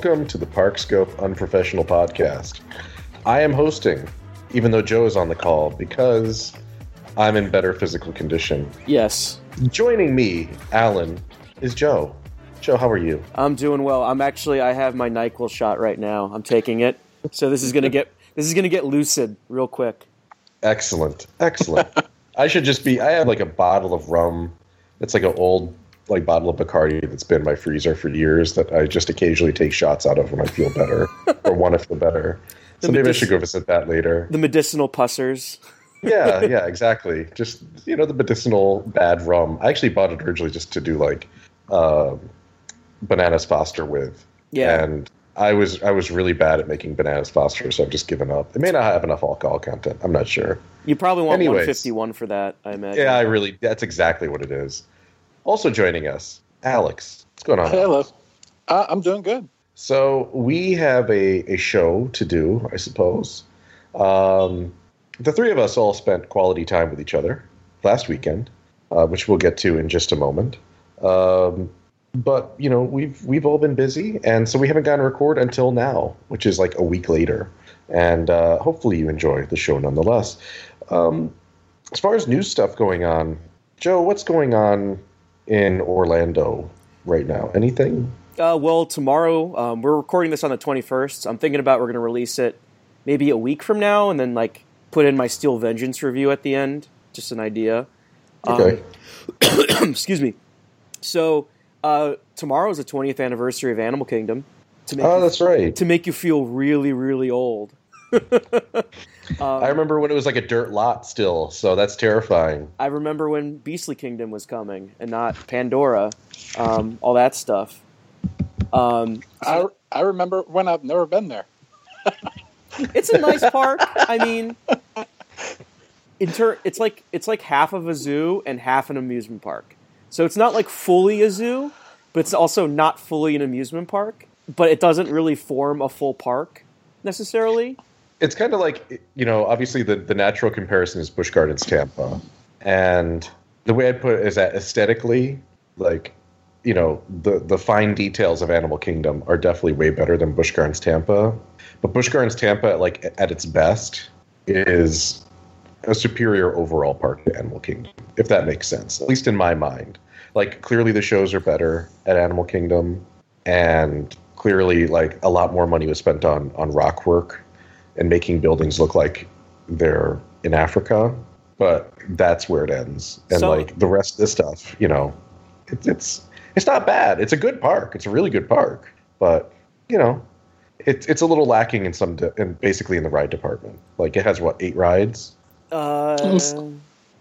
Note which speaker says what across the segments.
Speaker 1: Welcome to the Parkscope Unprofessional Podcast. I am hosting, even though Joe is on the call, because I'm in better physical condition.
Speaker 2: Yes,
Speaker 1: Joining me, Alan, is Joe. Joe, how are you?
Speaker 2: I'm doing well. I'm actually I have my Nyquil shot right now. I'm taking it. So this is gonna get this is gonna get lucid real quick.
Speaker 1: Excellent, excellent. I should just be. I have like a bottle of rum. It's like an old like bottle of Bacardi that's been in my freezer for years that I just occasionally take shots out of when I feel better or want to feel better. So
Speaker 2: The
Speaker 1: maybe I should go visit that later.
Speaker 2: The medicinal Pusser's.
Speaker 1: yeah, yeah, exactly. Just you know the medicinal bad rum. I actually bought it originally just to do like um, bananas Foster with.
Speaker 2: Yeah.
Speaker 1: And I was I was really bad at making bananas Foster, so I've just given up. It may not have enough alcohol content. I'm not sure.
Speaker 2: You probably want
Speaker 1: Anyways.
Speaker 2: 151 for that, I imagine.
Speaker 1: Yeah, I really. That's exactly what it is. Also joining us, Alex. What's going on?
Speaker 3: Hello. Uh, I'm doing good.
Speaker 1: So we have a, a show to do, I suppose. Um, the three of us all spent quality time with each other last weekend, uh, which we'll get to in just a moment. Um, but you know, we've we've all been busy, and so we haven't gotten to record until now, which is like a week later. And uh, hopefully, you enjoy the show nonetheless. Um, as far as news stuff going on, Joe, what's going on in Orlando right now? Anything?
Speaker 2: Uh, well, tomorrow um, we're recording this on the 21st. I'm thinking about we're going to release it maybe a week from now, and then like put in my Steel Vengeance review at the end. Just an idea. Um,
Speaker 1: Okay.
Speaker 2: excuse me. So uh, tomorrow is the 20th anniversary of Animal Kingdom. To make
Speaker 1: oh,
Speaker 2: you,
Speaker 1: that's right.
Speaker 2: to make you feel really, really old. Um,
Speaker 1: I remember when it was like a dirt lot still, so that's terrifying.
Speaker 2: I remember when Beastly Kingdom was coming and not Pandora, um, all that stuff. Um,
Speaker 3: I, I remember when I've never been there.
Speaker 2: it's a nice park. I mean, in ter- it's like it's like half of a zoo and half an amusement park. So it's not like fully a zoo, but it's also not fully an amusement park. But it doesn't really form a full park necessarily.
Speaker 1: It's kind of like, you know, obviously the, the natural comparison is Busch Gardens Tampa. And the way I'd put it is that aesthetically, like, you know, the, the fine details of Animal Kingdom are definitely way better than Busch Gardens Tampa. But Busch Gardens Tampa, like, at its best, is a superior overall park to Animal Kingdom, if that makes sense, at least in my mind. Like, clearly the shows are better at Animal Kingdom, and clearly, like, a lot more money was spent on, on rock work and making buildings look like they're in Africa. But that's where it ends. And,
Speaker 2: So-
Speaker 1: like, the rest of the stuff, you know, it's, it's, it's not bad. It's a good park. It's a really good park. But, you know, it's it's a little lacking in some, de- in basically in the ride department. Like, it has, what, eight rides?
Speaker 2: Uh,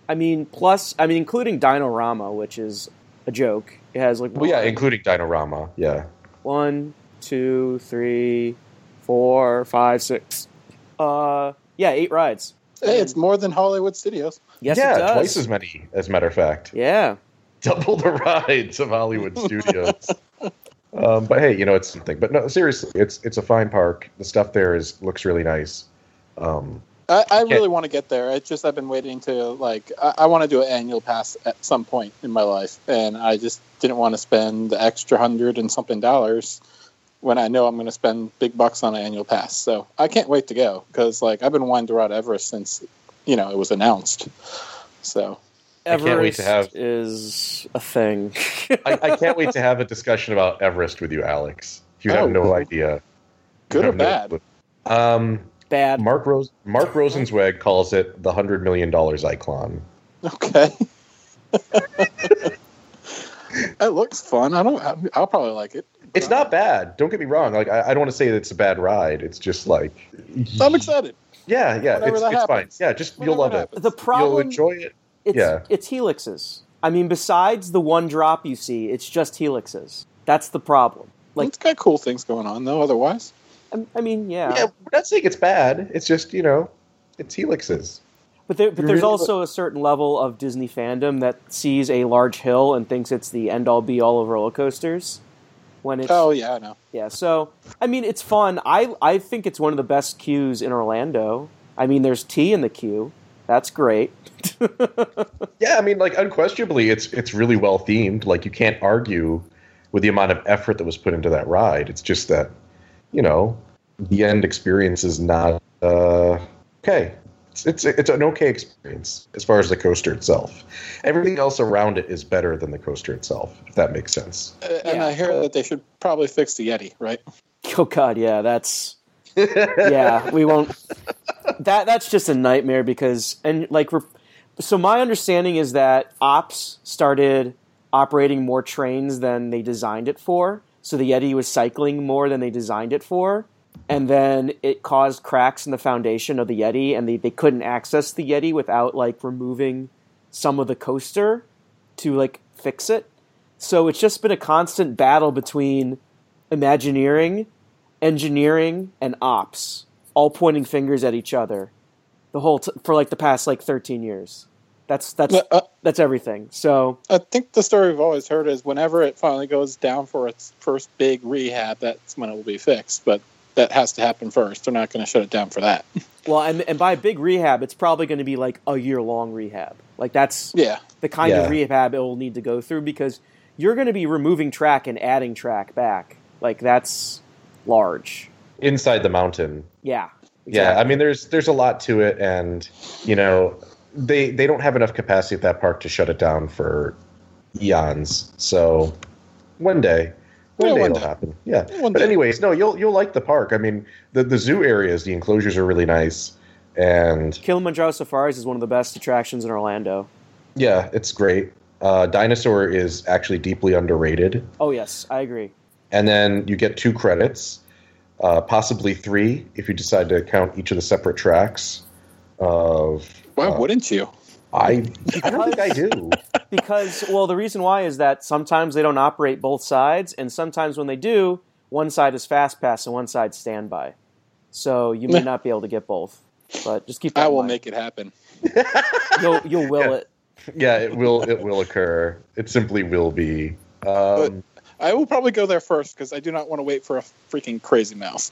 Speaker 2: I mean, plus, I mean, including Dinorama, which is a joke. It has like
Speaker 1: Well, yeah,
Speaker 2: one-
Speaker 1: including Dinorama. Yeah.
Speaker 2: one, two, three, four, five, six. Uh, yeah, eight rides.
Speaker 3: Hey, it's more than Hollywood Studios.
Speaker 2: Yes,
Speaker 1: yeah,
Speaker 2: it does.
Speaker 1: twice as many, as a matter of fact.
Speaker 2: Yeah,
Speaker 1: Double the rides of Hollywood Studios. um, but hey, you know it's something. But no, seriously, it's it's a fine park. The stuff there is looks really nice. Um,
Speaker 3: I, I really want to get there. It's just I've been waiting to like I, I want to do an annual pass at some point in my life, and I just didn't want to spend the extra hundred and something dollars when I know I'm going to spend big bucks on an annual pass. So I can't wait to go because like I've been wanting to ride Everest since you know it was announced. So
Speaker 1: I can't wait
Speaker 2: Everest
Speaker 1: to have-
Speaker 2: is a thing.
Speaker 1: I, I can't wait to have a discussion about Everest with you, Alex. You have
Speaker 3: Oh,
Speaker 1: no idea.
Speaker 3: Good or bad?
Speaker 1: clue. Um,
Speaker 2: Bad.
Speaker 1: Mark Rose Mark Rosenzweig calls it the hundred million dollar Zyklon.
Speaker 3: okay. it looks fun. I don't. I'll probably like it.
Speaker 1: It's uh, not bad. Don't get me wrong. Like I, I don't want to say that it's a bad ride. It's just like
Speaker 3: I'm excited.
Speaker 1: yeah, yeah.
Speaker 3: Whenever
Speaker 1: It's,
Speaker 3: that
Speaker 1: it's fine.
Speaker 3: happens.
Speaker 1: Yeah, just you'll
Speaker 3: Whenever
Speaker 1: love
Speaker 3: it
Speaker 1: it.
Speaker 3: happens.
Speaker 2: the
Speaker 1: You'll enjoy it.
Speaker 2: it's,
Speaker 1: yeah.
Speaker 2: it's helixes. I mean, besides the one drop you see, it's just helixes. That's the problem. Like,
Speaker 3: it's got cool things going on though. Otherwise,
Speaker 2: I, I mean, yeah,
Speaker 1: Yeah, we're not saying it's bad. It's just you know, it's helixes.
Speaker 2: but there, but there's
Speaker 1: really-
Speaker 2: also a certain level of Disney fandom that sees a large hill and thinks it's the end all be all of roller coasters. When it's
Speaker 3: oh yeah, I know.
Speaker 2: Yeah, so I mean, it's fun. I I think it's one of the best queues in Orlando. I mean, there's tea in the queue. That's great.
Speaker 1: Yeah, I mean, like unquestionably, it's it's really well themed. Like you can't argue with the amount of effort that was put into that ride. It's just that, you know, the end experience is not uh, okay. It's, it's it's an okay experience as far as the coaster itself. Everything else around it is better than the coaster itself, if that makes sense.
Speaker 3: Uh, and
Speaker 2: Yeah.
Speaker 3: I hear that they should probably fix the Yeti, right?
Speaker 2: Oh God, yeah, that's yeah. We won't. That that's just a nightmare because and like so my understanding is that Ops started operating more trains than they designed it for. So the Yeti was cycling more than they designed it for. And then it caused cracks in the foundation of the Yeti, and they, they couldn't access the Yeti without like removing some of the coaster to like fix it. So it's just been a constant battle between Imagineering, engineering, and ops, all pointing fingers at each other, the whole t- for like the past like thirteen years. That's that's
Speaker 3: uh,
Speaker 2: that's everything. So
Speaker 3: I think the story we've always heard is whenever it finally goes down for its first big rehab, that's when it will be fixed. But that has to happen first. They're not going to shut it down for that.
Speaker 2: well, and and by big rehab, it's probably going to be like a year long rehab. Like that's
Speaker 3: Yeah.
Speaker 2: the kind
Speaker 1: Yeah.
Speaker 2: of rehab it will need to go through because you're going to be removing track and adding track back. Like that's large.
Speaker 1: Inside the mountain,
Speaker 2: Yeah.
Speaker 1: Yeah, I mean, there's there's a lot to it, and you know, they they don't have enough capacity at that park to shut it down for eons. So one day, one
Speaker 3: Yeah,
Speaker 1: day
Speaker 3: one
Speaker 1: it'll
Speaker 3: day.
Speaker 1: happen. Yeah,
Speaker 3: One
Speaker 1: but
Speaker 3: day.
Speaker 1: anyways, no, you'll you'll like the park. I mean, the the zoo areas, the enclosures are really nice, and
Speaker 2: Kilimanjaro Safaris is one of the best attractions in Orlando.
Speaker 1: yeah, it's great. Uh, Dinosaur is actually deeply underrated,
Speaker 2: Oh yes, I agree.
Speaker 1: and then you get two credits, uh, possibly three if you decide to count each of the separate tracks. Of
Speaker 3: Why
Speaker 1: uh,
Speaker 3: wouldn't you?
Speaker 1: I I don't think I do.
Speaker 2: because well the reason why is that sometimes they don't operate both sides and sometimes when they do one side is fast pass and one side standby so you may not be able to get both but just keep that
Speaker 3: I will
Speaker 2: mind.
Speaker 3: make it happen.
Speaker 2: you'll, you'll will
Speaker 1: Yeah.
Speaker 2: it
Speaker 1: yeah, it will. It will occur. It simply will be. Um,
Speaker 3: I will probably go there first because I do not want to wait for a freaking crazy mouse.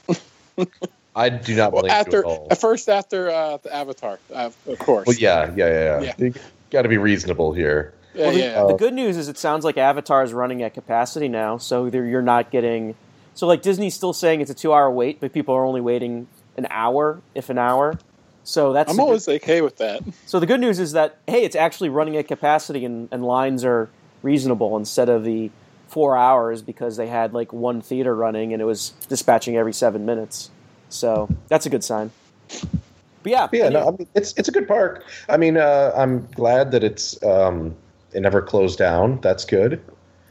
Speaker 1: I do not
Speaker 3: well,
Speaker 1: blame you
Speaker 3: after
Speaker 1: at all.
Speaker 3: at first after uh, the Avatar, uh, of course.
Speaker 1: Well, yeah, yeah, yeah, yeah.
Speaker 3: Yeah.
Speaker 1: Got to be reasonable here.
Speaker 3: yeah,
Speaker 2: Well, the,
Speaker 3: yeah.
Speaker 2: the good news is it sounds like avatar is running at capacity now so you're not getting so like disney's still saying it's a two hour wait but people are only waiting an hour if an hour so that's
Speaker 3: I'm
Speaker 2: the good-
Speaker 3: always okay with that.
Speaker 2: So the good news is that hey, it's actually running at capacity and, and lines are reasonable instead of the four hours because they had like one theater running and it was dispatching every seven minutes. So that's a good sign. But yeah,
Speaker 1: yeah, no, I mean, it's it's a good park. I mean, uh, I'm glad that it's um, it never closed down. That's good.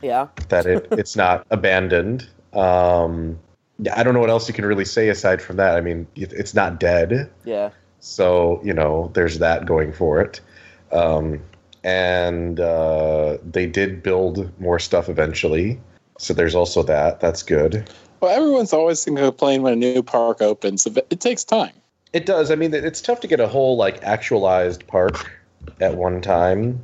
Speaker 2: yeah.
Speaker 1: That it it's not abandoned. Um, yeah, I don't know what else you can really say aside from that. I mean, it, it's not dead.
Speaker 2: Yeah.
Speaker 1: So, you know, there's that going for it. Um, and uh, they did build more stuff eventually. So there's also that. That's good.
Speaker 3: Well, everyone's always going to complain when a new park opens. It takes time.
Speaker 1: It does. I mean, it's tough to get a whole like actualized park at one time,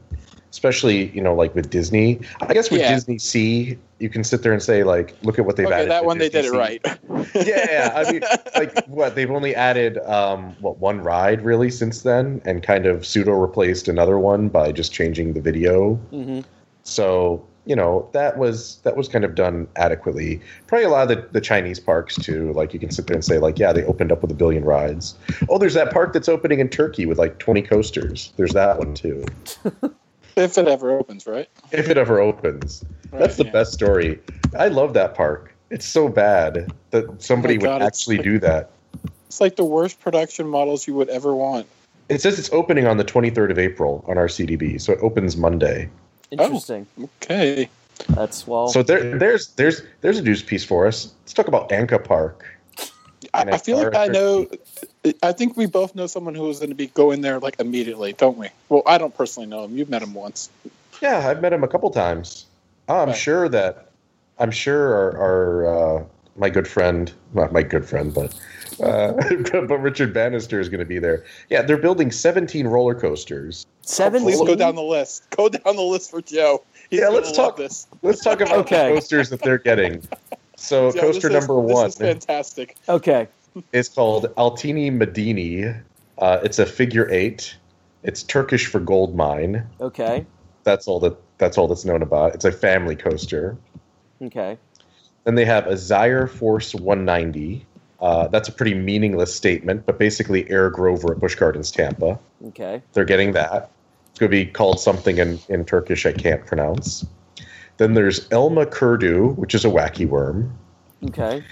Speaker 1: especially you know like with Disney. I guess with
Speaker 3: Yeah.
Speaker 1: Disney Sea, you can sit there and say like, look at what they've
Speaker 3: okay,
Speaker 1: added.
Speaker 3: that one they
Speaker 1: Disney
Speaker 3: did it right.
Speaker 1: yeah, yeah. I mean, like what they've only added um, what one ride really since then, and kind of pseudo replaced another one by just changing the video.
Speaker 2: hmm
Speaker 1: So you know that was that was kind of done adequately. Probably a lot of the, the Chinese parks too. Like you can sit there and say like, yeah, they opened up with a billion rides. Oh, there's that park that's opening in Turkey with like 20 coasters. There's that one too.
Speaker 3: if it ever opens, right?
Speaker 1: If it ever opens, that's the
Speaker 3: yeah.
Speaker 1: best story. I love that park. It's so bad that somebody
Speaker 3: Oh God,
Speaker 1: would actually
Speaker 3: like-
Speaker 1: do that.
Speaker 3: It's like the worst production models you would ever want.
Speaker 1: It says it's opening on the 23rd of April on our CDB, so it opens Monday.
Speaker 2: Interesting.
Speaker 3: Okay.
Speaker 2: That's well.
Speaker 1: So there, there's there's there's a news piece for us. Let's talk about Anka Park.
Speaker 3: I, I feel like I know. I think we both know someone who is going to be going there like immediately, don't we? Well, I don't personally know him. You've met him once.
Speaker 1: Yeah, I've met him a couple times. I'm
Speaker 3: Right.
Speaker 1: sure that I'm sure our, our uh, my good friend, not my good friend, but uh, but Richard Bannister is going to be there. Yeah, they're building 17 roller coasters.
Speaker 2: Seven.
Speaker 3: Please go down the list. Go down the list for Joe. He's
Speaker 1: Yeah, let's talk-
Speaker 3: this.
Speaker 1: Let's talk about
Speaker 2: Okay.
Speaker 1: the coasters that they're getting. So
Speaker 3: Joe,
Speaker 1: coaster
Speaker 3: this is-
Speaker 1: number one
Speaker 3: This is fantastic.
Speaker 2: Okay.
Speaker 1: It's called Altini Medini. Uh, it's a figure eight. It's Turkish for gold mine.
Speaker 2: Okay.
Speaker 1: That's all that that's all that's known about. It's a family coaster.
Speaker 2: Okay.
Speaker 1: Then they have a Zierer Force 190. Uh, that's a pretty meaningless statement, but basically Air Grover at Busch Gardens, Tampa.
Speaker 2: Okay.
Speaker 1: They're getting that. It's going to be called something in, in Turkish I can't pronounce. Then there's Elma Kurdu, which is a wacky worm.
Speaker 2: Okay.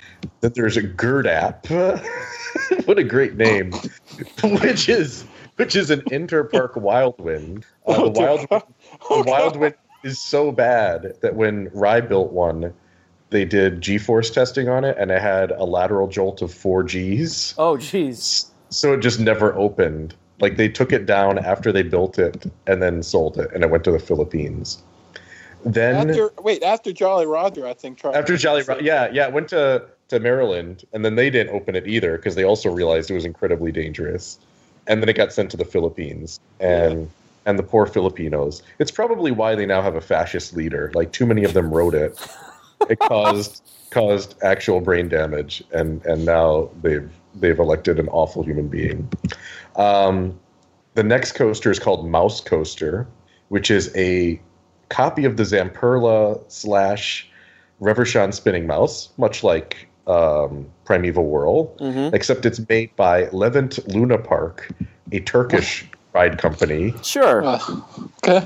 Speaker 1: Then there's a Gerdap. what a great name. which is which is an interpark Wildwind. Uh, the Wild the Wildwind is so bad that when Rye built one, they did G-force testing on it, and it had a lateral jolt of four Gs.
Speaker 2: Oh, jeez.
Speaker 1: So it just never opened. Like they took it down after they built it and then sold it, and it went to the Philippines. Then
Speaker 3: After wait, after Jolly Roger, I think tried
Speaker 1: after Jolly, Roger, yeah, yeah, it went to to Maryland, and then they didn't open it either because they also realized it was incredibly dangerous, and then it got sent to the Philippines, and and the poor Filipinos. It's probably why they now have a fascist leader. Like too many of them wrote it. It caused caused actual brain damage, and and now they've they've elected an awful human being. Um, the next coaster is called Mouse Coaster, which is a copy of the Zamperla slash Reverchon spinning mouse, much like um, Primeval Whirl,
Speaker 2: hmm
Speaker 1: except it's made by Levent Luna Park, a Turkish ride company.
Speaker 2: Sure.
Speaker 3: Uh, okay.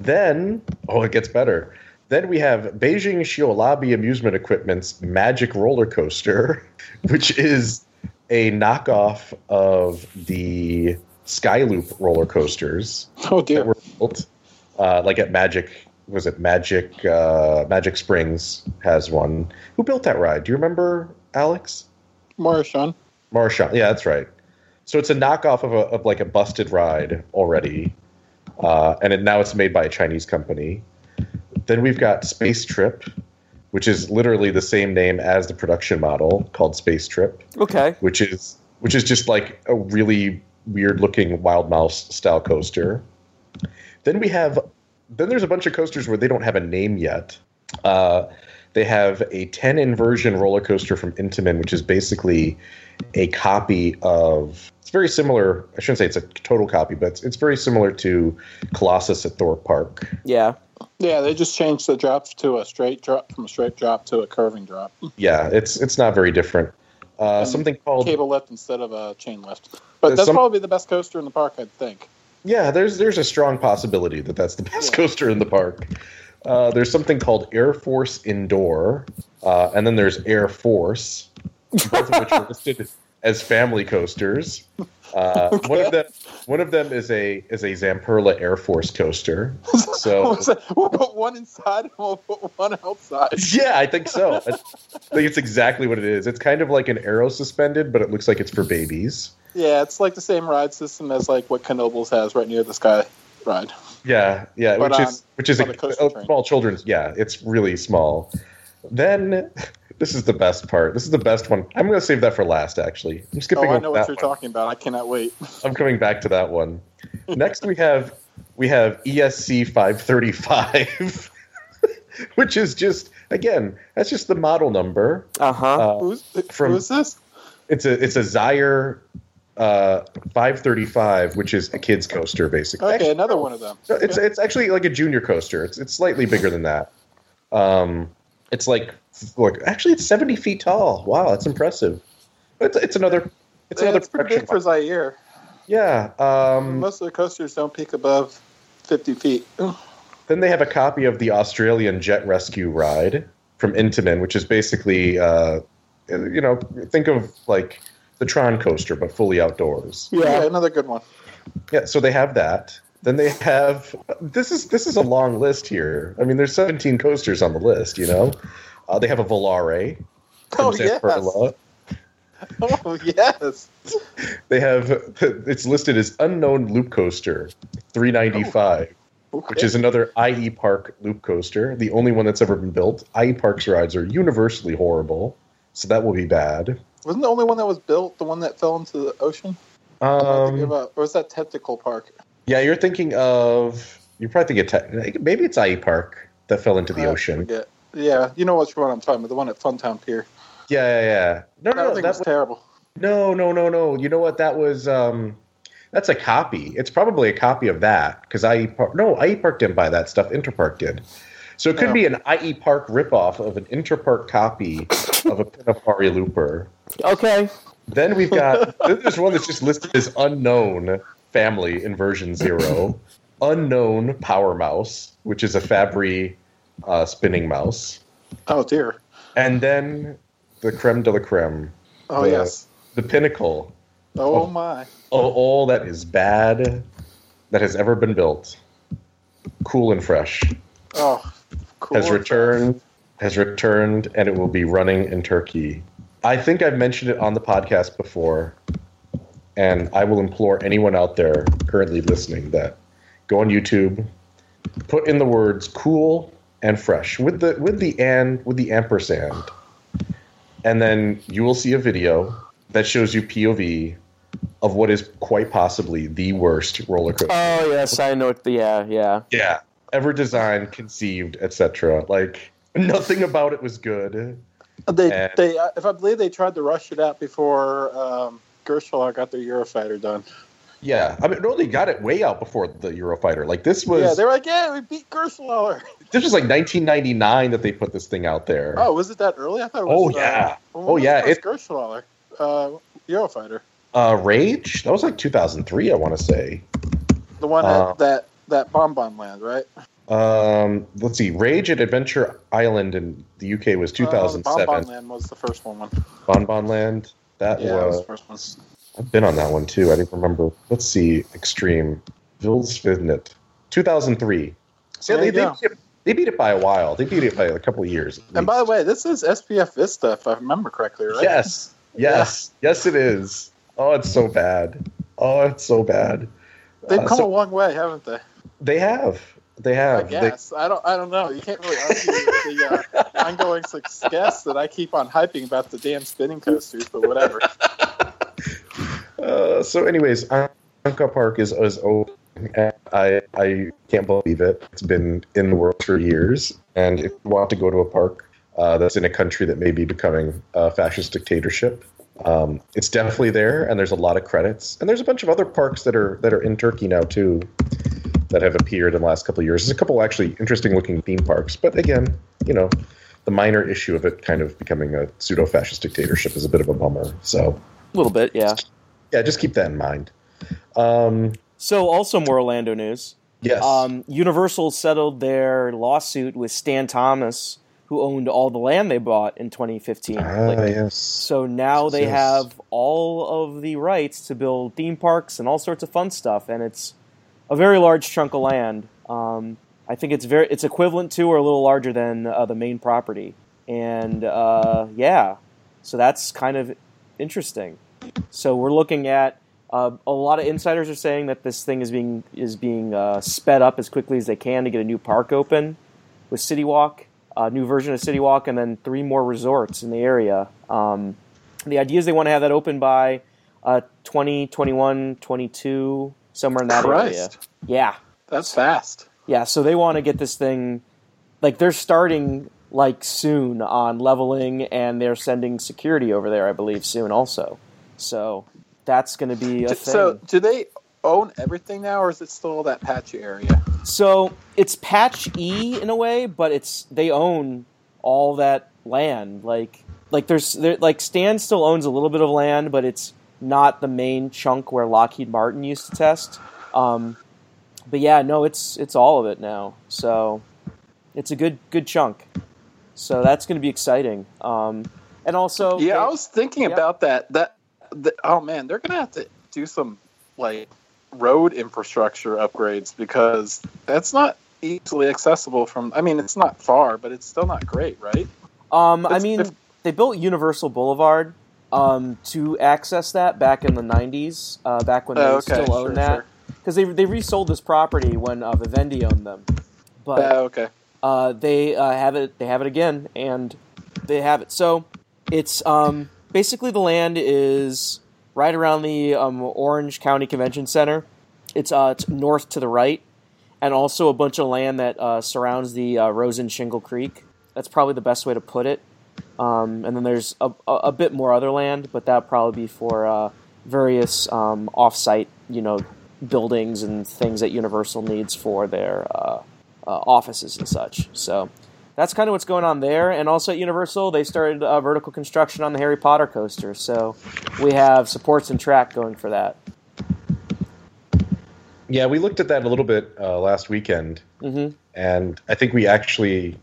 Speaker 1: Then, oh, it gets better. Then we have Beijing Xiolabi Amusement Equipment's Magic Roller Coaster, which is a knockoff of the Skyloop roller coasters
Speaker 3: Oh
Speaker 1: that
Speaker 3: dear.
Speaker 1: were built, uh, like at Magic. Was it Magic? Uh, Magic Springs has one. Who built that ride? Do you remember, Alex?
Speaker 3: Marshawn.
Speaker 1: Marshawn. Yeah, that's right. So it's a knockoff of a of like a busted ride already, uh, and it, now it's made by a Chinese company. Then we've got Space Trip, which is literally the same name as the production model called Space Trip,
Speaker 2: Okay.
Speaker 1: which is which is just like a really weird looking wild mouse style coaster. Then we have then there's a bunch of coasters where they don't have a name yet. Uh, they have a 10 inversion roller coaster from Intamin, which is basically a copy of. It's very similar. I shouldn't say it's a total copy, but it's, it's very similar to Colossus at Thorpe Park.
Speaker 2: Yeah.
Speaker 3: Yeah, they just changed the drop to a straight drop from a straight drop to a curving drop.
Speaker 1: Yeah, it's it's not very different. Uh, something called
Speaker 3: Cable lift instead of a chain lift. But that's
Speaker 1: some-
Speaker 3: probably the best coaster in the park, I'd think.
Speaker 1: Yeah, there's there's a strong possibility that that's the best
Speaker 3: Yeah.
Speaker 1: coaster in the park. Uh, there's something called Air Force Indoor, uh, and then there's Air Force, both of which are listed as family coasters. Uh, One of them, one of them is a is a Zamperla Air Force coaster. So
Speaker 3: we'll put one inside and we'll put one outside.
Speaker 1: yeah, I think so. I think it's exactly what it is. It's kind of like an arrow suspended, but it looks like it's for babies.
Speaker 3: Yeah, it's like the same ride system as like what Knoebels has right near the sky ride.
Speaker 1: Yeah, yeah,
Speaker 3: But
Speaker 1: which
Speaker 3: on-
Speaker 1: is which is a, a small children's. Yeah, it's really small. Then this is the best part. This is the best one. I'm going to save that for last. Actually, I'm skipping.
Speaker 3: Oh,
Speaker 1: skipping
Speaker 3: I
Speaker 1: over
Speaker 3: know what you're
Speaker 1: one.
Speaker 3: talking about. I cannot wait.
Speaker 1: I'm coming back to that one. Next, we have we have ESC 535, which is just again that's just the model number.
Speaker 2: Uh-huh.
Speaker 1: Uh,
Speaker 3: Who's
Speaker 1: from-
Speaker 3: who is this?
Speaker 1: it's a it's a Zierer uh, 535, which is a kids coaster basically.
Speaker 3: Okay, another one of them.
Speaker 1: No, it's
Speaker 3: Okay.
Speaker 1: it's actually like a junior coaster. It's it's slightly bigger than that. Um, it's like look, actually, it's seventy feet tall. Wow, that's impressive. It's it's another it's
Speaker 3: Yeah,
Speaker 1: another
Speaker 3: it's pretty
Speaker 1: production
Speaker 3: big for Zierer.
Speaker 1: Yeah. Um,
Speaker 3: Most of the coasters don't peak above 50 feet.
Speaker 1: then they have a copy of the Australian Jet Rescue ride from Intamin, which is basically, uh, you know, think of like the Tron coaster, but fully outdoors.
Speaker 3: Yeah, another good one.
Speaker 1: Yeah. So they have that. Then they have this is this is a long list here. I mean, there's 17 coasters on the list. You know, uh, they have a Volare
Speaker 3: Oh, yes.
Speaker 1: Zamperla.
Speaker 3: Oh, yes.
Speaker 1: They have it's listed as unknown loop coaster 395.
Speaker 3: Okay.
Speaker 1: which is another IE Park loop coaster, the only one that's ever been built. IE Park's rides are universally horrible, so that will be bad.
Speaker 3: Wasn't the only one that was built the one that fell into the ocean?
Speaker 1: Um,
Speaker 3: about- or was that Tentacle Park?
Speaker 1: yeah, you're thinking of you're probably thinking of te- maybe it's IE Park that fell into the
Speaker 3: I
Speaker 1: ocean.
Speaker 3: forget. Yeah, you know which one I'm talking about, the one at Funtown Pier.
Speaker 1: Yeah, yeah, yeah. No,
Speaker 3: That
Speaker 1: no, no,
Speaker 3: thing
Speaker 1: that
Speaker 3: was
Speaker 1: was,
Speaker 3: terrible.
Speaker 1: no, no, no, no. You know what? That was um, that's a copy. It's probably a copy of that because IE Park. No, IE Park didn't buy that stuff. Interpark did. So it could be an IE Park ripoff of an Interpark copy of a Pinfari Looper.
Speaker 2: Okay.
Speaker 1: Then we've got then there's one that's just listed as unknown family in version zero, unknown Power Mouse, which is a Fabbri uh, spinning mouse,
Speaker 3: Oh dear.
Speaker 1: and then the creme de la creme,
Speaker 3: Oh
Speaker 1: The-
Speaker 3: yes.
Speaker 1: the pinnacle
Speaker 3: Oh,
Speaker 1: oh.
Speaker 3: my.
Speaker 1: of all that is bad that has ever been built. Cool and fresh
Speaker 3: Oh, cool.
Speaker 1: has returned, has returned, and it will be running in Turkey. I think I've mentioned it on the podcast before, and I will implore anyone out there currently listening that go on YouTube, put in the words "cool" and "fresh" with the with the and with the ampersand, and then you will see a video that shows you POV of what is quite possibly the worst roller coaster.
Speaker 2: Oh yes, I know. The, yeah, yeah.
Speaker 1: Yeah, ever designed, conceived, etc. Like nothing about it was good.
Speaker 3: They,
Speaker 1: And-
Speaker 3: they, uh, if I believe they tried to rush it out before um, Gerstlauer got their Eurofighter done.
Speaker 1: Yeah, I mean, they got it way out before the Eurofighter. Like this was
Speaker 3: yeah, they were like, "Yeah, we beat Gerstlauer."
Speaker 1: this was like 1999 that they put this thing out there.
Speaker 3: Oh, was it that early? I thought it was.
Speaker 1: Oh,
Speaker 3: uh,
Speaker 1: yeah.
Speaker 3: when
Speaker 1: Oh, yeah,
Speaker 3: the first
Speaker 1: it-
Speaker 3: Gerstlauer, uh, Eurofighter,
Speaker 1: Uh, Rage that was like 2003, I want to say.
Speaker 3: the one
Speaker 1: Uh,
Speaker 3: at that that Bonbon Land, right?
Speaker 1: Um, let's see, Rage at Adventure Island in the UK was
Speaker 3: Uh,
Speaker 1: 2007.
Speaker 3: Bonbon Land was the first one.
Speaker 1: Bonbon Land. That
Speaker 3: Yeah, was
Speaker 1: was.
Speaker 3: The first one.
Speaker 1: I've been on that one too. I didn't remember. Let's see, Extreme Vildsvinet, 2003. So they, they, beat it, they beat it by a while. They beat it by a couple of years.
Speaker 3: And by the way, this is SBF Visa, if I remember correctly, right?
Speaker 1: yes, yes, yes, it is. Oh, it's so bad. Oh, it's so bad.
Speaker 3: They've
Speaker 1: Uh,
Speaker 3: come
Speaker 1: so-
Speaker 3: a long way, haven't they?
Speaker 1: They have. They
Speaker 3: I
Speaker 1: have. They-
Speaker 3: guess. I don't. I don't know. You can't really argue with the uh, ongoing success that I keep on hyping about the damn spinning coasters, but whatever.
Speaker 1: Uh, so, anyways, Anka Park is is open. I I can't believe it. It's been in the world for years, and if you want to go to a park uh, that's in a country that may be becoming a fascist dictatorship, um, it's definitely there. And there's a lot of credits, and there's a bunch of other parks that are that are in Turkey now too, that have appeared in the last couple of years. There's a couple actually interesting looking theme parks, but again, you know, the minor issue of it kind of becoming a pseudo fascist dictatorship is a bit of a bummer. So
Speaker 2: A little bit, yeah.
Speaker 1: Yeah, just keep that in mind. Um,
Speaker 2: So, also more Orlando news.
Speaker 1: yes.
Speaker 2: Um, Universal settled their lawsuit with Stan Thomas, who owned all the land they bought in 2015.
Speaker 1: ah,
Speaker 2: Like,
Speaker 1: yes.
Speaker 2: So now they
Speaker 1: Yes.
Speaker 2: have all of the rights to build theme parks and all sorts of fun stuff, and it's a very large chunk of land. Um, I think it's very it's equivalent to or a little larger than uh, the main property, and uh, yeah, so that's kind of interesting. So we're looking at uh, a lot of insiders are saying that this thing is being is being uh, sped up as quickly as they can to get a new park open with City Walk, a new version of City Walk, and then three more resorts in the area. Um, the idea is they want to have that open by uh, 20, 21, 22, somewhere in that area. Yeah,
Speaker 3: that's fast.
Speaker 2: yeah. So they want to get this thing, like they're starting like soon on leveling, and they're sending security over there, I believe, soon also. So that's going to be a thing.
Speaker 3: So, do they own everything now, or is it still that patchy area?
Speaker 2: So it's patch E in a way, but it's they own all that land. Like like there's there, like Stan still owns a little bit of land, but it's not the main chunk where Lockheed Martin used to test. Um, but yeah, no, it's it's all of it now. So it's a good good chunk. So that's going to be exciting. Um, and also,
Speaker 3: yeah,
Speaker 2: they-
Speaker 3: I was thinking
Speaker 2: yeah.
Speaker 3: about that. That, the, oh man, they're gonna have to do some like road infrastructure upgrades because that's not easily accessible from. I mean, it's not far, but it's still not great, right?
Speaker 2: Um, I mean,
Speaker 3: if-
Speaker 2: they built Universal Boulevard um, to access that back in the '90s, uh, back when they
Speaker 3: Oh, okay,
Speaker 2: still
Speaker 3: sure,
Speaker 2: owned that,
Speaker 3: sure.
Speaker 2: because they they resold this property when uh, Vivendi owned them. But
Speaker 3: Oh, okay.
Speaker 2: uh, they uh, have it. They have it again, and they have it. So it's um, basically the land is right around the um, Orange County Convention Center. It's uh, it's north to the right, and also a bunch of land that uh, surrounds the uh, Rosen Shingle Creek. That's probably the best way to put it. Um, and then there's a, a, a bit more other land, but that'll probably be for uh, various um, off-site, you know, buildings and things that Universal needs for their uh, uh, offices and such. So that's kind of what's going on there. And also at Universal, they started uh, vertical construction on the Harry Potter coaster. So we have supports and track going for that.
Speaker 1: Yeah, we looked at that a little bit uh, last weekend,
Speaker 2: hmm
Speaker 1: and I think we actually,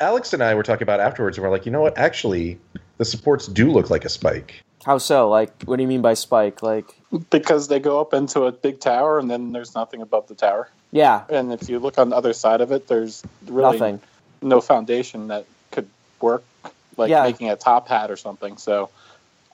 Speaker 1: Alex and I were talking about afterwards, and we're like, you know what? Actually, the supports do look like a spike.
Speaker 2: How so? Like, what do you mean by spike? Like,
Speaker 3: because they go up into a big tower and then there's nothing above the tower.
Speaker 2: yeah,
Speaker 3: And if you look on the other side of it, there's really
Speaker 2: nothing.
Speaker 3: No foundation that could work, like
Speaker 2: Yeah.
Speaker 3: making a top hat or something. So,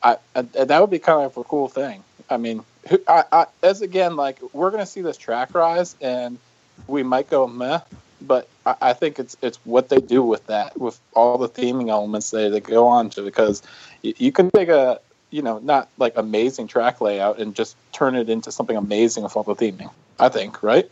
Speaker 3: I, I that would be kind of a cool thing. I mean, I, I, as again, like we're gonna see this track rise, and we might go meh, but I, I think it's it's what they do with that, with all the theming elements they, they go on to, because you, you can take a you know not like amazing track layout and just turn it into something amazing with all the theming. I think, right?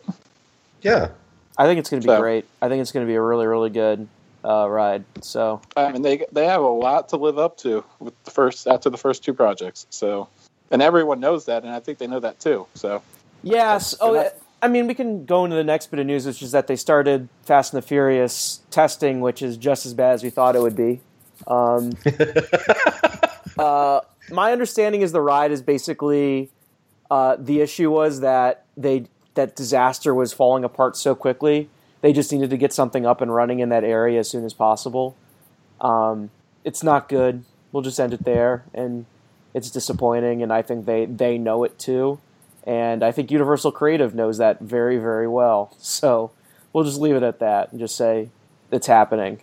Speaker 1: Yeah,
Speaker 2: I think it's going to be
Speaker 3: So-
Speaker 2: great. I think it's going to be a really, really good uh, ride. So,
Speaker 3: I mean, they they have a lot to live up to with the first after the first two projects. So, and everyone knows that, and I think they know that too. So,
Speaker 2: yes. Oh,
Speaker 3: not-
Speaker 2: I mean, we can go into the next bit of news, which is that they started Fast and the Furious testing, which is just as bad as we thought it would be. Um, uh, my understanding is the ride is basically uh, the issue was that they that disaster was falling apart so quickly. They just needed to get something up and running in that area as soon as possible. Um, it's not good. We'll just end it there, and it's disappointing. And I think they they know it too, and I think Universal Creative knows that very very well. So we'll just leave it at that and just say it's happening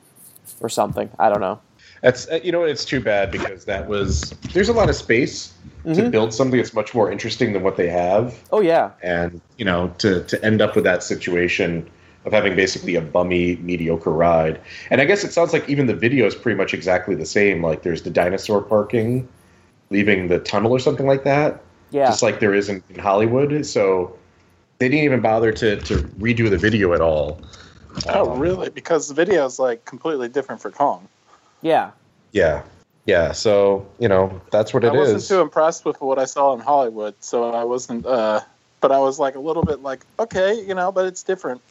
Speaker 2: or something. I don't know.
Speaker 1: That's uh, you know it's too bad because that was there's a lot of space to
Speaker 2: Mhm.
Speaker 1: build something that's much more interesting than what they have.
Speaker 2: Oh yeah,
Speaker 1: and you know to to end up with that situation of having basically a bummy mediocre ride and i guess it sounds like even the video is pretty much exactly the same like there's the dinosaur parking leaving the tunnel or something like that
Speaker 2: yeah.
Speaker 1: just like there is in, in hollywood so they didn't even bother to to redo the video at all
Speaker 3: oh
Speaker 1: Um,
Speaker 3: really? Because the video is like completely different for Kong.
Speaker 2: Yeah.
Speaker 1: yeah yeah so you know that's what it is.
Speaker 3: I wasn't
Speaker 1: is.
Speaker 3: too impressed with what I saw in Hollywood, so I wasn't. uh But I was like a little bit like, okay, you know, but it's different.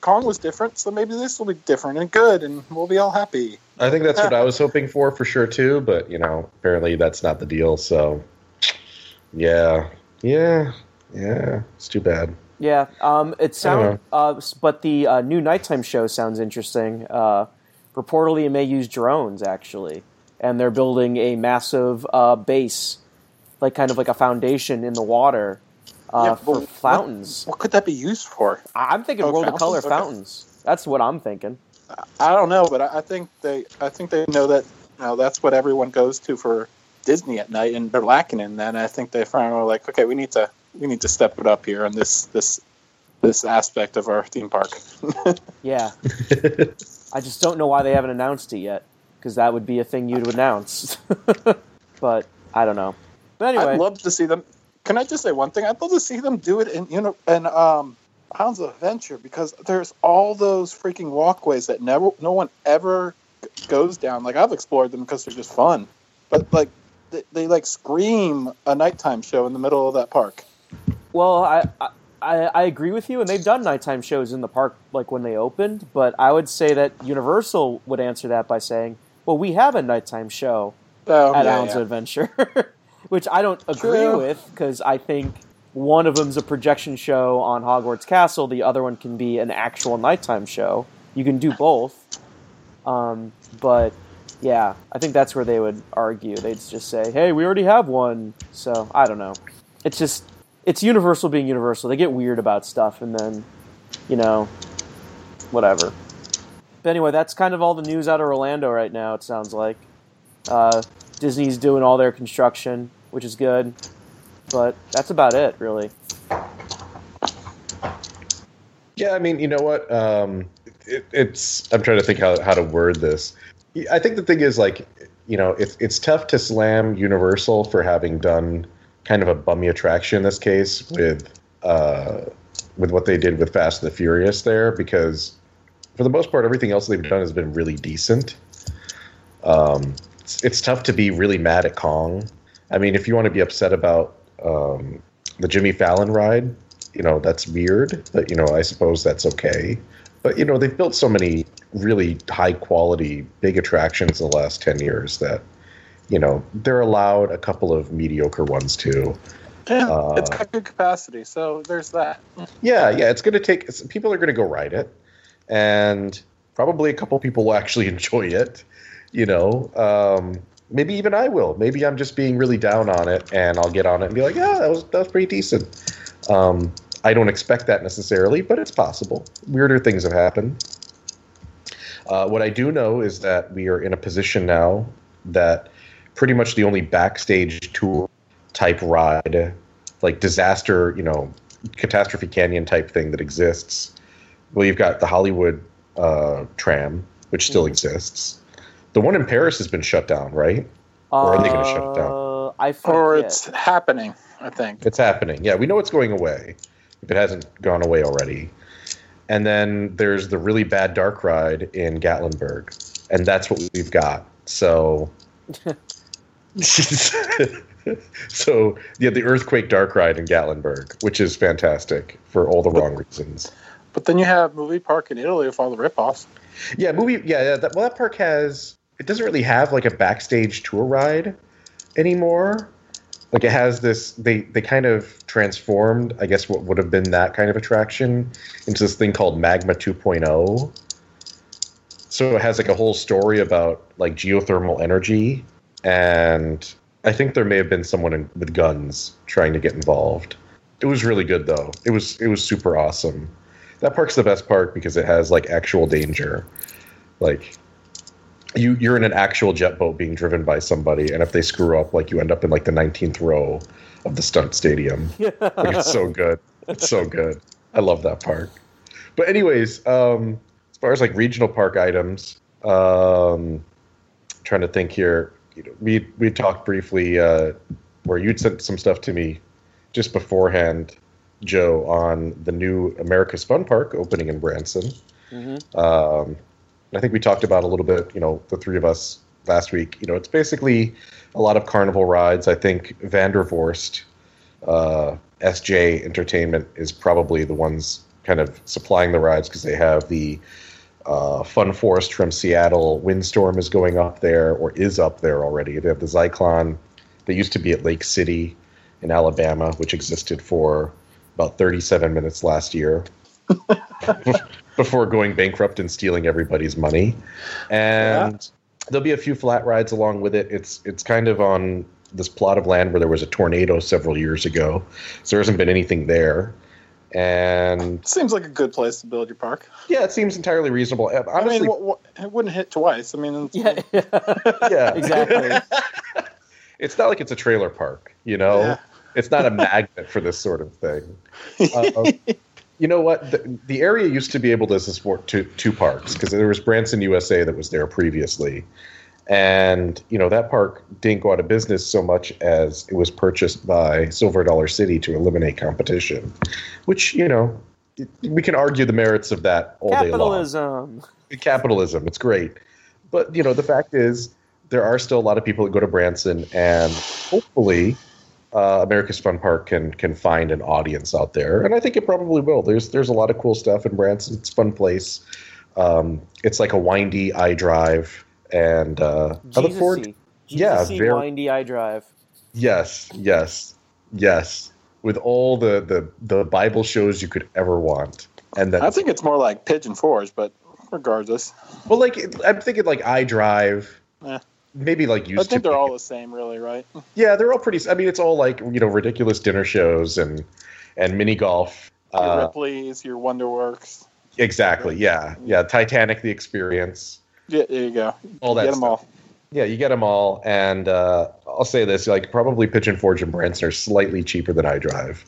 Speaker 3: Kong was different, so maybe this will be different and good, and we'll be all happy.
Speaker 1: i think that's what i was hoping for for sure too but you know apparently that's not the deal so yeah yeah yeah it's too bad
Speaker 2: Yeah, um, it sounds, uh, but the uh, new nighttime show sounds interesting. Uh, reportedly, it may use drones actually, and they're building a massive uh, base, like kind of like a foundation in the water uh,
Speaker 3: Yeah,
Speaker 2: for
Speaker 3: but what-
Speaker 2: fountains.
Speaker 3: What could that be used for?
Speaker 2: I- I'm thinking
Speaker 3: Oh,
Speaker 2: world of color
Speaker 3: fountains?
Speaker 2: fountains. That's what I'm thinking.
Speaker 3: I don't know, but I I think they, I think they know that you know that's what everyone goes to for Disney at night, and they're lacking in that. And I think they finally were like, okay, we need to, we need to step it up here on this, this, this aspect of our theme park.
Speaker 2: Yeah, I just don't know why they haven't announced it yet, because that would be a thing you'd announce. but I don't know. But anyway,
Speaker 3: I'd love to see them. Can I just say one thing? I'd love to see them do it in you know in um, Islands of Adventure because there's all those freaking walkways that never no one ever goes down. Like I've explored them because they're just fun, but like they, they like scream a nighttime show in the middle of that park.
Speaker 2: Well, I, I I agree with you, and they've done nighttime shows in the park like when they opened. But I would say that Universal would answer that by saying, "Well, we have a nighttime show
Speaker 3: Oh,
Speaker 2: at
Speaker 3: yeah,
Speaker 2: Islands
Speaker 3: yeah.
Speaker 2: Adventure," which I don't agree
Speaker 3: True.
Speaker 2: with because I think one of them's a projection show on Hogwarts Castle, the other one can be an actual nighttime show. You can do both, um, but yeah, I think that's where they would argue. They'd just say, "Hey, we already have one." So I don't know. It's just it's Universal being Universal. They get weird about stuff, and then you know, whatever. But anyway, that's kind of all the news out of Orlando right now. It sounds like uh, Disney's doing all their construction, which is good. But that's about it, really.
Speaker 1: Yeah, I mean, you know what? Um, it, it's. I'm trying to think how how to word this. I think the thing is like, you know, it's it's tough to slam Universal for having done kind of a bummy attraction in this case with uh, with what they did with Fast and the Furious there because for the most part everything else they've done has been really decent. Um, it's, it's tough to be really mad at Kong. I mean, if you want to be upset about um, the Jimmy Fallon ride, you know that's weird but you know i suppose that's okay But you know, they've built so many really high quality big attractions in the last 10 years that you know, they're allowed a couple of mediocre ones too.
Speaker 3: Yeah,
Speaker 1: Uh,
Speaker 3: it's got good capacity, so there's that.
Speaker 1: Yeah, yeah, it's going to take people are going to go ride it and probably a couple people will actually enjoy it, you know. Um maybe even I will. Maybe I'm just being really down on it and I'll get on it and be like, "Yeah, that was that was pretty decent." Um I don't expect that necessarily, but it's possible. Weirder things have happened. Uh, what I do know is that we are in a position now that pretty much the only backstage tour type ride, like disaster, you know, catastrophe canyon type thing that exists. Well, you've got the Hollywood uh, tram, which still
Speaker 2: Mhm.
Speaker 1: exists. The one in Paris has been shut down, right? Or are they gonna shut it down?
Speaker 2: Uh, I forget.
Speaker 3: Or it's happening, I think.
Speaker 1: It's happening. Yeah, we know it's going away if it hasn't gone away already. And then there's the really bad dark ride in Gatlinburg, and that's what we've got. So, so yeah, the earthquake dark ride in Gatlinburg, which is fantastic for all the wrong reasons.
Speaker 3: But then you have Movie Park in Italy with all the ripoffs.
Speaker 1: Yeah, movie. Yeah, yeah that, well, that park has. It doesn't really have like a backstage tour ride anymore. Like it has this. They they kind of transformed. I guess what would have been that kind of attraction into this thing called Magma 2.0. So it has like a whole story about like geothermal energy, and I think there may have been someone in, with guns trying to get involved. It was really good though. It was it was super awesome. That park's the best park because it has like actual danger. Like you you're in an actual jet boat being driven by somebody, and if they screw up, like you end up in like the 19th row of the stunt stadium. Like, it's so good. It's so good. I love that park. But anyways, um, as far as like regional park items, um, trying to think here. You know, we we talked briefly uh, where you'd sent some stuff to me just beforehand, Joe, on the new America's Fun Park opening in Branson.
Speaker 2: Mhm.
Speaker 1: Um, I think we talked about a little bit, you know, the three of us last week. You know, it's basically a lot of carnival rides. I think Vandervorst, uh, SJ Entertainment is probably the ones kind of supplying the rides because they have the uh, Fun Forest from Seattle. Windstorm is going up there or is up there already. They have the Zyklon that used to be at Lake City in Alabama, which existed for about 37 minutes last year before going bankrupt and stealing everybody's money. And there'll be a few flat rides along with it. It's it's kind of on this plot of land where there was a tornado several years ago, so there hasn't been anything there. And
Speaker 3: Seems like a good place to build your park.
Speaker 1: yeah, it seems entirely reasonable. Uh,
Speaker 3: I mean, what, what, it wouldn't hit twice. I mean, it's,
Speaker 2: Yeah,
Speaker 1: yeah,
Speaker 2: exactly.
Speaker 1: it's not like it's a trailer park, you know.
Speaker 3: Yeah.
Speaker 1: It's not a magnet for this sort of thing. Uh, you know what? The, the area used to be able to support two two parks because there was Branson USA that was there previously, and you know that park didn't go out of business so much as it was purchased by Silver Dollar City to eliminate competition, which you know we can argue the merits of that all day long
Speaker 2: Capitalism.
Speaker 1: capitalism. It's great, but you know the fact is there are still a lot of people that go to Branson, and hopefully, uh, America's Fun Park can can find an audience out there, and I think it probably will. There's there's a lot of cool stuff in Branson. It's a fun place. Um, it's like a windy I drive, and uh, I look forward.
Speaker 2: Jesus-y.
Speaker 1: yeah,
Speaker 2: Jesus-y
Speaker 1: very-
Speaker 2: windy I drive.
Speaker 1: Yes, yes, yes. With all the the the Bible shows you could ever want, and then
Speaker 3: I think it's more like Pigeon Forge, but regardless,
Speaker 1: well, like I'm thinking like I drive.
Speaker 3: Eh.
Speaker 1: Maybe like used
Speaker 3: I think
Speaker 1: to
Speaker 3: they're
Speaker 1: be.
Speaker 3: all the same, really, right?
Speaker 1: Yeah, they're all pretty. I mean, it's all like you know ridiculous dinner shows and and mini golf.
Speaker 3: Your
Speaker 1: Uh,
Speaker 3: Ripley's, your Wonderworks.
Speaker 1: exactly. Yeah, yeah. Titanic, the experience,
Speaker 3: Yeah, there you go.
Speaker 1: all that
Speaker 3: Get them
Speaker 1: stuff.
Speaker 3: all.
Speaker 1: Yeah, you get them all, and uh, I'll say this: like probably Pigeon Forge and Branson are slightly cheaper than I drive,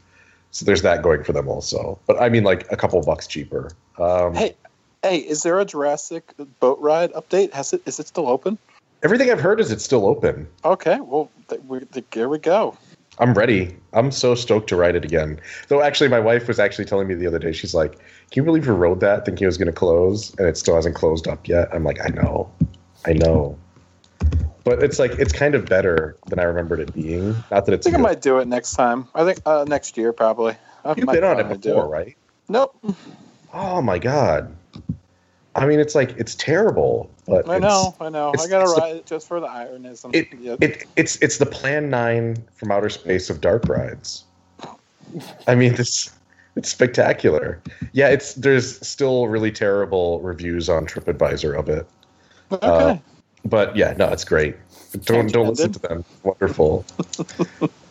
Speaker 1: so there's that going for them also. But I mean, like a couple bucks cheaper. Um,
Speaker 3: Hey, hey, is there a Jurassic boat ride update? Has it? Is it still open?
Speaker 1: Everything I've heard is it's still open.
Speaker 3: Okay, well, th- we, th- here we go.
Speaker 1: I'm ready. I'm so stoked to ride it again. Though actually, my wife was actually telling me the other day. She's like, "Can you believe we rode that thinking it was going to close, and it still hasn't closed up yet?" I'm like, "I know, I know." But it's like it's kind of better than I remembered it being. Not that it's.
Speaker 3: I think I might do it next time. I think uh, next year probably. I
Speaker 1: You've been on it before, right?
Speaker 3: Nope.
Speaker 1: oh my god. I mean, it's like it's terrible, but
Speaker 3: I know, I know. I gotta ride it just for the ironism.
Speaker 1: It, it it's it's the Plan Nine from outer space of dark rides. I mean, this it's spectacular. Yeah, it's there's still really terrible reviews on TripAdvisor of it,
Speaker 3: okay.
Speaker 1: uh, but yeah, no, it's great. Don't don't listen to them. Wonderful.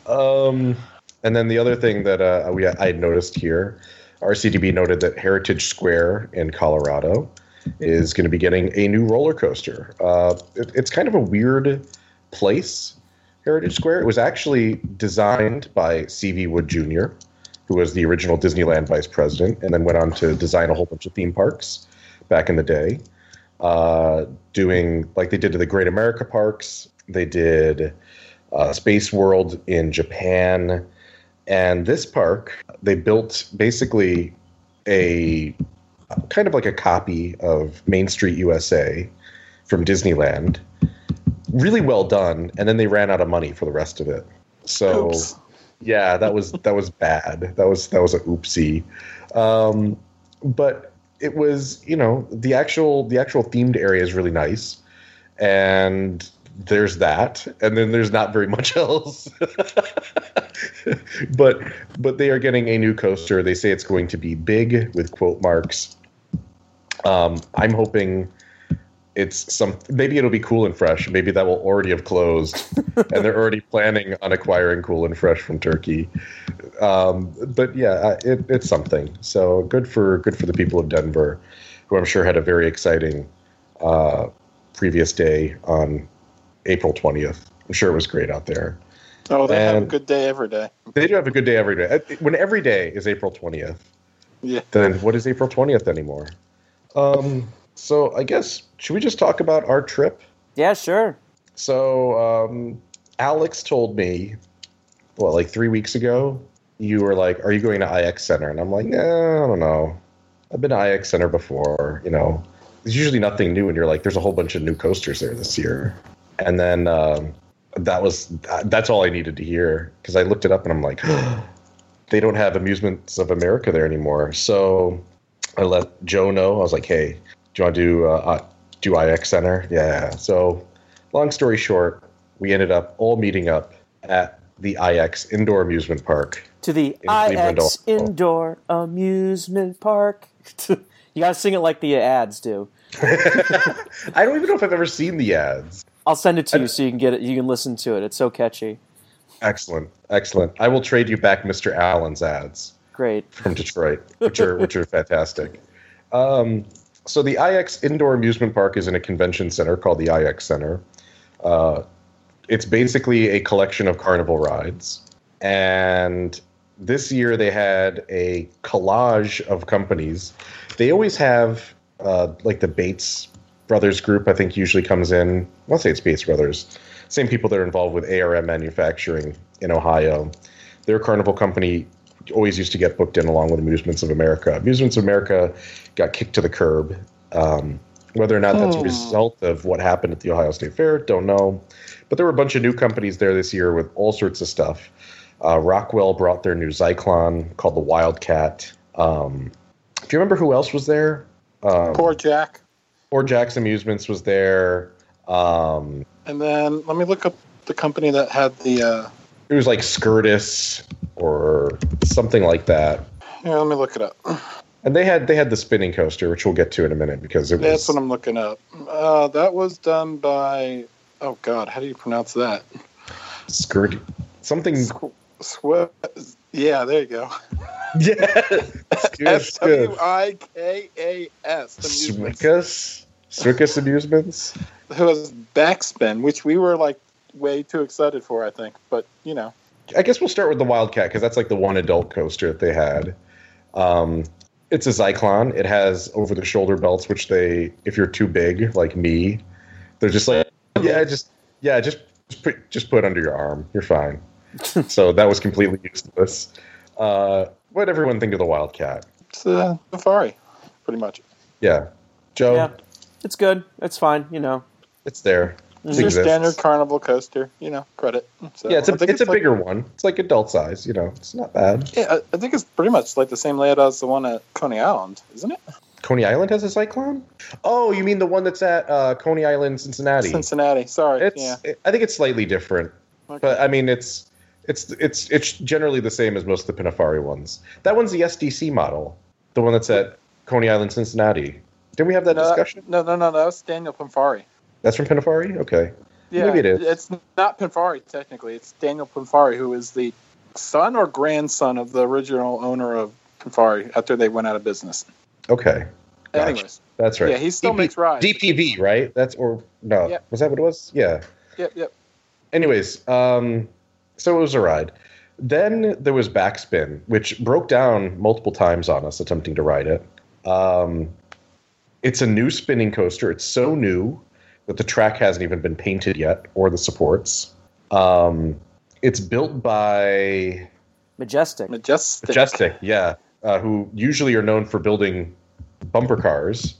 Speaker 1: um, and then the other thing that uh, we I noticed here, RCDB noted that Heritage Square in Colorado is going to be getting a new roller coaster. Uh, it, it's kind of a weird place, Heritage Square. It was actually designed by C.V. Wood Jr., who was the original Disneyland vice president, and then went on to design a whole bunch of theme parks back in the day. Uh, doing like they did to the Great America parks, they did uh, Space World in Japan, and this park they built basically a kind of like a copy of Main Street USA from Disneyland. Really well done, and then they ran out of money for the rest of it. So
Speaker 3: Oops.
Speaker 1: yeah, that was that was bad. That was that was a oopsie. Um, but it was, you know, the actual the actual themed area is really nice, and there's that, and then there's not very much else. but but they are getting a new coaster. They say it's going to be big with quote marks. Um, I'm hoping it's some maybe it'll be cool and fresh. Maybe that will already have closed, and they're already planning on acquiring cool and fresh from Turkey. Um, but yeah, uh, it, it's something. So good for good for the people of Denver, who I'm sure had a very exciting uh, previous day on April 20th. I'm sure it was great out there.
Speaker 3: Oh, they have a good day every day.
Speaker 1: They do have a good day every day. Uh, When every day is April 20th,
Speaker 3: Yeah.
Speaker 1: then what is April 20th anymore? Um, so I guess should we just talk about our trip?
Speaker 2: Yeah, sure.
Speaker 1: So um, Alex told me, what, like three weeks ago, you were like, "Are you going to IX Center?" And I'm like, "Nah, I don't know. I've been to IX Center before. You know, there's usually nothing new." And you're like, "There's a whole bunch of new coasters there this year." And then um, that was that's all I needed to hear because I looked it up and I'm like, they don't have Amusements of America there anymore. So I let Joe know. I was like, "Hey, do you want to do uh, do IX Center?" Yeah. So long story short, we ended up all meeting up at the IX Indoor Amusement Park.
Speaker 2: To the
Speaker 1: In
Speaker 2: IX. Indoor Amusement Park. you gotta sing it like the ads do.
Speaker 1: I don't even know if I've ever seen the ads.
Speaker 2: I'll send it to
Speaker 1: I-
Speaker 2: you so you can get it. You can listen to it. It's so catchy.
Speaker 1: Excellent, excellent. I will trade you back Mr. Alan's ads
Speaker 2: Great.
Speaker 1: from Detroit, which are which are fantastic. Um, so the IX Indoor Amusement Park is in a convention center called the IX Center. Uh, it's basically a collection of carnival rides, and this year they had a collage of companies. They always have uh, like the Bates Brothers group. I think usually comes in. To say it's Bates Brothers. Same people that are involved with ARM manufacturing in Ohio. Their carnival company always used to get booked in along with Amusements of America. Amusements of America got kicked to the curb. Um, whether or not that's a
Speaker 3: Hmm.
Speaker 1: result of what happened at the Ohio State Fair, don't know. But there were a bunch of new companies there this year with all sorts of stuff. Uh, Rockwell brought their new Zyklon called the Wildcat. Um, do you remember who else was there? Um,
Speaker 3: Poor Jack.
Speaker 1: or Jack's Amusements was there. Um,
Speaker 3: And then let me look up the company that had the. Uh,
Speaker 1: it was like Skirtus or something like that.
Speaker 3: Yeah, let me look it up.
Speaker 1: And they had they had the spinning coaster, which we'll get to in a minute because it was
Speaker 3: That's what I'm looking up. Uh, that was done by. Oh God, how do you pronounce that?
Speaker 1: skirt something.
Speaker 3: Sw- Swe- yeah, there you go.
Speaker 1: Yeah,
Speaker 3: S. W I K A S.
Speaker 1: Swickus, Swickus Amusements.
Speaker 3: Who has Backspin, which we were like way too excited for, I think. But you know,
Speaker 1: I guess we'll start with the Wildcat because that's like the one adult coaster that they had. Um, it's a Zyklon. It has over the shoulder belts, which they, if you're too big like me, they're just like, yeah, just yeah, just just put just put under your arm. You're fine. so that was completely useless. Uh, what did everyone think of the Wildcat?
Speaker 3: it's a safari, pretty much.
Speaker 1: Yeah, Joe,
Speaker 2: Yeah, it's good. It's fine. You know,
Speaker 1: it's there.
Speaker 3: It's your standard carnival coaster, you know, credit. So
Speaker 1: yeah, it's a
Speaker 3: think
Speaker 1: it's, a
Speaker 3: like-
Speaker 1: bigger one. It's like adult size. You know, it's not bad.
Speaker 3: Yeah, I- I think it's pretty much like the same layout as the one at Coney Island, isn't it?
Speaker 1: Coney Island has a cyclone. Oh, you mean the one that's at uh, Coney Island, Cincinnati?
Speaker 3: Cincinnati. Sorry.
Speaker 1: It's.
Speaker 3: yeah.
Speaker 1: it- I think it's slightly different,
Speaker 3: Okay.
Speaker 1: but I mean it's. It's it's it's generally the same as most of the Pinfari ones. That one's the SDC model, the one that's at Coney Island, Cincinnati. Didn't we have that
Speaker 3: no,
Speaker 1: discussion?
Speaker 3: no, no, no, that was Daniel Pinfari.
Speaker 1: That's from Pinfari. Okay.
Speaker 3: Yeah,
Speaker 1: Maybe it is.
Speaker 3: It's not Pinfari technically. It's Daniel Pinfari, who is the son or grandson of the original owner of Pinfari after they went out of business.
Speaker 1: Okay. Gotcha.
Speaker 3: Anyways,
Speaker 1: That's right.
Speaker 3: yeah, he still
Speaker 1: DP
Speaker 3: makes rides.
Speaker 1: DPV, right? That's or no?
Speaker 3: Yep.
Speaker 1: Was that what it was? Yeah.
Speaker 3: Yep, yep.
Speaker 1: Anyways, um, so it was a ride. Then there was Backspin, which broke down multiple times on us attempting to ride it. Um, it's a new spinning coaster. It's so new that the track hasn't even been painted yet, or the supports. Um, it's built by
Speaker 2: Majestic.
Speaker 3: Majestic.
Speaker 1: Majestic, yeah, uh, who usually are known for building bumper cars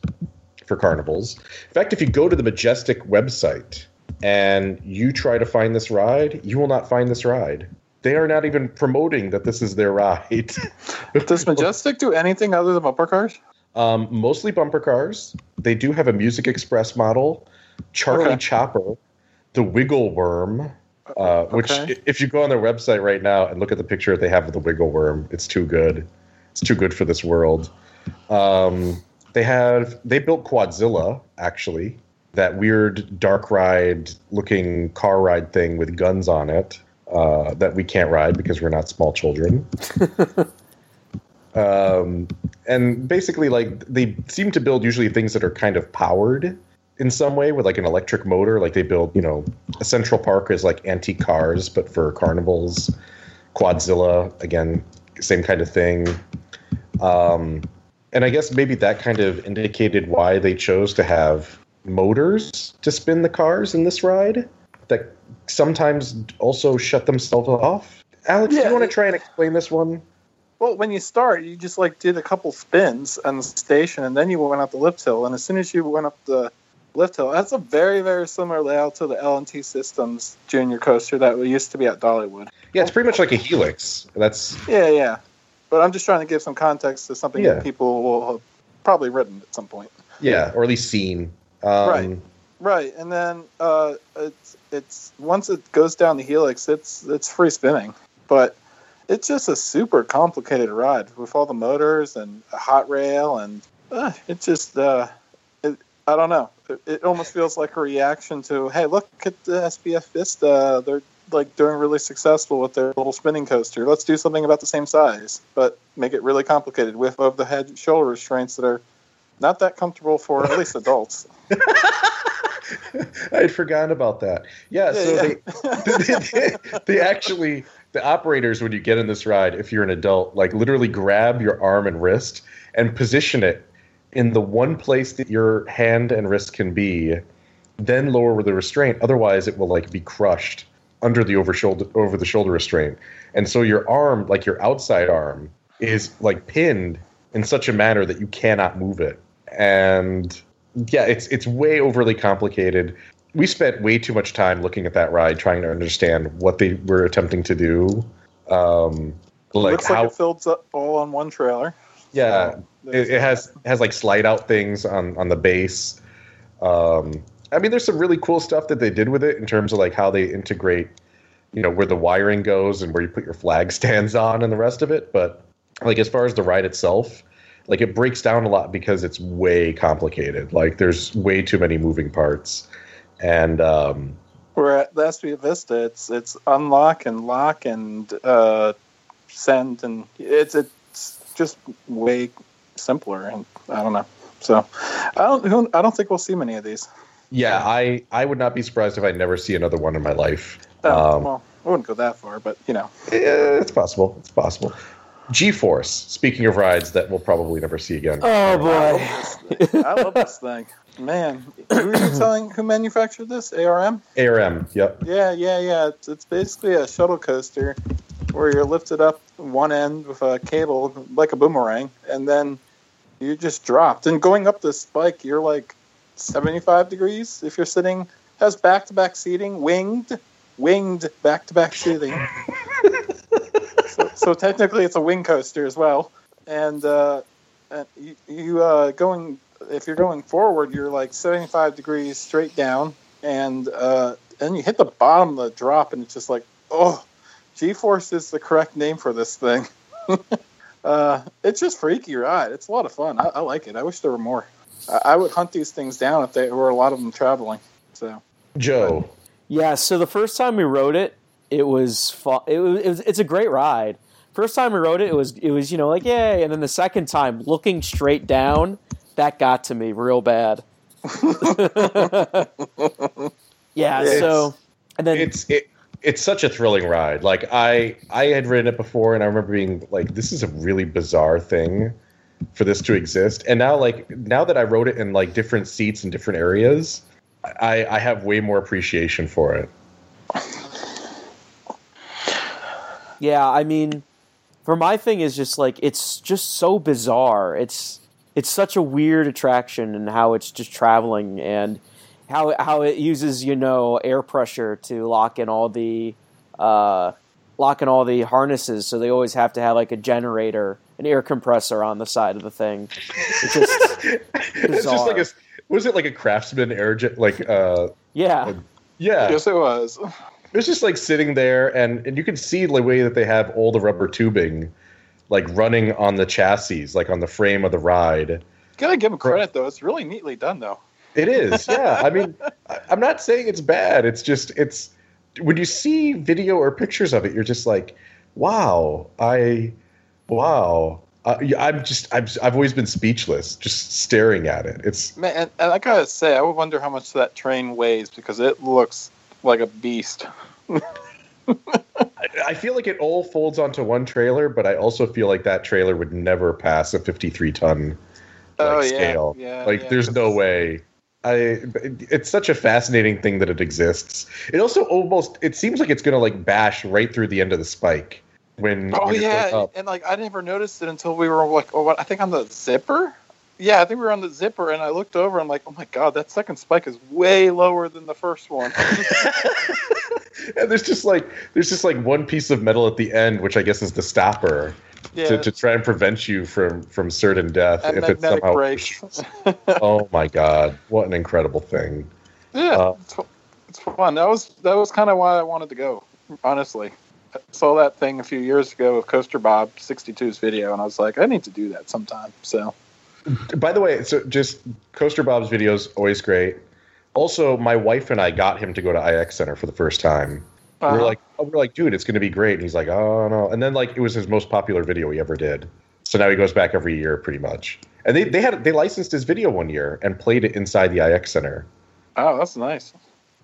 Speaker 1: for carnivals. In fact, if you go to the Majestic website and you try to find this ride, you will not find this ride. They are not even promoting that this is their ride.
Speaker 3: Does Majestic do anything other than bumper cars?
Speaker 1: Um, mostly bumper cars. They do have a Music Express model, Charlie
Speaker 3: Okay.
Speaker 1: Chopper, the Wiggle Worm, uh, which
Speaker 3: Okay.
Speaker 1: if you go on their website right now and look at the picture they have of the Wiggle Worm, it's too good. It's too good for this world. Um, they have they built Quadzilla actually, that weird dark ride looking car ride thing with guns on it uh, that we can't ride because we're not small children. um, and basically, like they seem to build usually things that are kind of powered in some way with like an electric motor. Like they build, you know, a Central Park is like antique cars, but for carnivals. Quadzilla, again, same kind of thing. Um, and I guess maybe that kind of indicated why they chose to have motors to spin the cars in this ride that sometimes also shut themselves off. Alex, do you want to try and explain this one?
Speaker 3: Well, when you start, you just like did a couple spins on the station, and then you went up the lift hill. And as soon as you went up the lift hill, that's a very, very similar layout to the L&T Systems Junior coaster that used to be at Dollywood.
Speaker 1: Yeah, it's pretty much like a helix. That's
Speaker 3: Yeah, yeah. But I'm just trying to give some context to something
Speaker 1: Yeah.
Speaker 3: that people will have probably written at some point.
Speaker 1: yeah, or at least seen. Um,
Speaker 3: Right. Right, and then uh, it's it's once it goes down the helix, it's it's free spinning, but it's just a super complicated ride with all the motors and a hot rail, and uh, it just uh, I don't know. It, it almost feels like a reaction to hey, look at the SBF Visa. They're like doing really successful with their little spinning coaster. Let's do something about the same size, but make it really complicated with of the head shoulder restraints that are not that comfortable for at least adults.
Speaker 1: I had forgotten about that. Yeah, so
Speaker 3: Yeah,
Speaker 1: They, they, they actually the operators when you get in this ride, if you're an adult, like literally grab your arm and wrist and position it in the one place that your hand and wrist can be, then lower the restraint. Otherwise, it will like be crushed under the over shoulder over the shoulder restraint, and so your arm, like your outside arm, is like pinned in such a manner that you cannot move it. And yeah, it's it's way overly complicated. We spent way too much time looking at that ride, trying to understand what they were attempting to do. Um, like
Speaker 3: Looks
Speaker 1: how
Speaker 3: like it fills up all on one trailer.
Speaker 1: Yeah,
Speaker 3: So,
Speaker 1: it, it has has like slide out things on on the base. Um, I mean, there's some really cool stuff that they did with it in terms of like how they integrate, you know, where the wiring goes and where you put your flag stands on and the rest of it. But like as far as the ride itself, like it breaks down a lot because it's way complicated. Like there's way too many moving parts, and um,
Speaker 3: Where at the SBF Visa, it's it's unlock and lock and uh, send, and it's it's just way simpler. And I don't know. So I don't I don't think we'll see many of these.
Speaker 1: yeah, I I would not be surprised if I never see another one in my life.
Speaker 3: Oh,
Speaker 1: Um,
Speaker 3: well, I wouldn't go that far, but you know.
Speaker 1: It's possible. It's possible. G-Force. Speaking of rides that we'll probably never see again.
Speaker 2: Oh
Speaker 3: I
Speaker 2: boy.
Speaker 3: love this thing. I love this thing. Man, who are you telling who manufactured this? ARM?
Speaker 1: ARM. Yep.
Speaker 3: Yeah, yeah, yeah. It's, it's basically a shuttle coaster where you're lifted up one end with a cable like a boomerang, and then you just dropped. And going up this spike, you're like 75 degrees if you're sitting has back to back seating, winged, winged back to back seating. so, so technically, it's a wing coaster as well. And, uh, and you, you uh, going if you're going forward, you're like 75 degrees straight down, and uh, and you hit the bottom of the drop, and it's just like, oh, G-force is the correct name for this thing. uh, it's just freaky ride. It's a lot of fun. I, I like it. I wish there were more. I, I, would hunt these things down if there were a lot of them traveling. So,
Speaker 1: Joe.
Speaker 2: Yeah. So the first time we rode it, it was, fu- it was, it was it's a great ride. First time we rode it, it was it was you know like yay, and then the second time looking straight down that got to me real bad. yeah, it's, so and then
Speaker 1: it's it, it's such a thrilling ride. Like I I had ridden it before, and I remember being like, this is a really bizarre thing for this to exist. And now like now that I rode it in like different seats in different areas, I I have way more appreciation for it.
Speaker 2: Yeah, I mean, for my thing is just like it's just so bizarre. It's it's such a weird attraction and how it's just traveling and how how it uses you know air pressure to lock in all the uh, lock in all the harnesses, so they always have to have like a generator, an air compressor on the side of the thing. It's just,
Speaker 1: it's just like a was it like a craftsman air like uh
Speaker 2: yeah.
Speaker 1: yeah.
Speaker 3: Yes it was.
Speaker 1: It was just like sitting there and and you can see the way that they have all the rubber tubing like running on the chassis, like on the frame of the ride.
Speaker 3: Gotta give them credit though; it's really neatly done, though.
Speaker 1: It is, yeah. I mean, I'm not saying it's bad. It's just it's when you see video or pictures of it, you're just like, wow, I, wow. Uh, I'm just I've I've always been speechless, just staring at it. It's
Speaker 3: man, and, and I gotta say, I would wonder how much that train weighs because it looks like a beast.
Speaker 1: I feel like it all folds onto one trailer, but I also feel like that trailer would never pass a 53 ton like, oh, scale.
Speaker 3: Yeah,
Speaker 1: like,
Speaker 3: yeah,
Speaker 1: there's no way. I. It's such a fascinating thing that it exists. It also almost. It seems like it's gonna like bash right through the end of the spike. When
Speaker 3: oh when yeah, and like I never noticed it until we were like, oh, what? I think on the zipper. Yeah, I think we were on the zipper, and I looked over. I'm like, oh my god, that second spike is way lower than the first one.
Speaker 1: and there's just like there's just like one piece of metal at the end, which I guess is the stopper. Yeah, to, to try and prevent you from from certain death
Speaker 3: if it's somehow brakes.
Speaker 1: oh my god what an incredible thing.
Speaker 3: Yeah uh, it's, it's fun. That was that was kind of why i wanted to go honestly. I saw that thing a few years ago of coaster bob 62's video and i was like i need to do that sometime so.
Speaker 1: By the way so just coaster bob's videos always great. Also, my wife and I got him to go to IX Center for the first time. Uh-huh. We are like, oh, we're like, dude, it's going to be great. And he's like, oh no. And then like it was his most popular video he ever did. So now he goes back every year, pretty much. And they they had they licensed his video one year and played it inside the IX Center.
Speaker 3: Oh, that's nice.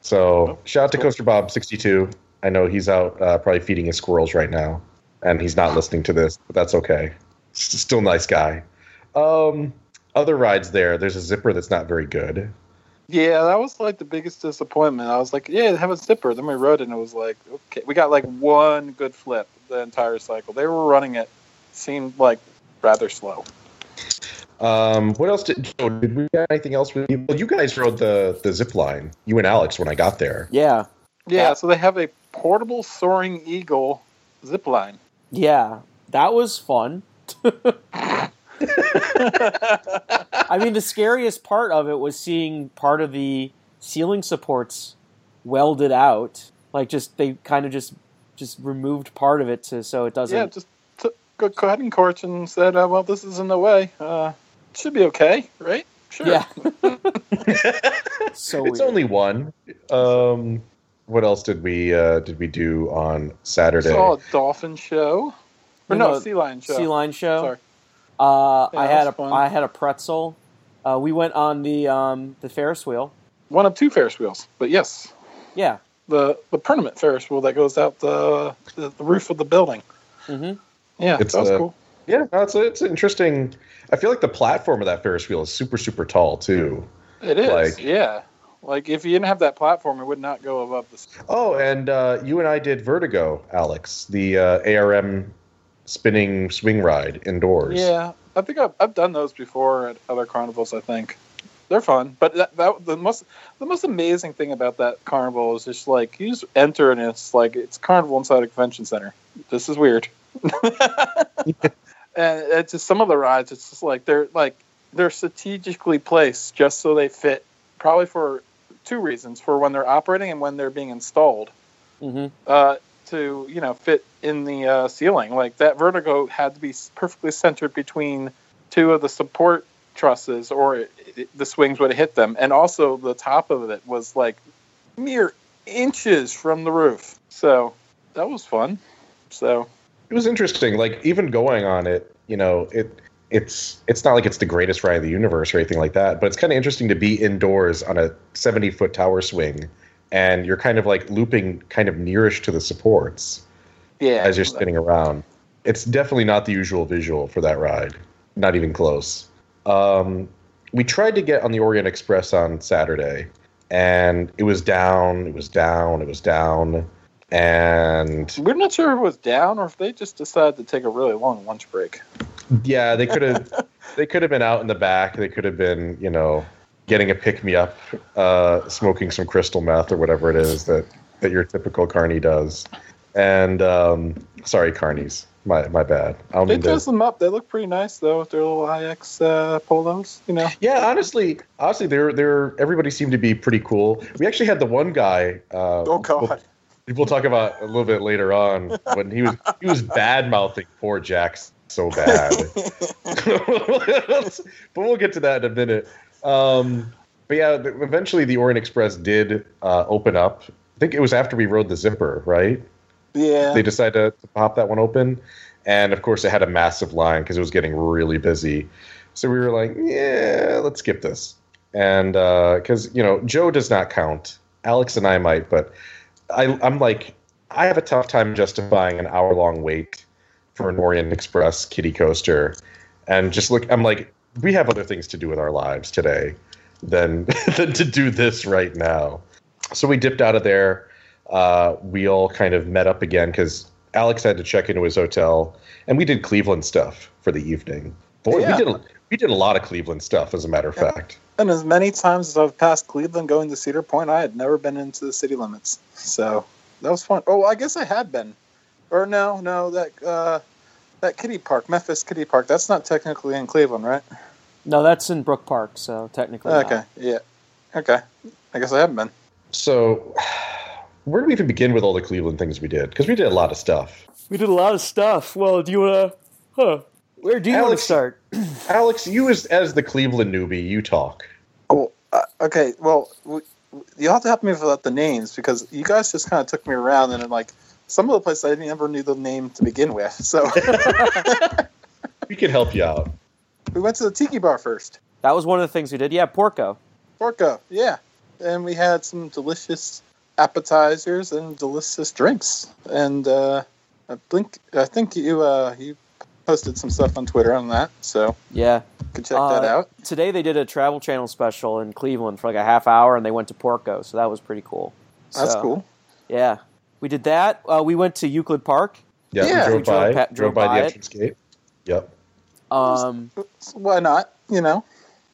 Speaker 1: So oh, shout out to cool. Coaster Bob sixty two. I know he's out uh, probably feeding his squirrels right now, and he's not listening to this, but that's okay. Still nice guy. Um, other rides there. There's a zipper that's not very good.
Speaker 3: Yeah, that was like the biggest disappointment. I was like, yeah, have a zipper. Then we rode it and it was like, okay, we got like one good flip the entire cycle. They were running it, seemed like rather slow.
Speaker 1: Um, what else did did we got anything else with you? Well, you guys rode the the zip line. You and Alex when I got there.
Speaker 2: Yeah.
Speaker 3: Yeah, so they have a portable soaring eagle zip line.
Speaker 2: Yeah, that was fun. I mean, the scariest part of it was seeing part of the ceiling supports welded out. Like, just they kind of just just removed part of it to so it doesn't.
Speaker 3: Yeah, just took a cutting torch and said, uh, "Well, this is in the way. Uh, should be okay, right?" Sure.
Speaker 2: Yeah.
Speaker 1: so it's weird. only one. Um, what else did we uh, did we do on Saturday?
Speaker 3: Saw a dolphin show. Or no, no, sea lion show.
Speaker 2: Sea lion show.
Speaker 3: Sorry.
Speaker 2: Uh, yeah, I had a fun. I had a pretzel. Uh, we went on the um, the Ferris wheel.
Speaker 3: One of two Ferris wheels, but yes.
Speaker 2: Yeah.
Speaker 3: The the permanent Ferris wheel that goes out the the, the roof of the building.
Speaker 2: Mm-hmm.
Speaker 3: Yeah, it's, that was uh, cool.
Speaker 1: Yeah, no, it's it's interesting. I feel like the platform of that Ferris wheel is super super tall too.
Speaker 3: It is. Like, yeah. Like if you didn't have that platform, it would not go above the.
Speaker 1: Oh, and uh, you and I did Vertigo, Alex, the uh, ARM spinning swing ride indoors.
Speaker 3: Yeah, I think I've, I've done those before at other carnivals. I think. they're fun. But that, that the most the most amazing thing about that carnival is just like you just enter and it's like it's carnival inside a convention center. This is weird. and it's just some of the rides. It's just like they're like they're strategically placed just so they fit. Probably for two reasons: for when they're operating and when they're being installed.
Speaker 2: hmm
Speaker 3: Uh, to you know fit in the uh, ceiling. Like that vertigo had to be perfectly centered between two of the support trusses, or it, it- the swings would have hit them. And also the top of it was like mere inches from the roof. So that was fun. So
Speaker 1: It was interesting. Like even going on it, you know, it it's it's not like it's the greatest ride of the universe or anything like that, but it's kind of interesting to be indoors on a 70 foot tower swing, and you're kind of like looping kind of nearish to the supports
Speaker 3: yeah,
Speaker 1: as you're spinning around. It's definitely not the usual visual for that ride. Not even close. Um, we tried to get on the Orient Express on Saturday, and it was down. It was down. It was down. And
Speaker 3: We're not sure if it was down or if they just decided to take a really long lunch break.
Speaker 1: Yeah, they could have. they could have been out in the back. They could have been, you know, getting a pick me up, uh, smoking some crystal meth or whatever it is that that your typical carny does. And um, sorry, carnies. My my bad. I don't
Speaker 3: They
Speaker 1: mean to-
Speaker 3: dress them up. They look pretty nice though with their little IX uh, polos. You know.
Speaker 1: Yeah, honestly, honestly, they're they're everybody seemed to be pretty cool. We actually had the one guy. Uh,
Speaker 3: Oh God.
Speaker 1: We'll, we'll talk about a little bit later on when he was he was bad mouthing poor Jax so bad. but we'll get to that in a minute. Um, but yeah, eventually the Orient Express did uh, open up. I think it was after we rode the zipper, right?
Speaker 3: Yeah.
Speaker 1: They decided to, to pop that one open, and of course it had a massive line because it was getting really busy. So we were like, yeah, let's skip this. And because you know Joe does not count, Alex and I might, but I, I'm like, I have a tough time justifying an hour long wait for an Orient Express kitty coaster, and just look, I'm like, we have other things to do with our lives today than than to do this right now. So we dipped out of there. Uh, we all kind of met up again because Alex had to check into his hotel, and we did Cleveland stuff for the evening. Boy,
Speaker 3: Yeah.
Speaker 1: we did a, we did a lot of Cleveland stuff, as a matter of
Speaker 3: Yeah.
Speaker 1: fact.
Speaker 3: And as many times as I've passed Cleveland going to Cedar Point, I had never been into the city limits. So that was fun. Oh, I guess I had been. Or no, no, that uh, that kitty park, Memphis Kiddie Park, that's not technically in Cleveland, right?
Speaker 2: No, that's in Brook Park, so technically. not.
Speaker 3: Okay, yeah. Okay. I guess I haven't been.
Speaker 1: So, where do we even begin with all the Cleveland things we did? Because we did a lot of stuff.
Speaker 2: We did a lot of stuff. Well, do you wanna? Huh? Where do you want to
Speaker 1: Alex-
Speaker 2: start?
Speaker 1: Alex, you as as the Cleveland newbie, you talk.
Speaker 3: Oh, uh, okay. Well, we, you'll have to help me with the names because you guys just kind of took me around and then, like, some of the places I never knew the name to begin with. So
Speaker 1: We can help you out.
Speaker 3: we went to the Tiki Bar first.
Speaker 2: That was one of the things we did. Yeah, Porco.
Speaker 3: Porco, yeah. And we had some delicious appetizers and delicious drinks. And uh, I think I think you uh, you posted some stuff on Twitter on that, so
Speaker 2: Yeah.
Speaker 3: you can check
Speaker 2: Uh,
Speaker 3: that out.
Speaker 2: Today they did a Travel Channel special in Cleveland for like a half hour, and they went to Porco, so that was pretty cool.
Speaker 3: That's
Speaker 2: So,
Speaker 3: cool.
Speaker 2: Yeah, we did that. Uh, we went to Euclid Park.
Speaker 1: Yeah,
Speaker 3: Yeah.
Speaker 1: we drove
Speaker 2: We drove
Speaker 1: by,
Speaker 2: pa-
Speaker 1: drove,
Speaker 2: drove
Speaker 1: by,
Speaker 2: by
Speaker 1: the
Speaker 2: it.
Speaker 1: entrance gate. Yep.
Speaker 2: Um,
Speaker 3: Why not? You know,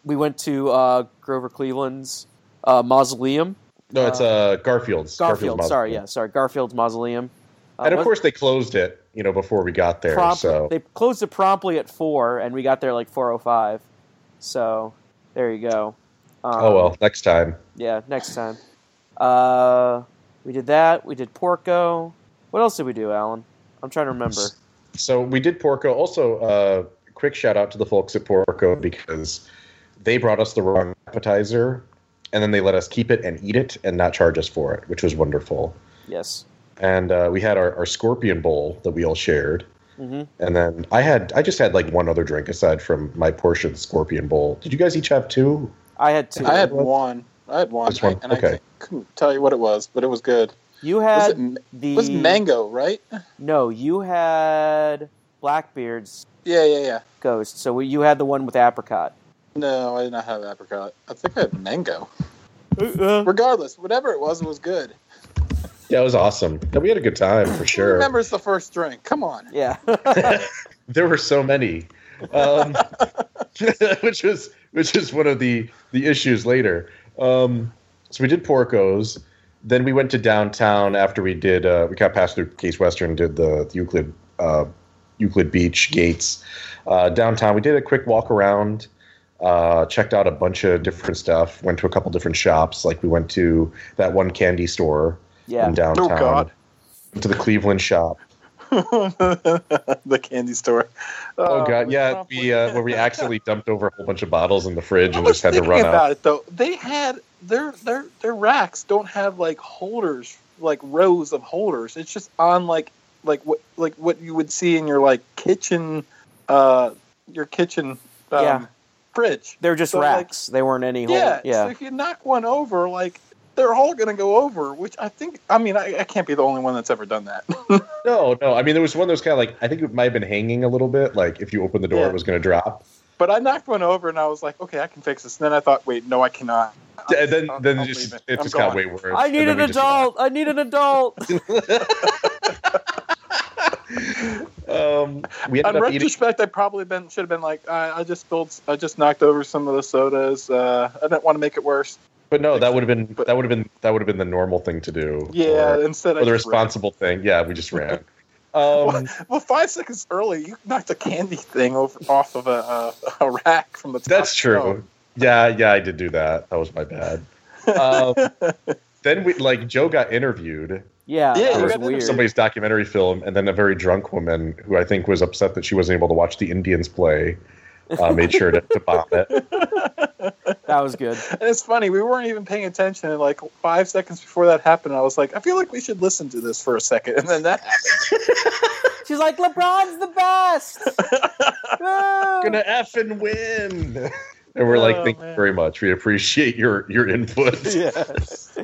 Speaker 2: we went to uh, Grover Cleveland's uh, mausoleum.
Speaker 1: No, it's uh, Garfield's.
Speaker 2: Garfield,
Speaker 1: Garfield's
Speaker 2: sorry, yeah, sorry, Garfield's mausoleum. Uh,
Speaker 1: And of course, they closed it. You know, before we got there.
Speaker 2: prompt-
Speaker 1: so
Speaker 2: they closed it promptly at four, and we got there like four o five. So there you go. Um,
Speaker 1: oh well, next time.
Speaker 2: Yeah, next time. Uh, we did that. We did Porco. What else did we do, Alan? I'm trying to remember.
Speaker 1: So we did Porco. Also, uh, quick shout out to the folks at Porco because they brought us the wrong appetizer, and then they let us keep it and eat it and not charge us for it, which was wonderful.
Speaker 2: Yes.
Speaker 1: And uh, we had our, our scorpion bowl that we all shared,
Speaker 2: hmm
Speaker 1: and then I had I just had like one other drink aside from my portion scorpion bowl. Did you guys each have two?
Speaker 2: I had two.
Speaker 3: I had one. I had one,
Speaker 1: This one?
Speaker 3: and
Speaker 1: Okay.
Speaker 3: I couldn't tell you what it was, but it was good.
Speaker 2: you had
Speaker 3: Was
Speaker 2: had
Speaker 3: it,
Speaker 2: the
Speaker 3: was mango, right?
Speaker 2: no. You had Blackbeard's
Speaker 3: Yeah, yeah, yeah.
Speaker 2: ghost. So you had the one with apricot.
Speaker 3: No, I did not have apricot. I think I had mango.
Speaker 2: Uh,
Speaker 3: Regardless, whatever it was, it was good.
Speaker 1: Yeah, it was awesome. Yeah, we had a good time for
Speaker 3: Who
Speaker 1: sure.
Speaker 3: remembers the first drink? Come on.
Speaker 2: yeah.
Speaker 1: there were so many, um, which was which is one of the the issues later. Um, so we did Porco's. Then we went to downtown after we did. Uh, we got past through Case Western, did the, the Euclid uh, Euclid Beach gates. Uh, downtown, we did a quick walk around. Uh, checked out a bunch of different stuff. Went to a couple different shops. Like we went to that one candy store
Speaker 2: Yeah.
Speaker 1: in downtown.
Speaker 3: God.
Speaker 1: To the Cleveland shop.
Speaker 3: the candy store.
Speaker 1: Oh, god, yeah.
Speaker 3: probably-
Speaker 1: We uh, where we accidentally dumped over a whole bunch of bottles in the fridge
Speaker 3: I
Speaker 1: and just had to
Speaker 3: thinking
Speaker 1: run
Speaker 3: about
Speaker 1: out.
Speaker 3: it though. They had their their their racks don't have like holders, like rows of holders. It's just on like like what like what you would see in your like kitchen, uh, your kitchen um,
Speaker 2: Yeah.
Speaker 3: fridge.
Speaker 2: They're just
Speaker 3: So, like,
Speaker 2: racks. they weren't any hole.
Speaker 3: Yeah,
Speaker 2: Yeah.
Speaker 3: So if you knock one over, like they're all gonna go over. Which I think. I mean, I, I can't be the only one that's ever done that.
Speaker 1: No, no. I mean, there was one that was kind of like I think it might have been hanging a little bit. Like if you open the door,
Speaker 3: Yeah.
Speaker 1: it was going to drop.
Speaker 3: but I knocked one over, and I was like, okay, I can fix this. And then I thought, wait, no, I cannot.
Speaker 1: And then
Speaker 3: I'll-
Speaker 1: then
Speaker 3: I'll
Speaker 1: it just
Speaker 3: leave
Speaker 1: it,
Speaker 3: I'm
Speaker 1: just got way worse.
Speaker 2: I need an
Speaker 1: then we just-
Speaker 2: adult. I need an adult.
Speaker 1: Um, we ended
Speaker 3: On
Speaker 1: up eating.
Speaker 3: retrospect, I probably been should have been like, I, I just spilled, I just knocked over some of the sodas. Uh, I didn't want to make it worse.
Speaker 1: But no, that would have been
Speaker 3: But-
Speaker 1: that would have been that would have been the normal thing to do.
Speaker 3: Yeah,
Speaker 1: or,
Speaker 3: instead
Speaker 1: or
Speaker 3: I
Speaker 1: the
Speaker 3: just ran.
Speaker 1: responsible thing. Yeah, we just ran. Um,
Speaker 3: Well, five seconds early, you knocked a candy thing over off of a, a, a rack from the top.
Speaker 1: that's true.
Speaker 3: shelf.
Speaker 1: Yeah, yeah, I did do that. That was my bad. Um, then we like Joe got interviewed
Speaker 2: Yeah,
Speaker 3: Yeah,
Speaker 2: that
Speaker 3: you
Speaker 2: was weird.
Speaker 1: somebody's documentary film, and then a very drunk woman who I think was upset that she wasn't able to watch the Indians play uh, made sure to, to bomb it.
Speaker 2: That was good.
Speaker 3: And it's funny, we weren't even paying attention. And like five seconds before that happened, I was like, I feel like we should listen to this for a second. And then that happened.
Speaker 2: She's like, LeBron's the best.
Speaker 1: Gonna f and win. And we're like,
Speaker 3: Oh,
Speaker 1: thank you very much. We appreciate your your input.
Speaker 2: Yes.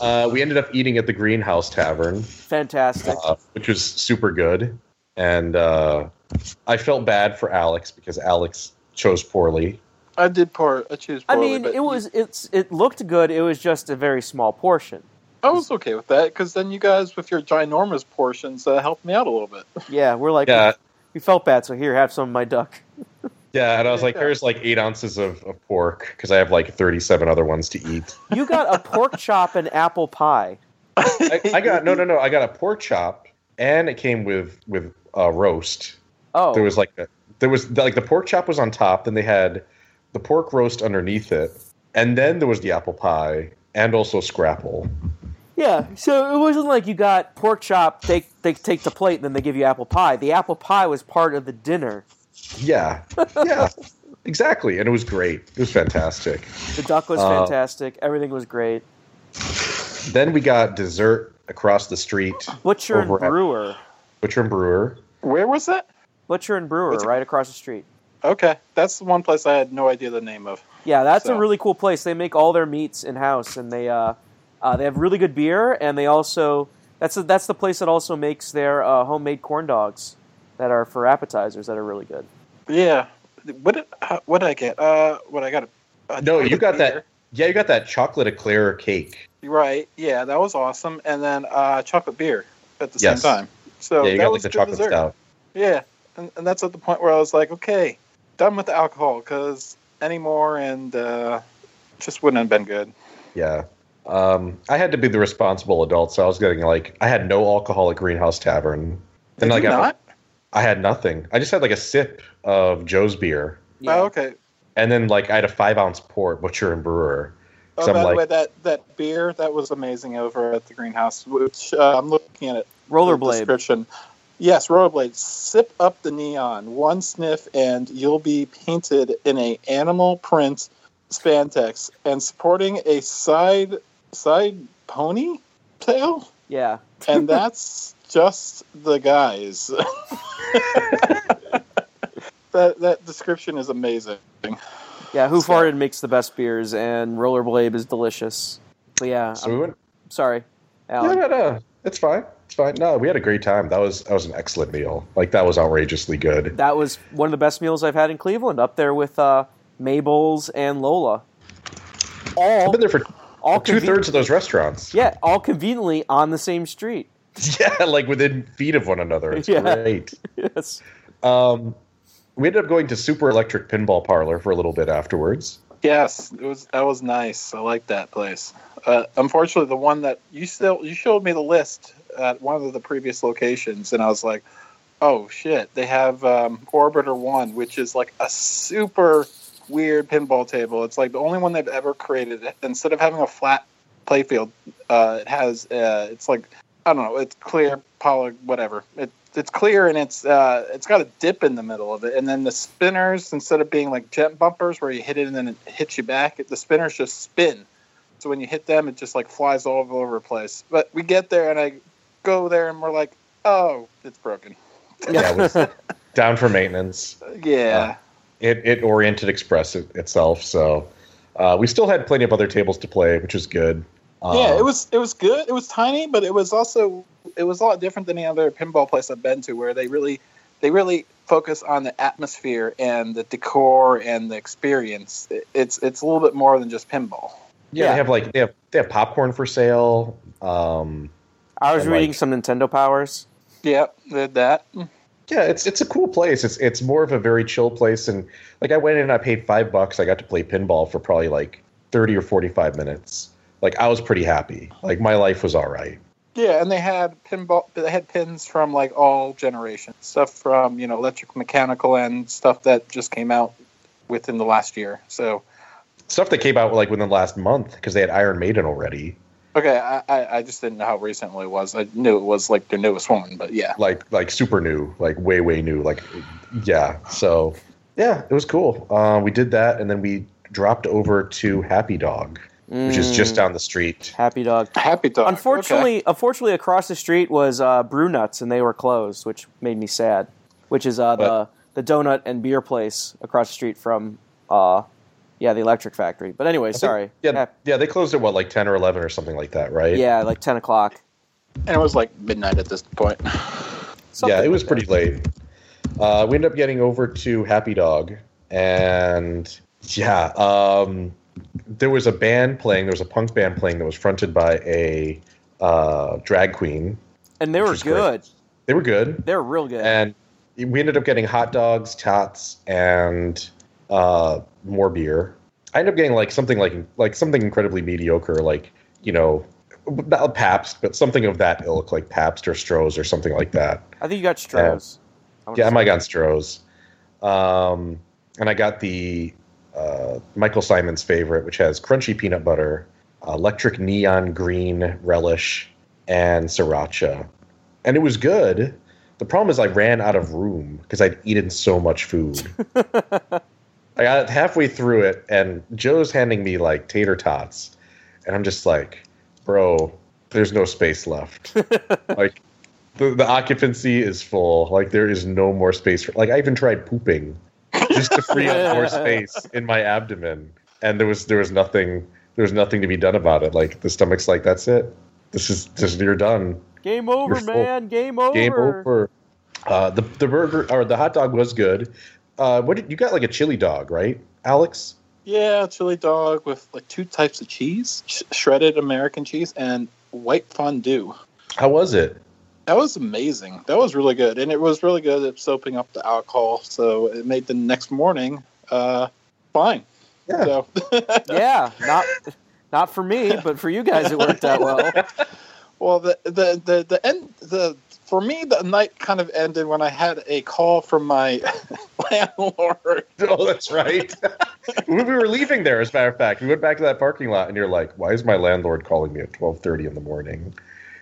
Speaker 1: Uh, we ended up eating at the Greenhouse Tavern,
Speaker 2: Fantastic.
Speaker 1: uh, which was super good. And uh, I felt bad for Alex because Alex chose poorly.
Speaker 3: I did pour, I choose
Speaker 2: I mean, it was it's it looked good. It was just a very small portion.
Speaker 3: I was okay with that because then you guys, with your ginormous portions, uh, helped me out a little bit.
Speaker 2: Yeah, we're like,
Speaker 1: Yeah,
Speaker 2: we felt bad, so here, have some of my duck.
Speaker 1: yeah. And I was like,
Speaker 3: Yeah.
Speaker 1: here's like eight ounces of, of pork because I have like 37 other ones to eat.
Speaker 2: You got a pork chop and apple pie.
Speaker 1: I, I got no, no, no. I got a pork chop, and it came with with uh, roast.
Speaker 2: Oh,
Speaker 1: There was like a, there was like the pork chop was on top. Then they had the pork roast underneath it, and then there was the apple pie and also scrapple.
Speaker 2: yeah. So it wasn't like you got pork chop. They they take the plate, and then they give you apple pie. The apple pie was part of the dinner.
Speaker 1: Yeah, yeah, exactly. And it was great. It was fantastic.
Speaker 2: The duck was
Speaker 1: Uh,
Speaker 2: fantastic. Everything was great.
Speaker 1: Then we got dessert across the street,
Speaker 2: Butcher and
Speaker 1: Over at-
Speaker 2: Brewer.
Speaker 1: Butcher and Brewer.
Speaker 3: Where was that?
Speaker 2: Butcher and Brewer,
Speaker 3: What's it-
Speaker 2: right across the street.
Speaker 3: Okay, that's the one place I had no idea the name of.
Speaker 2: Yeah, that's a really cool place. They make all their meats in house, and they uh, uh, they have really good beer, and they also that's the that's the place that also makes their uh, homemade corn dogs that are for appetizers that are really good.
Speaker 3: Yeah, what did uh, what did I get? Uh, what I got? A, a
Speaker 1: No, you got
Speaker 3: beer.
Speaker 1: that. Yeah, you got that chocolate eclair cake.
Speaker 3: Right. Yeah, that was awesome. And then uh, chocolate beer at the
Speaker 1: Yes.
Speaker 3: same time. So
Speaker 1: yeah, you
Speaker 3: that
Speaker 1: got like
Speaker 3: was
Speaker 1: the chocolate
Speaker 3: dessert.
Speaker 1: stout.
Speaker 3: Yeah, and, and that's at the point where I was like, okay, done with the alcohol because anymore and uh, just wouldn't have been good.
Speaker 1: Yeah. Um, I had to be the responsible adult, so I was getting like I had no alcohol at Greenhouse Tavern.
Speaker 3: Did
Speaker 1: And like
Speaker 3: you
Speaker 1: I,
Speaker 3: not?
Speaker 1: I had nothing. I just had like a sip of Joe's beer,
Speaker 3: Oh, okay.
Speaker 1: and then like I had a five ounce port, Butcher and Brewer.
Speaker 3: Oh,
Speaker 1: So I'm
Speaker 3: by the
Speaker 1: like-
Speaker 3: way, that that beer that was amazing over at the greenhouse. Which uh, I'm looking at it. the
Speaker 2: Rollerblade.
Speaker 3: description. Yes, rollerblade. Sip up the neon. One sniff, and you'll be painted in a animal print spandex and sporting a side side pony tail.
Speaker 2: Yeah,
Speaker 3: And that's just the guys. that that description is amazing.
Speaker 2: yeah. Who
Speaker 3: So-
Speaker 2: farted makes the best beers, and Rollerblade is delicious. But yeah,
Speaker 1: So we
Speaker 2: I'm
Speaker 1: went.
Speaker 2: sorry,
Speaker 1: Yeah,
Speaker 2: Alan.
Speaker 1: no, no, it's fine. It's fine. No, we had a great time. That was that was an excellent meal. Like that was outrageously good.
Speaker 2: That was one of the best meals I've had in Cleveland, up there with uh, Mabel's and Lola.
Speaker 1: I've
Speaker 2: All,
Speaker 1: been there for
Speaker 2: all
Speaker 1: two
Speaker 2: conven-
Speaker 1: thirds of those restaurants.
Speaker 2: Yeah, all conveniently on the same street.
Speaker 1: Yeah, like within feet of one another. It's
Speaker 2: Yeah.
Speaker 1: great.
Speaker 2: Yes.
Speaker 1: Um, we ended up going to Super Electric Pinball Parlor for a little bit afterwards.
Speaker 3: Yes, it was that was nice. I like that place. Uh, unfortunately, the one that you still you showed me the list at one of the previous locations, and I was like, "Oh shit!" They have um, Orbitor One, which is like a super weird pinball table. It's like the only one they've ever created. Instead of having a flat playfield, uh, it has uh, it's like I don't know. It's clear, poly, whatever. It it's clear and it's uh, it's got a dip in the middle of it, and then the spinners instead of being like jet bumpers where you hit it and then it hits you back, the spinners just spin. So when you hit them, it just like flies all over the place. But we get there and I go there and we're like, oh, it's broken.
Speaker 1: Yeah, it was down for maintenance.
Speaker 3: Yeah.
Speaker 1: Uh, it it Oriented Express it, itself, so uh, we still had plenty of other tables to play, which was good. Um,
Speaker 3: yeah, it was it was good. It was tiny, but it was also it was a lot different than any other pinball place I've been to, where they really they really focus on the atmosphere and the decor and the experience. It, it's it's a little bit more than just pinball.
Speaker 1: Yeah,
Speaker 2: Yeah.
Speaker 1: they have like they have they have popcorn for sale. Um,
Speaker 2: I was
Speaker 1: And,
Speaker 2: reading
Speaker 1: like-
Speaker 2: some Nintendo powers.
Speaker 3: Yeah, did that.
Speaker 1: yeah, it's it's a cool place. It's it's more of a very chill place, and like I went in, and I paid five bucks. I got to play pinball for probably like thirty or forty five minutes. Like I was pretty happy. Like my life was all right.
Speaker 3: Yeah, and they had pinball. They had pins from like all generations, stuff from you know electric, mechanical, and stuff that just came out within the last year. So
Speaker 1: Stuff that came out like within the last month because they had Iron Maiden already.
Speaker 3: Okay, I, I I just didn't know how recently it was. I knew it was like their newest one, but yeah.
Speaker 1: like like super new, like way way new, like yeah. So yeah, it was cool. Uh, we did that, and then we dropped over to Happy Dog, which is just
Speaker 2: Mm,
Speaker 1: down the street.
Speaker 2: Happy Dog.
Speaker 3: Happy dog.
Speaker 2: Unfortunately, unfortunately, across the street was uh, Brewnuts, and they were closed, which made me sad. Which is uh, the the donut and beer place across the street from, uh, yeah, the Electric Factory. But anyway,
Speaker 1: I think-
Speaker 2: sorry.
Speaker 1: Yeah,
Speaker 2: Hap-
Speaker 1: yeah, they closed at what like ten or eleven or something like that, right?
Speaker 2: yeah, like ten o'clock.
Speaker 3: and it was like midnight at this point.
Speaker 2: Something
Speaker 1: yeah, it was
Speaker 2: like
Speaker 1: pretty late. Uh, we ended up getting over to Happy Dog, and yeah, um, there was a band playing. There was a punk band playing that was fronted by a uh, drag queen.
Speaker 2: And they were
Speaker 1: was great.
Speaker 2: good.
Speaker 1: They were good,
Speaker 2: They were real good.
Speaker 1: and we ended up getting hot dogs, tots, and uh, more beer. I end up getting like something like like something incredibly mediocre, like you know, not Pabst, but something of that ilk, like Pabst or Stroh's or something like that.
Speaker 2: I think you got Stroh's. Wanna
Speaker 1: Yeah, I might got Stroh's. Um, and I got the uh, Michael Symon's favorite, which has crunchy peanut butter, electric neon green relish, and sriracha. And it was good. The problem is I ran out of room because I'd eaten so much food. I got halfway through it, and Joe's handing me like tater tots, and I'm just like, bro, there's no space left. like, the, the occupancy is full. Like, there is no more space. For, like, I even tried pooping just to free up more space in my abdomen, and there was there was nothing there was nothing to be done about it. Like, the stomach's like, that's it. This is this you're done.
Speaker 2: Game over, man. Game over.
Speaker 1: Game over. Uh, the the burger or the hot dog was good. Uh, what did you got? Like a chili dog, right, Alex?
Speaker 3: Yeah, chili dog with like two types of cheese, sh- shredded American cheese and white fondue.
Speaker 1: How was it?
Speaker 3: That was amazing. That was really good, and it was really good at soaping up the alcohol, so it made the next morning uh, fine.
Speaker 1: Yeah.
Speaker 3: So,
Speaker 2: yeah, not not for me, but for you guys, it worked out well.
Speaker 3: well, the the the the end the for me the night kind of ended when I had a call from my landlord.
Speaker 1: Oh, that's right. we were leaving there, as a matter of fact. We went back to that parking lot, and you're like, "Why is my landlord calling me at twelve thirty in the morning?"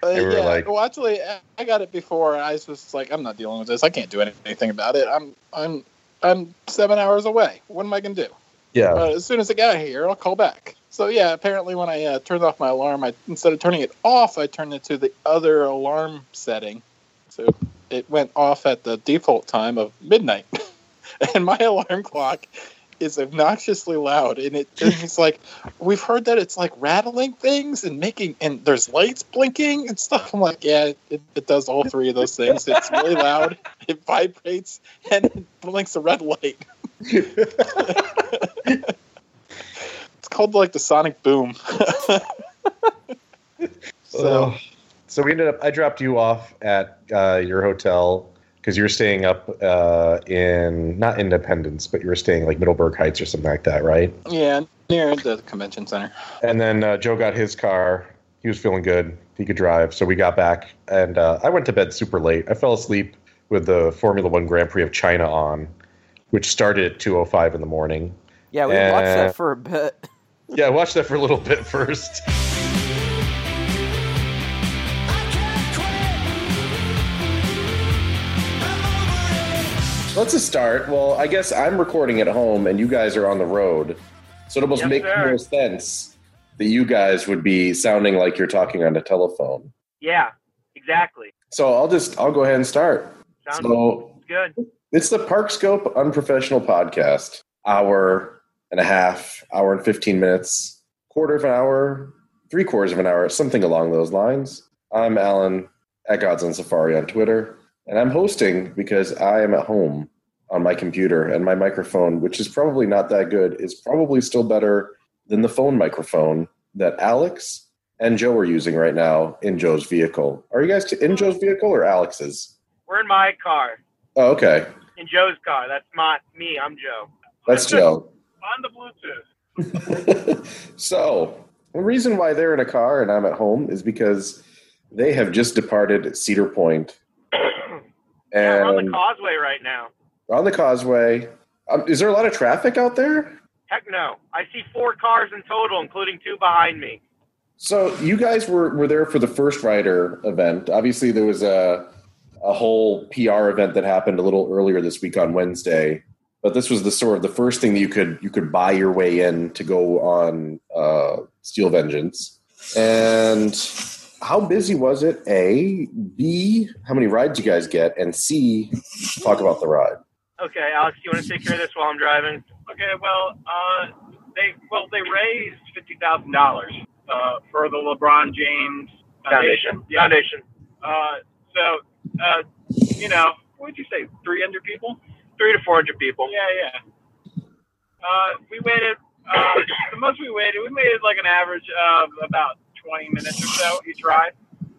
Speaker 3: Uh,
Speaker 1: They were
Speaker 3: yeah,
Speaker 1: like-
Speaker 3: well, actually, I- got it before. I was just like, I'm not dealing with this. I can't do anything about it. I'm I'm I'm seven hours away. What am I gonna do?
Speaker 1: Yeah,
Speaker 3: Uh, as soon as I get here, I'll call back. So yeah, apparently when I uh, turned off my alarm, I instead of turning it off, I turned it to the other alarm setting. So it went off at the default time of midnight, and my alarm clock is obnoxiously loud. And it, it's like we've heard that it's like rattling things and making and there's lights blinking and stuff. I'm like, yeah, it, it does all three of those things. It's really loud, it vibrates, and it blinks a red light. It's called like the sonic boom. so
Speaker 1: so so we ended up. I dropped you off at uh, your hotel. because you were staying up uh, in not Independence, but you were staying like Middleburg Heights or something like that, right?
Speaker 3: Yeah, near the convention center.
Speaker 1: And then uh, Joe got his car. He was feeling good. He could drive. So we got back, and uh, I went to bed super late. I fell asleep with the Formula One Grand Prix of China on, which started at 2:05 in the morning.
Speaker 2: Yeah, we
Speaker 1: Uh,
Speaker 2: watched that for a bit.
Speaker 1: Yeah, I watched that for a little bit first. Let's just start. Well, I guess I'm recording at home and you guys are on the road. So it almost
Speaker 4: Yes,
Speaker 1: makes
Speaker 4: sir.
Speaker 1: more sense that you guys would be sounding like you're talking on a telephone.
Speaker 4: Yeah, exactly.
Speaker 1: So I'll just I'll go ahead and start.
Speaker 4: Sounds
Speaker 1: So
Speaker 4: good.
Speaker 1: it's the Park Scope Unprofessional Podcast. Hour and a half, hour and 15 minutes, quarter of an hour, three quarters of an hour, something along those lines. I'm Alan at Gods on Safari on Twitter, and I'm hosting because I am at home on my computer, and my microphone, which is probably not that good, is probably still better than the phone microphone that Alex and Joe are using right now in Joe's vehicle. Are you guys in Joe's vehicle or Alex's?
Speaker 4: We're in my car,
Speaker 1: Oh, okay.
Speaker 4: in Joe's car. That's not me. I'm Joe.
Speaker 1: That's Joe.
Speaker 4: On the Bluetooth.
Speaker 1: so the reason why they're in a car and I'm at home is because they have just departed Cedar Point
Speaker 4: yeah, we're on the causeway right now.
Speaker 1: on the causeway. Um, is there a lot of traffic out there?
Speaker 4: Heck no. I see four cars in total, including two behind me.
Speaker 1: So you guys were, were there for the first rider event. Obviously, there was a a whole PR event that happened a little earlier this week on Wednesday. But this was the sort of the first thing that you could you could buy your way in to go on uh, Steel Vengeance. And how busy was it? A, B, how many rides you guys get, and C, talk about the ride.
Speaker 4: Okay, Alex, you want to take care of this while I'm driving?
Speaker 5: Okay, well, uh, they well they raised fifty thousand dollars uh, for the LeBron James
Speaker 4: Foundation.
Speaker 5: Yeah.
Speaker 4: Foundation.
Speaker 5: Uh, so uh, you know, what would you say? Three hundred people?
Speaker 4: Three to four hundred people.
Speaker 5: Yeah, yeah. Uh, we waited. Uh, the most we waited, we waited like an average of about twenty minutes or so each ride,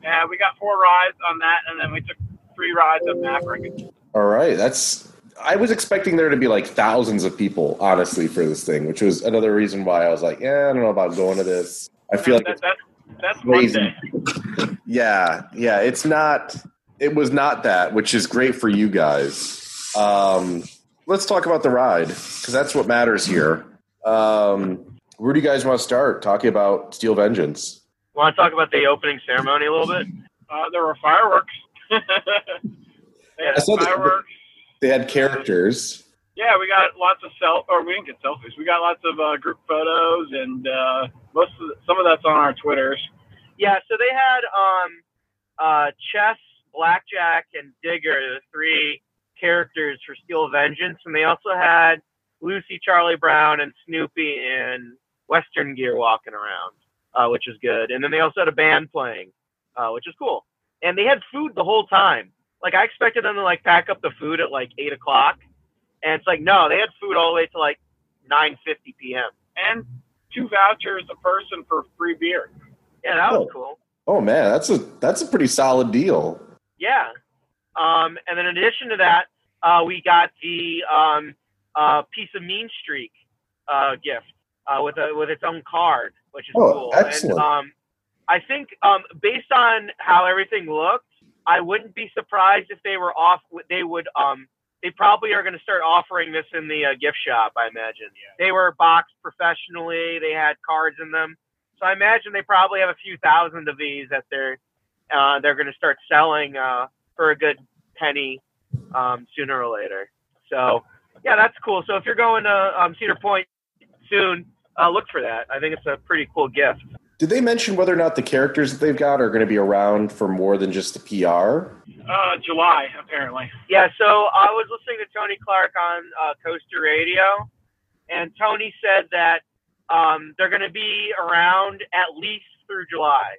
Speaker 5: and we got four rides on that, and then we took three rides of Maverick.
Speaker 1: All right, that's. I was expecting there to be like thousands of people, honestly, for this thing, which was another reason why I was like, yeah, I don't know about going to this. I feel like
Speaker 5: that, that's one
Speaker 1: crazy. Yeah, yeah, it's not. It was not that, which is great for you guys. Um, let's talk about the ride because that's what matters here. Um, where do you guys want to start talking about Steel Vengeance?
Speaker 4: Want to talk about the opening ceremony a little bit?
Speaker 5: Uh, there were fireworks. they
Speaker 1: I
Speaker 5: had
Speaker 1: saw that-
Speaker 5: fireworks.
Speaker 1: They had characters.
Speaker 5: Yeah, we got lots of self, or we didn't get selfies. We got lots of uh, group photos, and uh, most of the, some of that's on our Twitters.
Speaker 4: Yeah, so they had um, uh, Chess, Blackjack, and Digger, the three characters for Steel Vengeance, and they also had Lucy, Charlie Brown, and Snoopy in Western gear walking around, uh, which is good. And then they also had a band playing, uh, which is cool. And they had food the whole time. Like I expected them to like pack up the food at like eight o'clock, and it's like no, they had food all the way to like nine fifty p.m.
Speaker 5: And two vouchers a person for free beer.
Speaker 4: Yeah, that was
Speaker 1: Oh.
Speaker 4: cool.
Speaker 1: Oh man, that's a that's a pretty solid deal.
Speaker 4: Yeah. Um, and then in addition to that, uh, we got the um, uh, piece of Mean Streak uh, gift uh, with a with its own card, which is
Speaker 1: Oh,
Speaker 4: cool.
Speaker 1: excellent.
Speaker 4: And um, I think um, based on how everything looked, I wouldn't be surprised if they were off. They would. Um, they probably are going to start offering this in the uh, gift shop. I imagine. They were boxed professionally. They had cards in them. So I imagine they probably have a few thousand of these that they're uh, they're going to start selling uh, for a good penny um, sooner or later. So yeah, that's cool. So if you're going to um, Cedar Point soon, uh, look for that. I think it's a pretty cool gift.
Speaker 1: Did they mention whether or not the characters that they've got are going to be around for more than just the PR?
Speaker 5: Uh, July, apparently.
Speaker 4: Yeah, so I was listening to Tony Clark on uh, Coaster Radio, and Tony said that um, they're going to be around at least through July.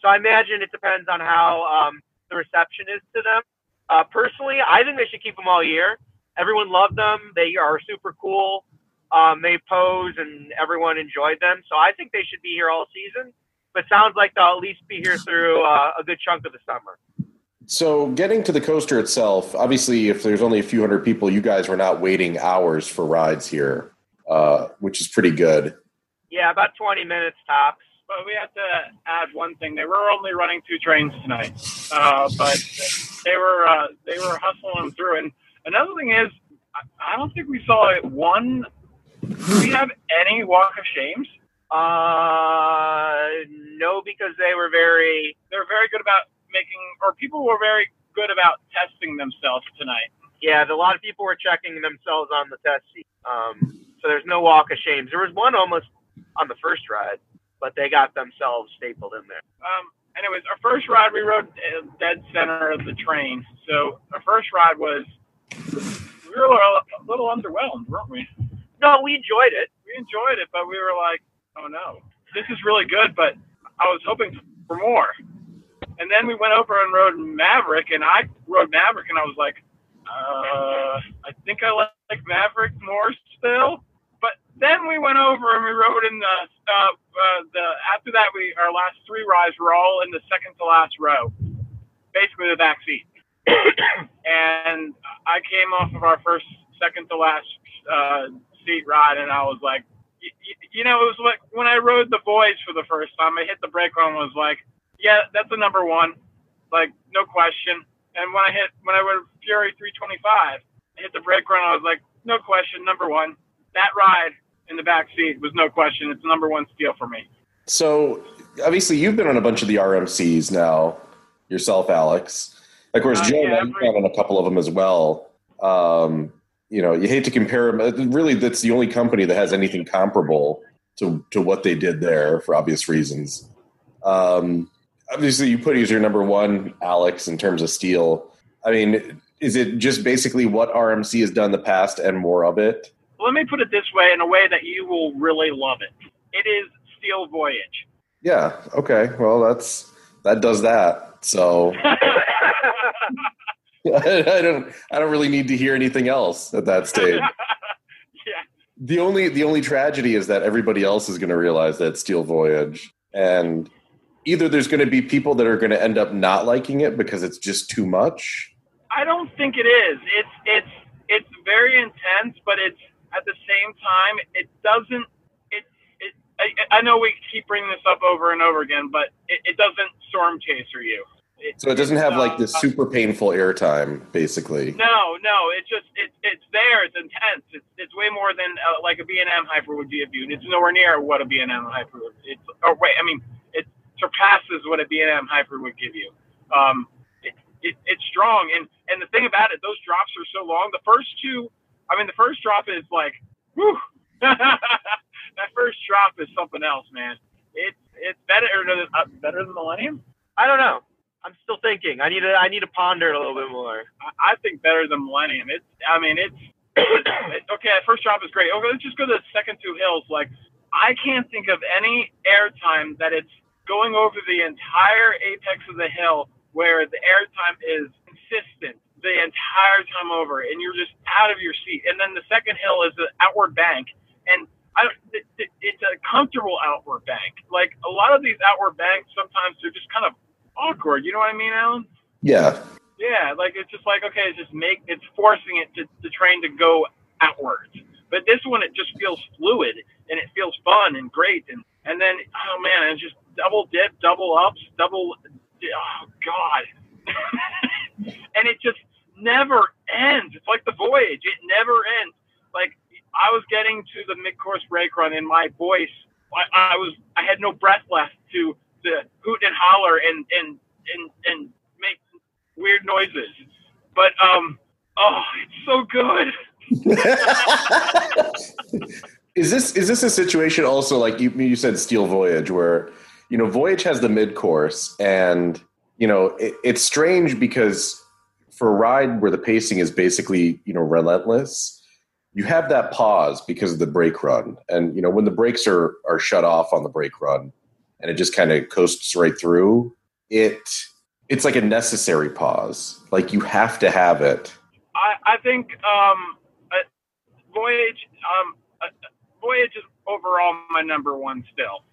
Speaker 4: So I imagine it depends on how um, the reception is to them. Uh, personally, I think they should keep them all year. Everyone loved them. They are super cool. Um, they pose, and everyone enjoyed them. So I think they should be here all season. But sounds like they'll at least be here through uh, a good chunk of the summer.
Speaker 1: So, getting to the coaster itself, obviously, if there's only a few hundred people, you guys were not waiting hours for rides here, uh, which is pretty good.
Speaker 4: Yeah, about 20 minutes tops.
Speaker 5: But we have to add one thing. They were only running two trains tonight, uh, but they were uh, they were hustling through. And another thing is, I- I don't think we saw it one. Do we have any walk of shames?
Speaker 4: Uh, no, because they were very.
Speaker 5: They're very good about making, or people were very good about testing themselves tonight.
Speaker 4: Yeah, a lot of people were checking themselves on the test seat. Um, so there's no walk of shames. There was one almost on the first ride, but they got themselves stapled in there.
Speaker 5: Um, anyways, our first ride we rode uh, dead center of the train. So our first ride was we were a little underwhelmed, weren't we?
Speaker 4: No, we enjoyed it.
Speaker 5: We enjoyed it, but we were like, oh no, this is really good, but I was hoping for more. And then we went over and rode Maverick, and I rode Maverick, and I was like, uh, I think I like Maverick more still. But then we went over and we rode in the uh, uh, the after that we our last three rides were all in the second to last row, basically the back seat. and I came off of our first second to last uh, seat ride, and I was like, y- y- you know, it was like when I rode the Voyage for the first time. I hit the brake on, was like, yeah, that's a number one, like no question. And when I hit when I went Fury 325, I hit the brake run. I was like, no question, number one. That ride in the back seat was no question. It's number one steel for me.
Speaker 1: So, obviously, you've been on a bunch of the RMCs now yourself, Alex. Of course,
Speaker 5: Uh,
Speaker 1: Joe,
Speaker 5: yeah,
Speaker 1: now you've
Speaker 5: every-
Speaker 1: been on a couple of them as well. Um, you know, you hate to compare them. Really, that's the only company that has anything comparable to, to what they did there for obvious reasons. Um, obviously, you put as your number one, Alex, in terms of steel. I mean, is it just basically what RMC has done in the past and more of it?
Speaker 5: Let me put it this way, in a way that you will really love it. It is Steel Voyage.
Speaker 1: Yeah. Okay. Well, that's that does that. So I don't. I don't really need to hear anything else at that stage.
Speaker 5: yeah,
Speaker 1: The only the only tragedy is that everybody else is going to realize that Steel Voyage, and either there's going to be people that are going to end up not liking it because it's just too much.
Speaker 5: I don't think it is. It's it's it's very intense, but it's at the same time it doesn't. It it. I, I know we keep bringing this up over and over again, but it, it doesn't storm chaser you. It,
Speaker 1: So it doesn't have like
Speaker 5: uh,
Speaker 1: this super painful airtime, basically.
Speaker 5: No, no, it's just it's it's there. It's intense. It's it's way more than uh, like a B and M hyper would give you. It's nowhere near what a B and M hyper. Would, it's or wait, I mean, it surpasses what a B and M hyper would give you. Um, it, it, it's strong, and and the thing about it, those drops are so long. The first two, I mean, the first drop is like, whew. that first drop is something else, man. It's it's better uh, better than Millennium.
Speaker 4: I don't know. I'm still thinking. I need to. I need to ponder it a little bit more.
Speaker 5: I think better than Millennium. It's, I mean, it's it- okay. First drop is great. Okay, let's just go to the second two hills. Like, I can't think of any airtime that it's going over the entire apex of the hill where the airtime is consistent the entire time over, and you're just out of your seat. And then the second hill is the outward bank, and I, it, it, it's a comfortable outward bank. Like a lot of these outward banks, sometimes they're just kind of awkward. You know what I mean, Alan?
Speaker 1: Yeah.
Speaker 5: Yeah, like it's just like okay, it's just make it's forcing it to the train to go outwards. But this one, it just feels fluid and it feels fun and great. And and then oh man, it's just double dip, double ups, double. Oh god, and it just never ends. It's like the voyage; it never ends. Like I was getting to the mid-course brake run, and my voice, I, I was, I had no breath left to to hoot and holler and and and and make weird noises. But um, oh, it's so good.
Speaker 1: is this is this a situation also like you you said Steel Voyage where you know Voyage has the mid course and you know it, it's strange because for a ride where the pacing is basically you know relentless you have that pause because of the brake run and you know when the brakes are are shut off on the brake run and it just kind of coasts right through it it's like a necessary pause like you have to have it
Speaker 5: I I think um, uh, Voyage um, uh, Voyage is overall my number one still.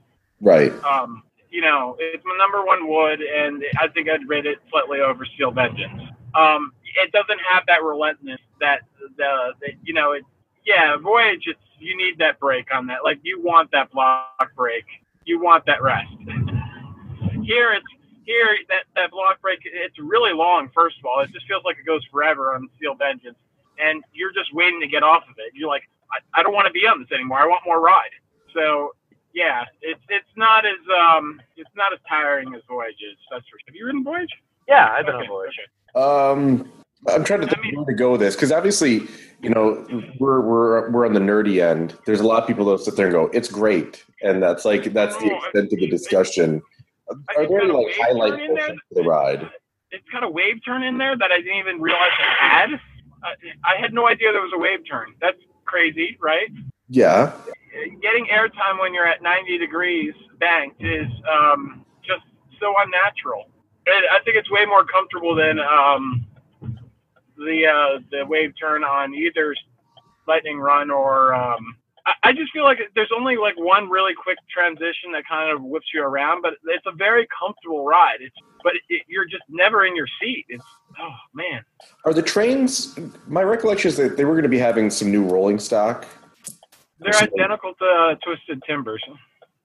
Speaker 1: right
Speaker 5: Um,
Speaker 3: you know, it's my number one wood, and I think I'd rate it slightly over Steel Vengeance. Um, it doesn't have that relentlessness that the, the you know, it, yeah, Voyage. It's you need that break on that. Like you want that block brake. You want that rest. here it's here that that block brake. It's really long. First of all, it just feels like it goes forever on Steel Vengeance, and you're just waiting to get off of it. You're like, I, I don't want to be on this anymore. I want more ride. So yeah, it's it's not as um it's not as tiring as Voyage is. That's for sure. Have you ridden Voyage?
Speaker 4: Yeah, I've been
Speaker 3: Okay,
Speaker 4: on Voyage.
Speaker 3: okay.
Speaker 1: Um, I'm trying to
Speaker 3: I
Speaker 1: think
Speaker 3: mean-
Speaker 1: where to go with this because obviously, you know, we're we're we're on the nerdy end. There's a lot of people that sit there and go, "It's great," and that's like that's the extent of the discussion. Are there
Speaker 3: got
Speaker 1: any
Speaker 3: a
Speaker 1: like highlight portions of the ride?
Speaker 3: It's got a wave turn in there that I didn't even realize it had. I, I had no idea there was a wave turn. That's crazy, right?
Speaker 1: Yeah.
Speaker 3: Getting airtime when you're at 90 degrees banked is um, just so unnatural. And I think it's way more comfortable than um, the uh, the wave turn on either Lightning Run or. Um, I, just feel like there's only like one really quick transition that kind of whips you around, but it's a very comfortable ride. It's but it, you're just never in your seat. It's oh man.
Speaker 1: Are the trains? My recollection is that they were going to be having some new rolling stock.
Speaker 3: They're identical to uh, Twisted Timbers.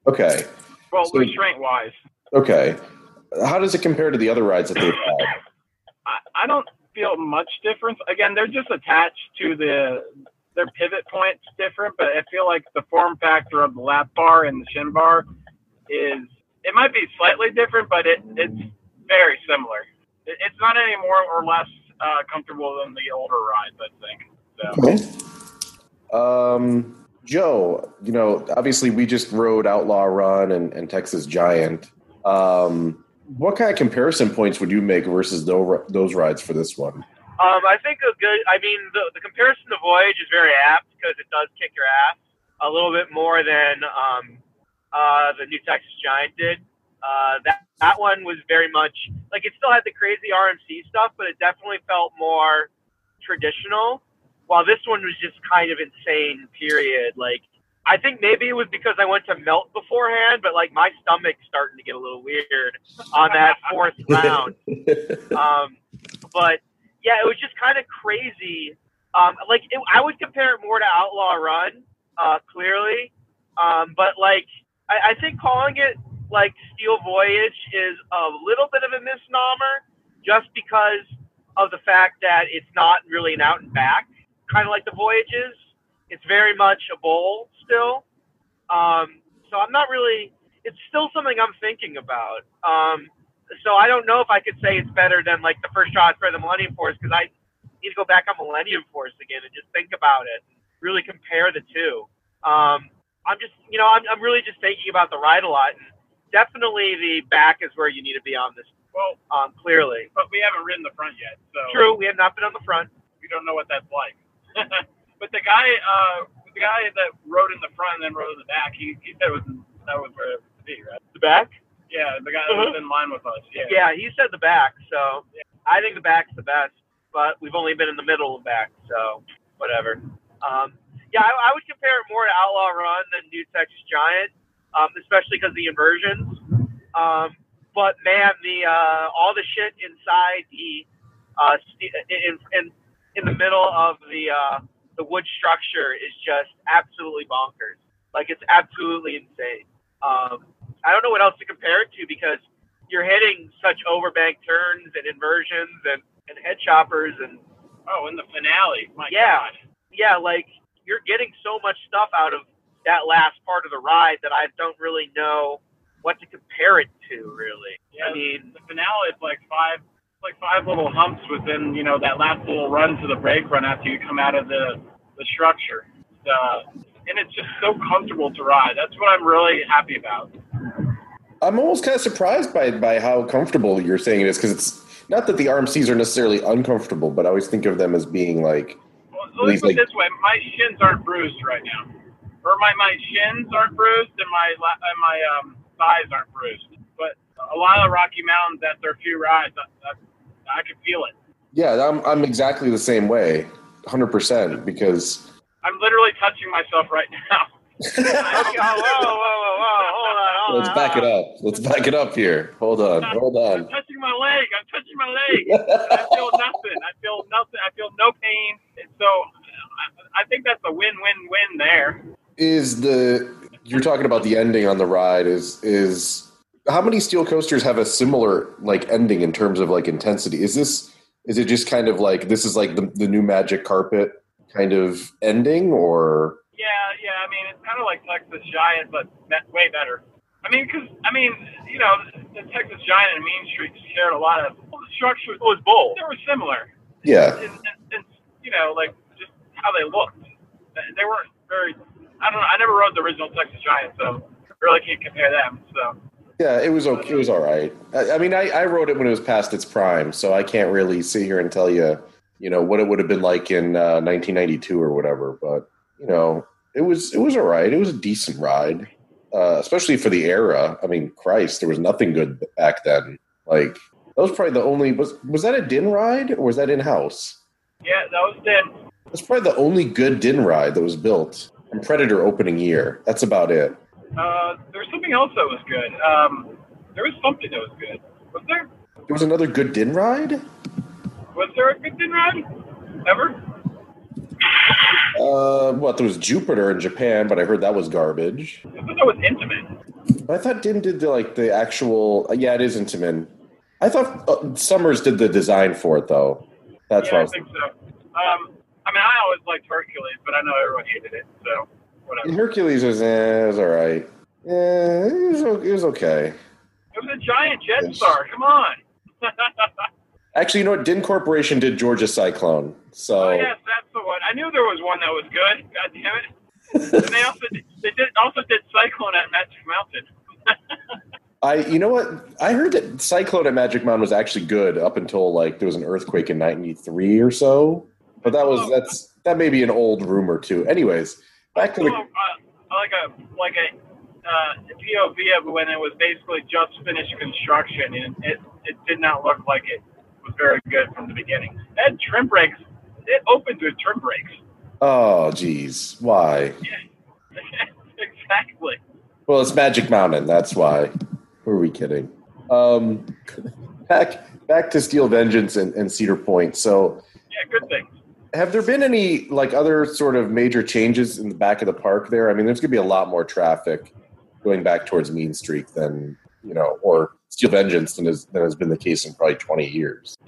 Speaker 1: Okay.
Speaker 3: Well,
Speaker 1: So-
Speaker 3: restraint wise,
Speaker 1: Okay. How does it compare to the other rides that they've had?
Speaker 3: I, I don't feel much difference. Again, they're just attached to the their pivot points different, but I feel like the form factor of the lap bar and the shin bar is it might be slightly different, but it it's very similar. It, it's not any more or less uh, comfortable than the older rides, I think. So.
Speaker 1: Okay. Um, Joe, you know, obviously we just rode Outlaw Run and, and Texas Giant. Um, what kind of comparison points would you make versus those, those rides for this one?
Speaker 4: Um, I think a good. I mean, the, the comparison to Voyage is very apt because it does kick your ass a little bit more than um, uh, the new Texas Giant did. Uh, that that one was very much like it still had the crazy RMC stuff, but it definitely felt more traditional. While this one was just kind of insane. Period. Like I think maybe it was because I went to melt beforehand, but like my stomach's starting to get a little weird on that fourth round. Um, but yeah, it was just kind of crazy. Um, like it, I would compare it more to Outlaw Run, uh, clearly. Um, but like I, I think calling it like Steel Voyage is a little bit of a misnomer, just because of the fact that it's not really an out and back, kind of like the Voyages. It's very much a bowl still. Um, so I'm not really. It's still something I'm thinking about. Um, so I don't know if I could say it's better than like the first shot for the Millennium Force because I need to go back on Millennium Force again and just think about it, and really compare the two. Um, I'm just, you know, I'm, I'm really just thinking about the ride a lot, and definitely the back is where you need to be on this.
Speaker 3: Well,
Speaker 4: Um, clearly,
Speaker 3: but we haven't ridden the front yet, so
Speaker 4: true. We have not been on the front.
Speaker 3: we don't know what that's like. but the guy, uh, the guy that rode in the front and then rode in the back, he, he said it was that was where it was to be, right?
Speaker 4: The back?
Speaker 3: Yeah, the guy that was in line with us. Yeah.
Speaker 4: Yeah, he said the back. So I think the back's the best, but we've only been in the middle of back, so whatever. Um, yeah, I, I would compare it more to Outlaw Run than New Texas Giant, um, especially because the inversions. Um, but man, the uh, all the shit inside the uh, in, in in the middle of the uh, the wood structure is just absolutely bonkers. Like it's absolutely insane. Um, I don't know what else to compare it to because you're hitting such overbank turns and inversions and, and head choppers and
Speaker 3: Oh, in the finale. My
Speaker 4: Yeah.
Speaker 3: God.
Speaker 4: yeah, like you're getting so much stuff out of that last part of the ride that I don't really know what to compare it to. Really,
Speaker 3: Yeah.
Speaker 4: I mean,
Speaker 3: the finale is like five, like five little humps within you know that last little run to the brake run after you come out of the the structure. Uh, and it's just so comfortable to ride. That's what I'm really happy about.
Speaker 1: I'm almost kind of surprised by by how comfortable you're saying it is because it's not that the RMCs are necessarily uncomfortable, but I always think of them as being like
Speaker 3: Well, let me put
Speaker 1: like-
Speaker 3: it this way: my shins aren't bruised right now, or my my shins aren't bruised, and my and my um, thighs aren't bruised. But a lot of the Rocky Mountains, after a few rides, I, I, I can feel it.
Speaker 1: yeah. I'm I'm exactly the same way, hundred percent. Because
Speaker 3: I'm literally touching myself right now. I-
Speaker 4: Okay, oh, whoa, whoa, whoa, whoa! Hold on, hold
Speaker 1: Let's
Speaker 4: on.
Speaker 1: back it up. Let's back it up here. Hold on. Hold
Speaker 3: I'm
Speaker 1: on.
Speaker 3: touching my leg. I'm touching my leg. I feel nothing. I feel nothing. I feel no pain. And so I, I think that's a win-win-win there.
Speaker 1: Is the you're talking about the ending on the ride? Is is how many steel coasters have a similar like ending in terms of like intensity? Is this is it just kind of like this is like the the new magic carpet kind of ending or
Speaker 3: Yeah, yeah. I mean, it's kind of like Texas Giant, but way better. I mean, because I mean, you know, the Texas Giant and Mean Streak shared a lot of well, the structure was bold. They were similar,
Speaker 1: yeah
Speaker 3: and, and, and you know, like just how they looked. They- weren't very. I don't know. I never rode the original Texas Giant, so I really can't compare them. So
Speaker 1: yeah it was okay it was all right. I, I mean I I rode it when it was past its prime, so I can't really sit here and tell you you know what it would have been like in uh, 1992 or whatever, but you know it was it was all right. It was a decent ride. uh, especially for the era. I mean, Christ, there was nothing good back then. Like that was probably the only was was that a Dinn ride or was that in house?
Speaker 3: yeah, that was Dinn.
Speaker 1: That's probably the only good Dinn ride that was built. And Predator opening year. That's about it.
Speaker 3: Uh, there was something else that was good. Um, there was something that was good. Was there?
Speaker 1: There was another good Dinn ride.
Speaker 3: Was there a good Dinn ride ever?
Speaker 1: Uh, what there was Jupiter in Japan, but I heard that was garbage.
Speaker 3: I thought that was Intamin.
Speaker 1: But I thought Dinn did the like the actual. Uh, yeah, it is Intamin. I thought uh, Summers did the design for it though. That's
Speaker 3: yeah,
Speaker 1: what I
Speaker 3: I
Speaker 1: was
Speaker 3: think so. Um, I mean, I always liked Hercules, but I know everyone hated it, so whatever.
Speaker 1: Hercules was, eh, it was all right. Yeah, it was, it was okay.
Speaker 3: It was a giant jet star. Come on.
Speaker 1: Actually, you know what? Dinn Corporation did Georgia Cyclone. So
Speaker 3: Oh yes, that's the one. I knew there was one that was good. God damn it! And they also did, they did also did Psyclone at Magic Mountain.
Speaker 1: I, you know what? I heard that Psyclone at Magic Mountain was actually good up until like there was an earthquake in '93 or so. But that was that's that may be an old rumor too. Anyways, back to the
Speaker 3: uh, like a like a uh, POV of when it was basically just finished construction, and it it did not look like it was very good from the beginning. It had trim brakes. It opened with trim brakes.
Speaker 1: oh geez, why?
Speaker 3: exactly.
Speaker 1: Well, it's Magic Mountain. That's why. Who are we kidding? Um, back back to Steel Vengeance and, and Cedar Point. So,
Speaker 3: Yeah, good things.
Speaker 1: have there been any like other sort of major changes in the back of the park there? I mean, there's going to be a lot more traffic going back towards Mean Streak than you know, or Steel Vengeance than has, than has been the case in probably 20 years.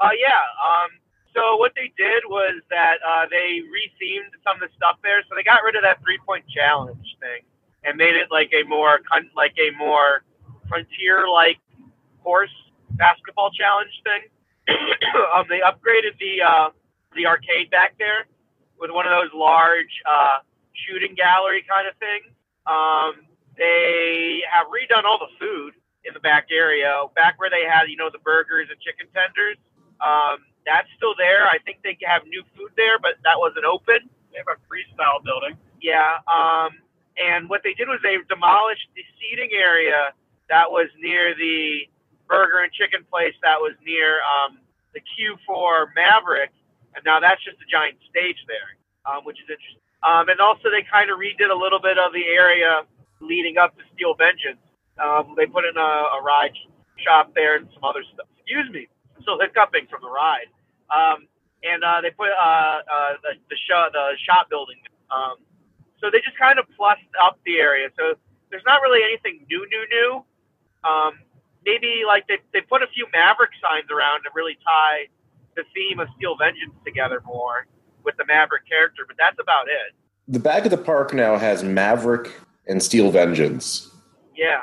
Speaker 4: Uh, yeah. Um, so what they did was that uh, they rethemed some of the stuff there. So they got rid of that three point challenge thing and made it like a more like a more frontier like course basketball challenge thing. um, they upgraded the uh, the arcade back there with one of those large uh, shooting gallery kind of things. Um, they have redone all the food in the back area, back where they had you know the burgers and chicken tenders. Um, that's still there. I think they have new food there, but that wasn't open.
Speaker 3: They have a freestyle building.
Speaker 4: Yeah. Um, and what they did was they demolished the seating area that was near the burger and chicken place that was near um, the queue for Maverick, and now that's just a giant stage there, um, which is interesting. Um, and also they kind of redid a little bit of the area leading up to Steel Vengeance. Um, they put in a, a ride shop there and some other stuff. Excuse me, still hiccuping from the ride. Um, and uh, they put uh, uh, the the, show, the shop building. Um, so they just kind of plussed up the area. So there's not really anything new, new, new. Um, maybe like they they put a few Maverick signs around to really tie the theme of Steel Vengeance together more with the Maverick character, but that's about it.
Speaker 1: The back of the park now has Maverick and Steel Vengeance.
Speaker 4: Yeah.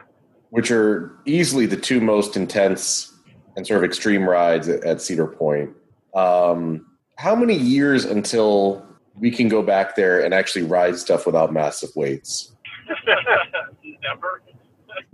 Speaker 1: Which are easily the two most intense and sort of extreme rides at, at Cedar Point. Um, how many years until we can go back there and actually ride stuff without massive waits?
Speaker 3: Never.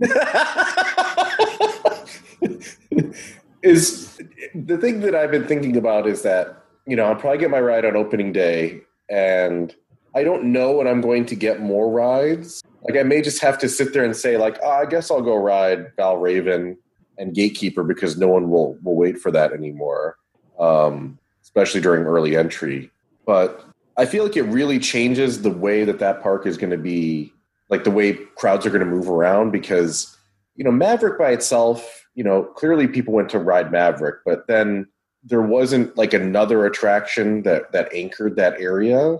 Speaker 1: is the thing that I've been thinking about is that you know I'll probably get my ride on opening day, and I don't know when I'm going to get more rides. Like I may just have to sit there and say like, oh, I guess I'll go ride Valravn and Gatekeeper because no one will will wait for that anymore, um, especially during early entry. But I feel like it really changes the way that that park is going to be, like the way crowds are going to move around because, you know, Maverick by itself, you know, clearly people went to ride Maverick, but then there wasn't like another attraction that that anchored that area.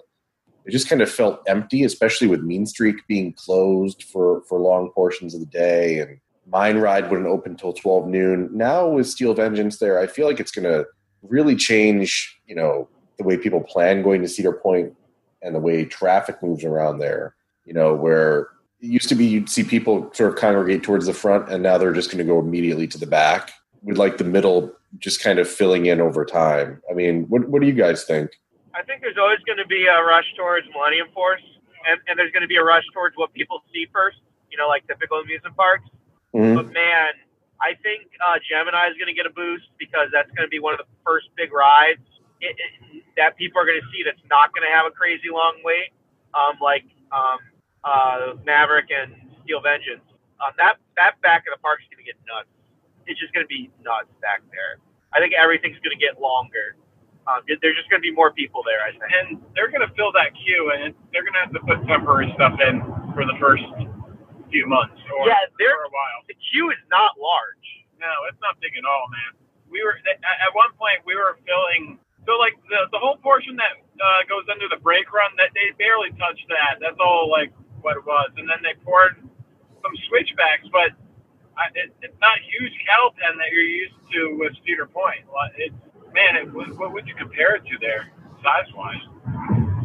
Speaker 1: It just kind of felt empty, especially with Mean Streak being closed for for long portions of the day, and Mine Ride wouldn't open till twelve noon. Now with Steel Vengeance there, I feel like it's going to really change, you know, the way people plan going to Cedar Point and the way traffic moves around there. You know, where it used to be you'd see people sort of congregate towards the front, and now they're just going to go immediately to the back. With like the middle just kind of filling in over time. I mean, what what do you guys think?
Speaker 4: I think there's always going to be a rush towards Millennium Force, and, and there's going to be a rush towards what people see first. You know, like typical amusement parks.
Speaker 1: Mhm.
Speaker 4: But man, I think uh, Gemini is going to get a boost because that's going to be one of the first big rides it, it, that people are going to see. That's not going to have a crazy long wait, um, like um, uh, Maverick and Steel Vengeance. Um, that that back of the park is going to get nuts. It's just going to be nuts back there. I think everything's going to get longer. Um, there's just going to be more people there. I think.
Speaker 3: And they're going to fill that queue, and they're going to have to put temporary stuff in for the first few months or
Speaker 4: Yeah,
Speaker 3: for a while.
Speaker 4: The queue is not large.
Speaker 3: No, it's not big at all, man. We were at at one point we were filling so like the the whole portion that uh, goes under the brake run that they barely touched that. That's all like what it was, and then they poured some switchbacks, but I, it, it's not huge cattle pen that you're used to with Cedar Point. It's man, it, what, what would you compare it to there, size wise?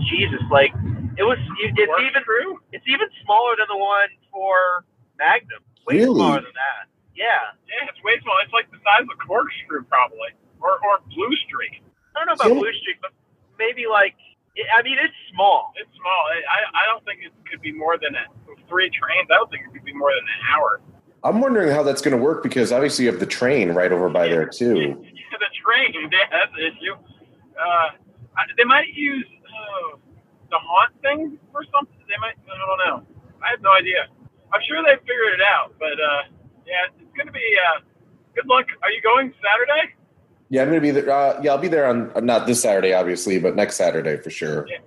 Speaker 4: Jesus, like it was. It's even
Speaker 3: true.
Speaker 4: it's even smaller than the one for Magnum. Way
Speaker 1: Really?
Speaker 4: smaller than that. Yeah.
Speaker 3: Yeah, it's way small. It's like the size of a corkscrew, probably, or or blue streak.
Speaker 4: I don't know about
Speaker 1: Yeah.
Speaker 4: Blue Streak, but maybe like. It, I mean, it's small.
Speaker 3: It's small. I I I don't think it could be more than a, three trains. I don't think it could be more than an hour.
Speaker 1: I'm wondering how that's going to work because obviously you have the train right over by there too.
Speaker 3: The train. That's the issue. Uh, I, they might use uh, the haunt thing for something. They might. I don't know. I have no idea. I'm sure they figured it out, but uh, yeah, it's gonna be. Uh, good luck. Are you going Saturday?
Speaker 1: Yeah, I'm going to be there. Uh, yeah, I'll be there on not this Saturday, obviously, but next Saturday for sure.
Speaker 3: Yeah.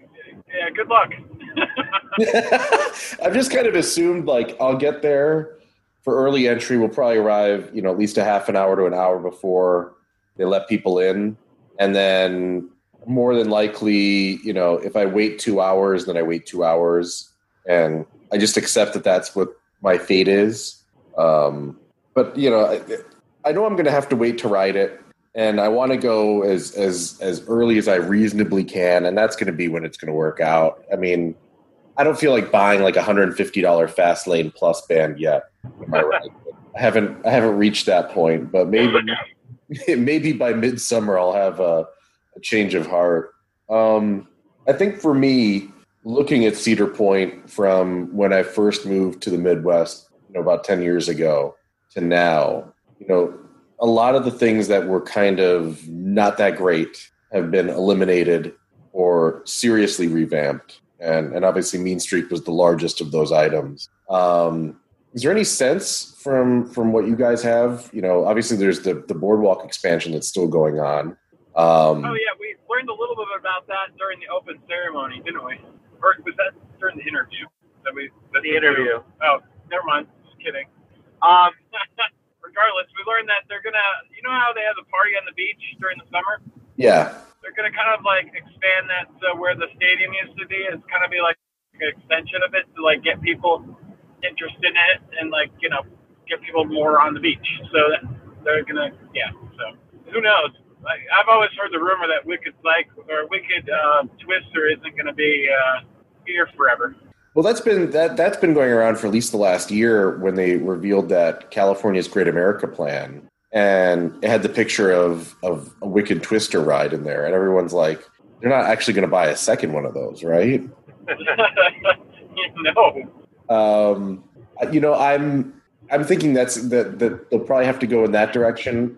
Speaker 3: Yeah. Good luck.
Speaker 1: I've just kind of assumed like I'll get there for early entry. We'll probably arrive, you know, at least a half an hour to an hour before they let people in, and then more than likely, you know, if I wait two hours, then I wait two hours, and I just accept that that's what my fate is. Um, but you know, I, I know I'm going to have to wait to ride it, and I want to go as as as early as I reasonably can, and that's going to be when it's going to work out. I mean, I don't feel like buying like a hundred and fifty dollar fast lane plus band yet. Am I right? I haven't I haven't reached that point, but maybe maybe by midsummer I'll have a, a change of heart. Um, I think for me, looking at Cedar Point from when I first moved to the Midwest, you know, about ten years ago to now, you know, a lot of the things that were kind of not that great have been eliminated or seriously revamped. And, and obviously, Mean Streak was the largest of those items. Um, is there any sense from from what you guys have? You know, obviously, there's the the boardwalk expansion that's still going on. Um,
Speaker 3: Oh yeah, we learned a little bit about that during the open ceremony, didn't we? Or was that during the interview that we? That
Speaker 4: The interview.
Speaker 3: Oh, never mind. Just kidding.
Speaker 4: Um,
Speaker 3: Regardless, we learned that they're gonna. You know how they have the party on the beach during the summer?
Speaker 1: yeah,
Speaker 3: They're gonna kind of like expand that to where the stadium used to be. It's kind of be like an extension of it to like get people interested in it and like you know get people more on the beach. So that they're gonna yeah. So who knows? Like, I've always heard the rumor that Wicked like or Wicked uh, Twister isn't gonna be uh, here forever.
Speaker 1: Well, that's been that that's been going around for at least the last year when they revealed that California's Great America Plan, and it had the picture of of a Wicked Twister ride in there, and everyone's like, they're not actually going to buy a second one of those, right?
Speaker 3: no.
Speaker 1: Um, you know, I'm I'm thinking that's that that they'll probably have to go in that direction.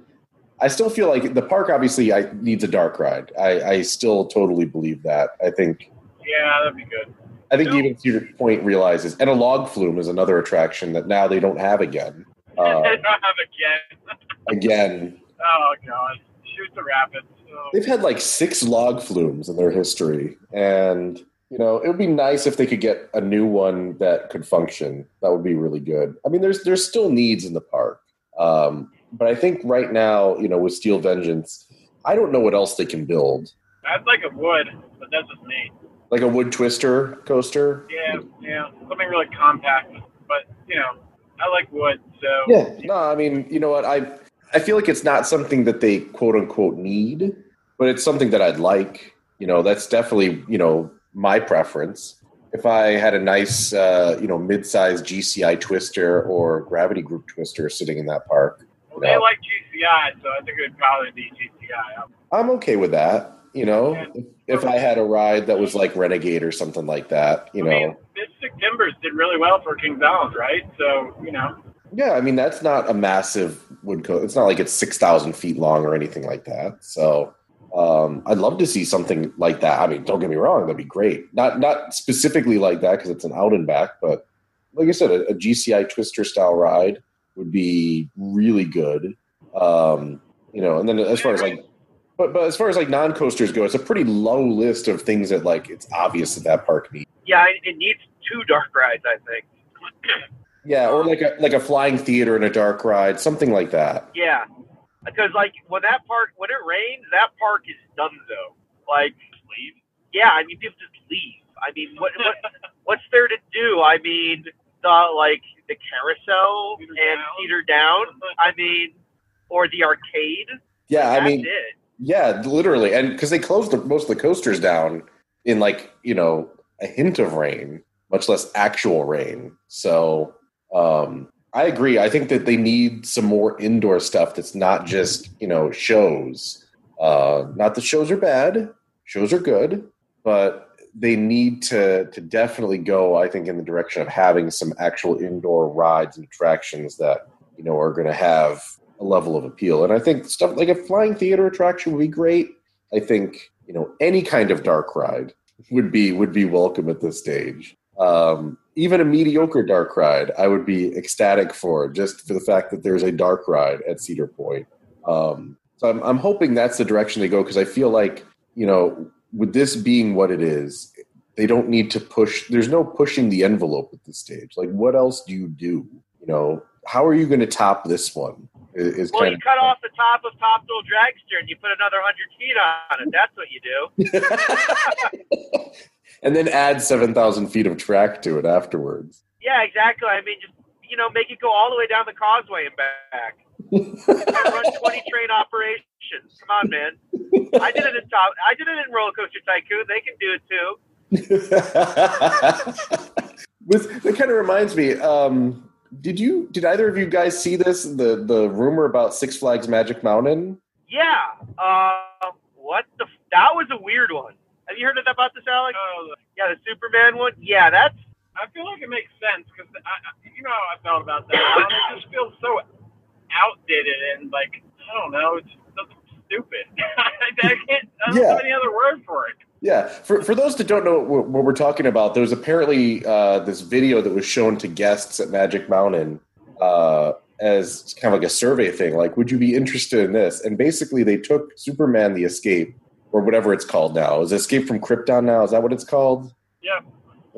Speaker 1: I still feel like the park obviously I, needs a dark ride. I, I still totally believe that. I think
Speaker 3: Yeah, that'd be good.
Speaker 1: I think
Speaker 3: No.
Speaker 1: even Cedar Point realizes, and a log flume is another attraction that now they don't have again. Uh,
Speaker 3: I don't have again.
Speaker 1: again,
Speaker 3: Oh god, shoot the rapids.
Speaker 5: So,
Speaker 1: They've had like six log flumes in their history, and you know it would be nice if they could get a new one that could function. That would be really good. I mean, there's there's still needs in the park, um, but I think right now, you know, with Steel Vengeance, I don't know what else they can build.
Speaker 5: I'd like a wood, but that's just me.
Speaker 1: Like a wood twister coaster.
Speaker 5: Yeah, yeah, something really compact. But you know, I like wood, so
Speaker 1: Yeah. No, I mean, you know what? I I feel like it's not something that they quote unquote need, but it's something that I'd like. You know, that's definitely you know my preference. If I had a nice, uh, you know, mid-sized GCI twister or gravity group twister sitting in that park,
Speaker 5: Well, they like GCI, so I think it would probably be GCI.
Speaker 1: I'm okay with that. You know, if, if I had a ride that was like Renegade or something like that, you
Speaker 5: I
Speaker 1: know,
Speaker 5: mean, Mystic Timbers did really well for Kings Island, right? So you know,
Speaker 1: Yeah, I mean that's not a massive wood coat. It's not like it's six thousand feet long or anything like that. So um, I'd love to see something like that. I mean, don't get me wrong, that'd be great. Not not specifically like that because it's an out and back, but like I said, a, a GCI Twister style ride would be really good. Um, you know, and then as far as like, but but as far as like non coasters go, it's a pretty low list of things that like it's obvious that that park needs.
Speaker 4: Yeah, it, it needs two dark rides, I think.
Speaker 1: Yeah, or like a like a flying theater and a dark ride, something like that.
Speaker 4: Yeah, because like when that park when it rains, that park is done though. Like leave. Yeah, I mean people just leave. I mean what what what's there to do? I mean the like the carousel
Speaker 5: Cedar
Speaker 4: and
Speaker 5: Down.
Speaker 4: Cedar Down. I mean, or the arcade.
Speaker 1: Yeah, I mean,
Speaker 4: it.
Speaker 1: Yeah, literally, and because they closed the, most of the coasters down in like you know a hint of rain, much less actual rain. So um, I agree. I think that they need some more indoor stuff that's not just you know shows. Uh, not that shows are bad; shows are good, but they need to to definitely go. I think in the direction of having some actual indoor rides and attractions that you know are going to have a level of appeal. And I think stuff like a flying theater attraction would be great. I think you know any kind of dark ride would be would be welcome at this stage. Um, even a mediocre dark ride, I would be ecstatic for just for the fact that there's a dark ride at Cedar Point. Um, so I'm, I'm hoping that's the direction they go because I feel like you know with this being what it is, they don't need to push. There's no pushing the envelope at this stage. Like, what else do you do? You know, how are you going to top this one? Is, is
Speaker 4: Well, you cut off the top of Top Thrill Dragster and you put another hundred feet on it. That's what you do.
Speaker 1: and then add 7,000 feet of track to it afterwards.
Speaker 4: Yeah, exactly. I mean, just you know, make it go all the way down the causeway and back. Run twenty train operations. Come on, man. I did it in top. I did it in Roller Coaster Tycoon. They can do it too.
Speaker 1: With, that kind of reminds me. Um, did you? Did either of you guys see this? The the rumor about Six Flags Magic Mountain.
Speaker 4: Yeah. Uh, what the? That was a weird one. Have you heard of about this, Alex?
Speaker 5: oh,
Speaker 4: Yeah, the Superman one. Yeah, that's
Speaker 5: I feel like it makes sense because I, I- you know how I felt about that. one. It just feels so outdated and like I don't know, it's just stupid. I can't. I don't
Speaker 1: Yeah.
Speaker 5: have any other word for it.
Speaker 1: Yeah, for for those that don't know what, what we're talking about, there was apparently uh, this video that was shown to guests at Magic Mountain uh, as kind of like a survey thing. Like, would you be interested in this? And basically, they took Superman: The Escape, or whatever it's called now. Is it Escape from Krypton now? Is that what it's called?
Speaker 5: Yeah.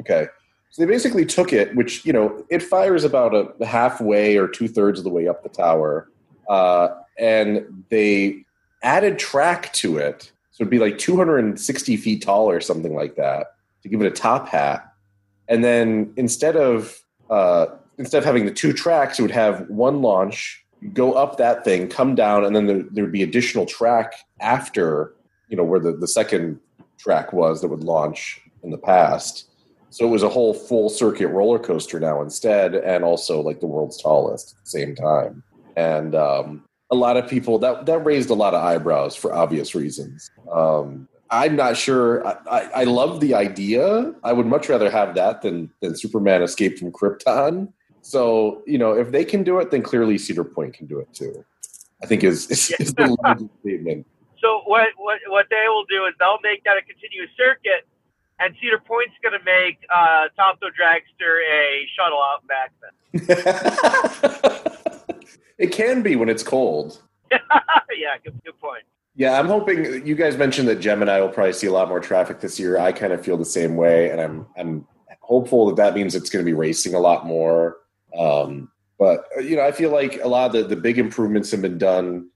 Speaker 1: Okay. So they basically took it, which you know, it fires about a halfway or two thirds of the way up the tower, uh, and they added track to it. So it'd be like 260 feet tall or something like that to give it a top hat. And then instead of uh, instead of having the two tracks, it would have one launch, go up that thing, come down, and then there, there would be additional track after you know where the, the second track was that would launch in the past. So it was a whole full circuit roller coaster now instead, and also like the world's tallest at the same time. And um, a lot of people that that raised a lot of eyebrows for obvious reasons. Um, I'm not sure. I, I, I love the idea. I would much rather have that than than Superman escape from Krypton. So you know, if they can do it, then clearly Cedar Point can do it too. I think is is, is the statement.
Speaker 4: So what what what they will do is they'll make that a continuous circuit, and Cedar Point's going to make uh, Top Thrill Dragster a shuttle out back. Then
Speaker 1: it can be when it's cold.
Speaker 4: yeah, good, good point.
Speaker 1: Yeah, I'm hoping you guys mentioned that Gemini will probably see a lot more traffic this year. I kind of feel the same way, and I'm I'm hopeful that that means it's going to be racing a lot more. Um, but you know, I feel like a lot of the, the big improvements have been done.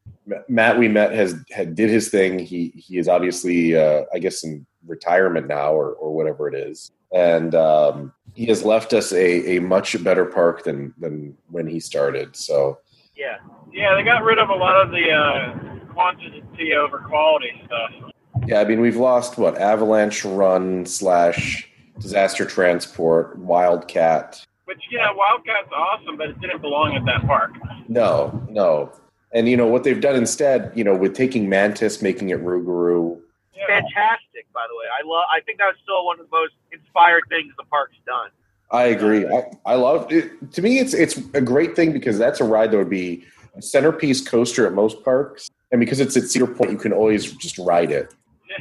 Speaker 1: Matt Ouimet has had did his thing. He he is obviously uh, I guess in retirement now or or whatever it is, and um, he has left us a, a much better park than than when he started. So
Speaker 4: Yeah.
Speaker 5: Yeah, they got rid of a lot of the uh, quantity over quality stuff.
Speaker 1: yeah, I mean we've lost what Avalanche Run slash Disaster Transport Wildcat.
Speaker 5: Which, yeah, Wildcat's awesome, but it didn't belong at that park.
Speaker 1: No, no. And you know what they've done instead, you know, with taking Mantis, making it Rougarou,
Speaker 5: Yeah.
Speaker 4: Fantastic, by the way. I love. I think that was still one of the most inspired things the park's done.
Speaker 1: I agree. I, I love it. To me, it's it's a great thing because that's a ride that would be a centerpiece coaster at most parks, and because it's at Cedar Point, you can always just ride it.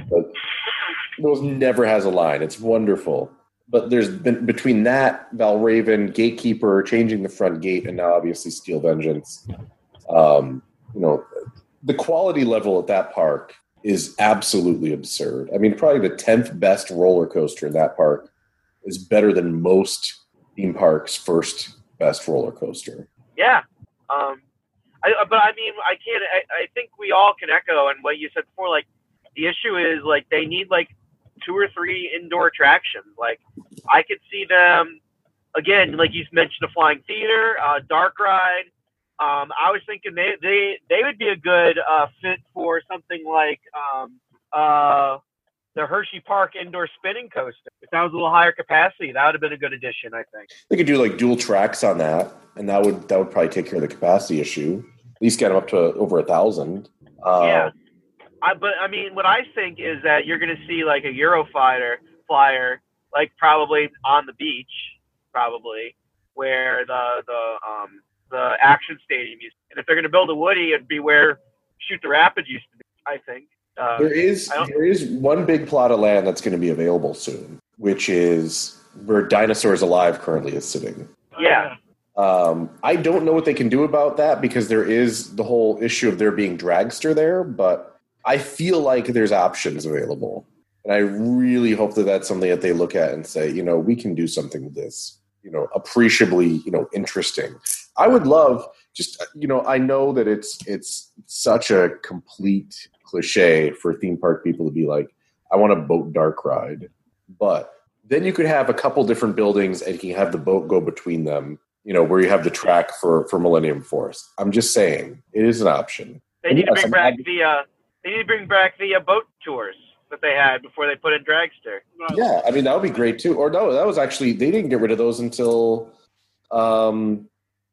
Speaker 1: But those never has a line. It's wonderful. But there's been between that Valravn, Gatekeeper, changing the front gate, and now obviously Steel Vengeance. Um, you know, the quality level at that park is absolutely absurd. I mean, probably the tenth best roller coaster in that park is better than most theme parks' first best roller coaster.
Speaker 4: Yeah. Um, I, but I mean, I can't. I, I think we all can echo and what you said before. Like, the issue is like they need like two or three indoor attractions. Like, I could see them again. Like you mentioned, the Flying Theater, uh, Dark Ride. Um, I was thinking they they they would be a good uh, fit for something like um, uh, the Hershey Park indoor spinning coaster. If that was a little higher capacity, that would have been a good addition. I think.
Speaker 1: They could do like dual tracks on that, and that would that would probably take care of the capacity issue. At least get them up to over a thousand. Uh,
Speaker 4: Yeah. I, but I mean, what I think is that you're going to see like a Eurofighter flyer, like probably on the beach, probably where the the um the action stadium used. And if they're going to build a Woody, it'd be where Shoot the Rapids used to be. I think. Uh,
Speaker 1: there is there is one big plot of land that's going to be available soon, which is where Dinosaurs Alive currently is sitting.
Speaker 4: Yeah.
Speaker 1: Um, I don't know what they can do about that because there is the whole issue of there being dragster there, but I feel like there's options available. And I really hope that that's something that they look at and say, you know, we can do something with this, you know, appreciably, you know, interesting. I would love just, you know, I know that it's it's such a complete cliche for theme park people to be like, I want a boat dark ride, but then you could have a couple different buildings and you can have the boat go between them you know, where you have the track for for Millennium Force. I'm just saying, it is an option.
Speaker 4: They need to bring
Speaker 1: I'm
Speaker 4: back
Speaker 1: happy-
Speaker 4: the uh, they need to bring back the uh, boat tours that they had before they put in Dragster.
Speaker 1: Yeah, I mean that would be great too. Or no, that was actually they didn't get rid of those until um,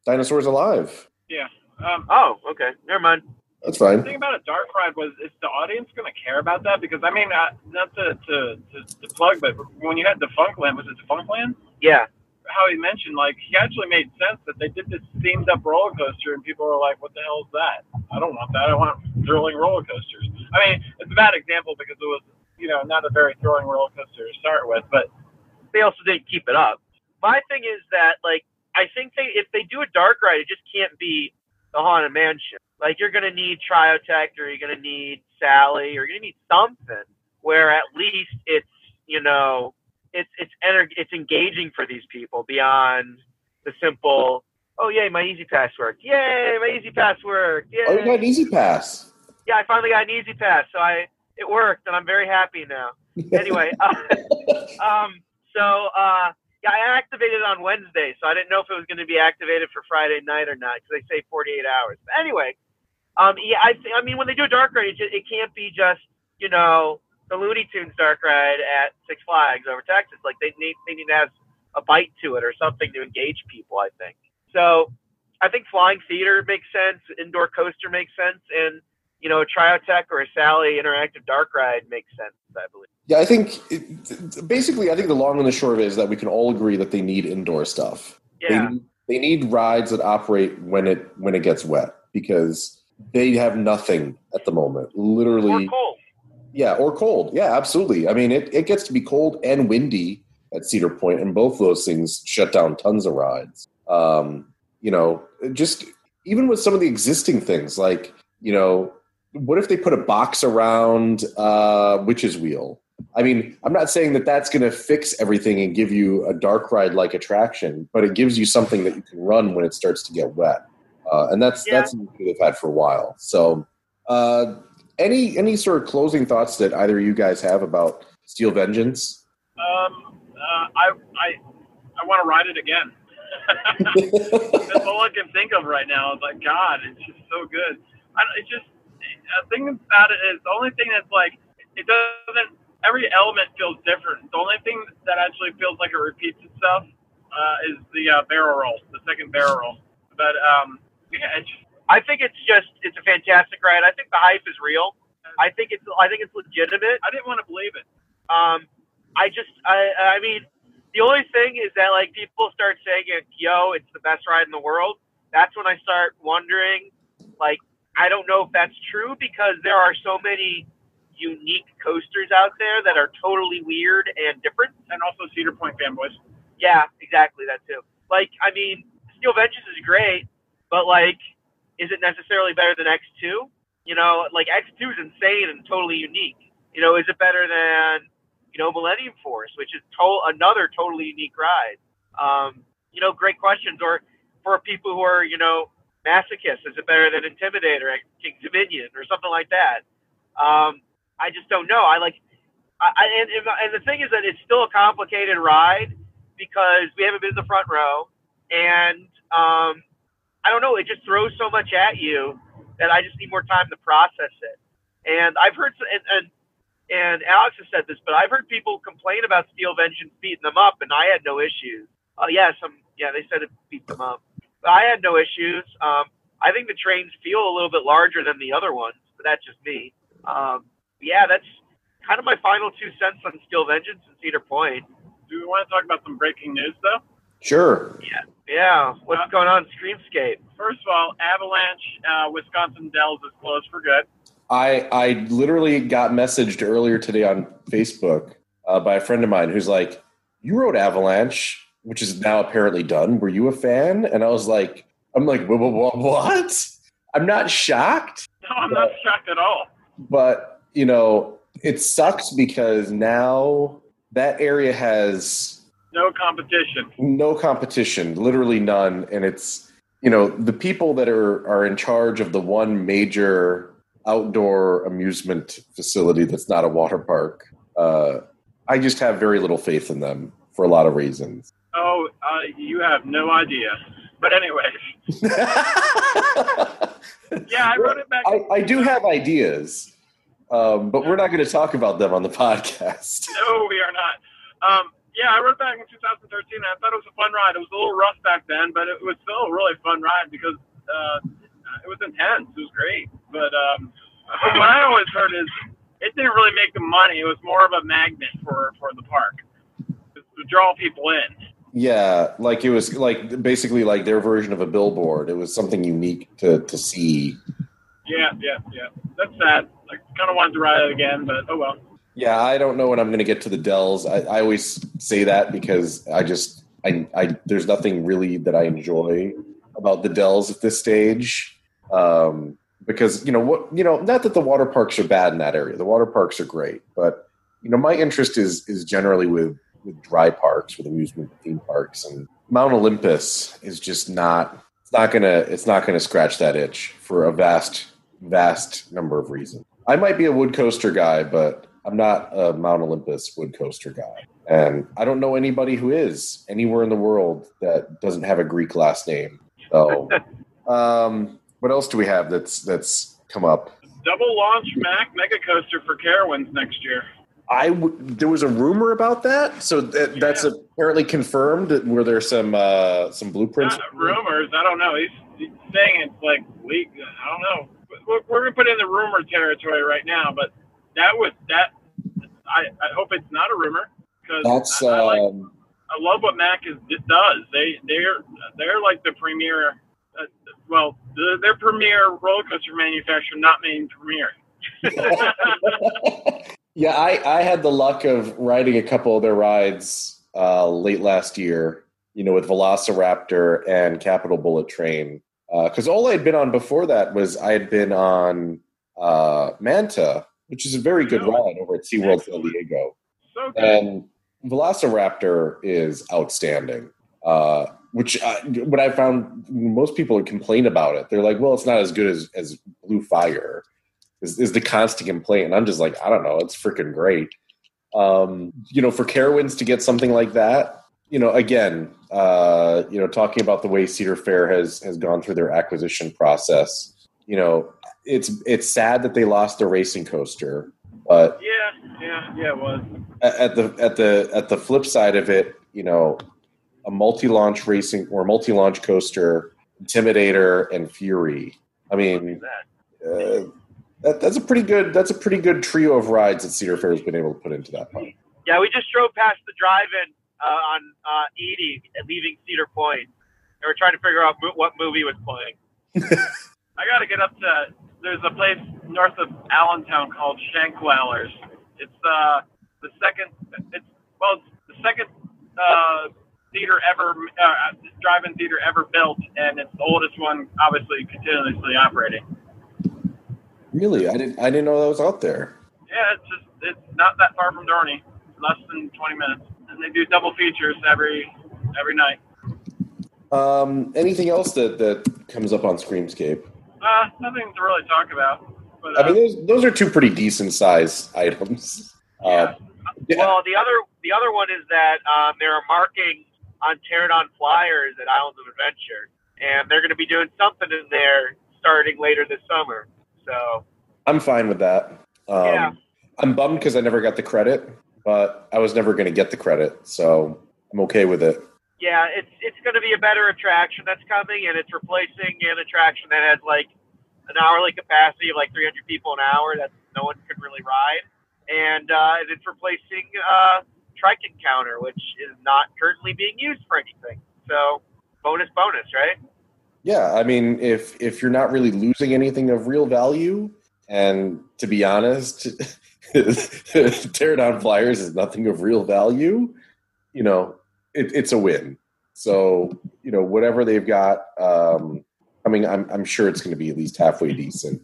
Speaker 1: Dinosaurs Alive. Yeah.
Speaker 5: Um,
Speaker 4: Oh, okay, never mind.
Speaker 1: That's fine.
Speaker 5: the
Speaker 1: fine.
Speaker 5: thing about a dark ride was, is the audience going to care about that? Because I mean, uh, not to, to, to, to plug, but when you had Defunctland, was it Defunctland?
Speaker 4: Yeah,
Speaker 5: How he mentioned, like, he actually made sense that they did this themed up roller coaster, and people were like, "What the hell is that? I don't want that. I want thrilling roller coasters." I mean, it's a bad example because it was, you know, not a very thrilling roller coaster to start with, but
Speaker 4: they also didn't keep it up. My thing is that like I think they if they do a dark ride, it just can't be the haunted mansion. Like you're gonna need Triotech or you're gonna need Sally or you're gonna need something where at least it's you know it's it's ener- it's engaging for these people beyond the simple oh yay my E-ZPass worked yay my E-ZPass worked yay
Speaker 1: Oh, you got an Easy Pass.
Speaker 4: Yeah I finally got an E-ZPass so I it worked and I'm very happy now. Anyway uh, um so uh yeah I activated it on Wednesday so I didn't know if it was going to be activated for Friday night or not because they say 48 hours. But anyway um yeah I th- I mean when they do a dark ride it, just, it can't be just you know the Looney Tunes dark ride at Six Flags over Texas. Like they need they need to have a bite to it or something to engage people I think. So I think flying theater makes sense indoor coaster makes sense and you know a Triotech or a Sally interactive dark ride makes sense I believe
Speaker 1: Yeah, I think it, basically, I think the long and the short of it is that we can all agree that they need indoor stuff.
Speaker 4: yeah.
Speaker 1: They, they need rides that operate when it when it gets wet because they have nothing at the moment. Literally,
Speaker 4: or cold.
Speaker 1: Yeah, or cold. Yeah, absolutely. I mean, it, it gets to be cold and windy at Cedar Point, and both those things shut down tons of rides. Um, you know, just even with some of the existing things, like, you know, what if they put a box around uh, Witch's Wheel? I mean, I'm not saying that that's going to fix everything and give you a dark ride like attraction, but it gives you something that you can run when it starts to get wet, uh, and that's
Speaker 4: Yeah.
Speaker 1: that's something they've had for a while. So, uh, any any sort of closing thoughts that either of you guys have about Steel Vengeance?
Speaker 3: Um, uh, I I I want to ride it again. That's all I can think of right now. Like God, it's just so good. I, it's just a thing about it is the only thing that's like it doesn't. Every element feels different. The only thing that actually feels like it repeats itself uh, is the uh, barrel roll, the second barrel roll. But um, yeah, it's
Speaker 4: I think it's just it's a fantastic ride. I think the hype is real. I think it's I think it's legitimate.
Speaker 3: I didn't want to believe it.
Speaker 4: Um, I just I I mean the only thing is that like people start saying it, yo, it's the best ride in the world. That's when I start wondering, like I don't know if that's true because there are so many unique coasters out there that are totally weird and different.
Speaker 3: And also Cedar Point fanboys.
Speaker 4: Yeah, exactly that too. Like, I mean, Steel Vengeance is great, but like, is it necessarily better than X2? You know, like X2 is insane and totally unique. You know, is it better than you know Millennium Force, which is to- another totally unique ride? Um, you know, great questions. Or for people who are you know masochists, is it better than Intimidator at King's Dominion or something like that? Um, I just don't know. I like, I, I and, and the thing is that it's still a complicated ride because we haven't been in the front row, and um, I don't know. It just throws so much at you that I just need more time to process it. And I've heard, and and, and Alex has said this, but I've heard people complain about Steel Vengeance beating them up, and I had no issues. Oh yeah, some yeah, they said it beat them up, I had no issues. Um, I think the trains feel a little bit larger than the other ones, but that's just me. Um, yeah, that's kind of my final two cents on Steel Vengeance and Cedar Point.
Speaker 3: Do we want to talk about some breaking news though?
Speaker 1: Sure.
Speaker 4: Yeah, Yeah. what's going on, Screamscape?
Speaker 3: First of all, Avalanche, uh, Wisconsin Dells is closed for good.
Speaker 1: I I literally got messaged earlier today on Facebook uh, by a friend of mine who's like, "You rode Avalanche, which is now apparently done. Were you a fan?" And I was like, "I'm like, "Wha- wha- wha- what?" I'm not shocked,
Speaker 3: No, I'm not shocked at all.
Speaker 1: but you know, it sucks because now that area has
Speaker 3: No competition.
Speaker 1: no competition, literally none, and it's you know the people that are are in charge of the one major outdoor amusement facility that's not a water park. Uh, I just have very little faith in them for a lot of reasons.
Speaker 3: Oh, uh, you have no idea. But anyways, yeah, I rode it back.
Speaker 1: I, I do have ideas, um, but we're not going to talk about them on the podcast.
Speaker 3: No, we are not. Um, yeah, I rode back in 2013. And I thought it was a fun ride. It was a little rough back then, but it was still a really fun ride because uh, it was intense. It was great. But um, what I always heard is it didn't really make the money. It was more of a magnet for for the park to draw people in.
Speaker 1: Yeah, like it was like basically like their version of a billboard. It was something unique to to see.
Speaker 3: Yeah, yeah, yeah. That's sad. I kind of wanted to ride it again, but oh well.
Speaker 1: Yeah, I don't know when I'm going to get to the Dells. I, I always say that because I just I, I there's nothing really that I enjoy about the Dells at this stage. Um, because you know what you know, not that the water parks are bad in that area. The water parks are great, but you know, my interest is is generally with with dry parks, with amusement theme parks, and Mount Olympus is just not. It's not gonna. It's not gonna scratch that itch for a vast, vast number of reasons. I might be a wood coaster guy, but I'm not a Mount Olympus wood coaster guy. And I don't know anybody who is anywhere in the world that doesn't have a Greek last name. So, um, what else do we have that's that's come up?
Speaker 3: Double launch Mack Mega Coaster for Carowinds next year.
Speaker 1: I w- there was a rumor about that, so that, that's apparently confirmed. Were there some uh, some blueprints?
Speaker 3: Rumors. I don't know. He's, he's saying it's like leak. I don't know. We're, we're gonna put it in the rumor territory right now, but that was that. I, I hope it's not a rumor because
Speaker 1: That's
Speaker 3: I, I, like,
Speaker 1: um,
Speaker 3: I love what Mack is it does. They they're they're like the premier. Uh, well, they're, they're premier roller coaster manufacturer, not main premier.
Speaker 1: yeah. I I had the luck of riding a couple of their rides uh, late last year. You know, with Velociraptor and Capital Bullet Train. Because all I had been on before that was I had been on uh, Manta, which is a very good ride over at SeaWorld San Diego.
Speaker 3: So good.
Speaker 1: And Velociraptor is outstanding. Uh, which I, what I found most people complain about it. They're like, "Well, it's not as good as as Blue Fire." Is, is the constant complaint, and I'm just like, I don't know, it's freaking great. Um, you know, for Carowinds to get something like that, you know, again, uh, you know, talking about the way Cedar Fair has has gone through their acquisition process, you know, it's it's sad that they lost their racing coaster, but
Speaker 3: yeah, yeah, yeah, it was.
Speaker 1: at the at the at the flip side of it, you know, a multi-launch racing or multi-launch coaster, Intimidator, and Fury. I mean, uh, that, that's a pretty good that's a pretty good trio of rides that Cedar Fair has been able to put into that park.
Speaker 4: Yeah, we just drove past the drive-in uh, on uh, Edie, leaving Cedar Point, and we're trying to figure out mo- what movie was playing.
Speaker 3: I got to get up to. There's a place north of Allentown called Shankweiler's. It's uh the second. It's well, it's the second uh, theater ever, uh, drive-in theater ever built, and it's the oldest one, obviously continuously operating.
Speaker 1: Really, I didn't I didn't know that was out there.
Speaker 3: Yeah, it's just it's not that far from Dorney, less than 20 minutes, and they do double features every every night.
Speaker 1: Um, anything else that that comes up on Screamscape?
Speaker 3: Uh, nothing to really talk about. But uh,
Speaker 1: I mean, those those are two pretty decent size items. Uh, yeah.
Speaker 4: Well, the other the other one is that um, there are markings on Pterodon flyers at Islands of Adventure, and they're going to be doing something in there starting later this summer. So
Speaker 1: I'm fine with that. Um,
Speaker 4: Yeah.
Speaker 1: I'm bummed because I never got the credit, but I was never going to get the credit, so I'm okay with it.
Speaker 4: yeah, it's it's going to be a better attraction that's coming, and it's replacing an attraction that has like an hourly capacity of like 300 people an hour that no one could really ride, and uh, it's replacing uh, Triton Counter, which is not currently being used for anything. So bonus, bonus, right?
Speaker 1: Yeah, I mean, if if you're not really losing anything of real value, and to be honest, Pterodon Flyers is nothing of real value, you know, it, it's a win. So you know, whatever they've got um, I mean, I'm I'm sure it's going to be at least halfway decent.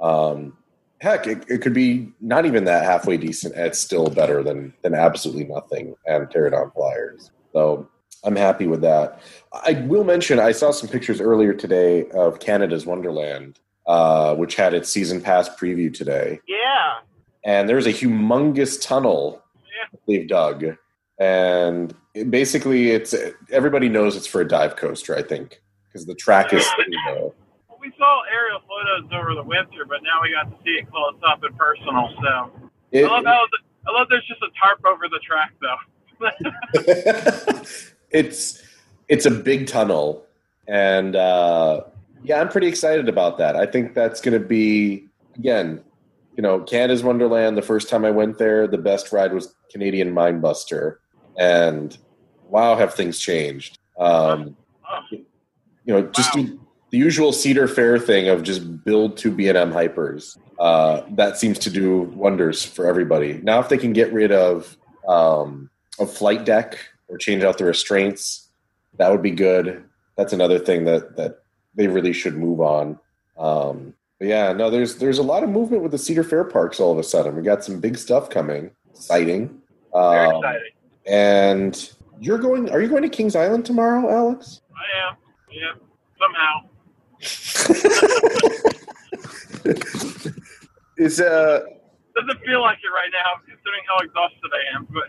Speaker 1: Um, heck, it, it could be not even that halfway decent. It's still better than than absolutely nothing and Pterodon Flyers. So I'm happy with that. I will mention I saw some pictures earlier today of Canada's Wonderland, uh, which had its season pass preview today,
Speaker 4: Yeah.
Speaker 1: and there's a humongous tunnel
Speaker 3: Yeah.
Speaker 1: they've dug, and it, basically it's everybody knows it's for a dive coaster, I think, because the track is. You know,
Speaker 3: we saw aerial photos over the winter, but now we got to see it close up and personal. So
Speaker 1: it-
Speaker 3: I love how I love there's just a tarp over the track though.
Speaker 1: it's it's a big tunnel, and uh, yeah, I'm pretty excited about that. I think that's going to be again, you know, Canada's Wonderland. The first time I went there, the best ride was Canadian Minebuster, and wow, have things changed. Um, you know, just
Speaker 3: Wow.
Speaker 1: do the usual Cedar Fair thing of just build two B and M hypers. Uh, that seems to do wonders for everybody. Now, if they can get rid of um, a flight deck or change out the restraints, that would be good. That's another thing that that they really should move on. Um, but yeah, no, there's there's a lot of movement with the Cedar Fair parks all of a sudden. We got some big stuff coming, exciting.
Speaker 4: Very
Speaker 1: Um,
Speaker 4: exciting.
Speaker 1: And you're going? Are you going to Kings Island tomorrow, Alex?
Speaker 3: I am. Yeah. Somehow.
Speaker 1: Is uh
Speaker 3: Doesn't feel like it right now, considering how exhausted I am. But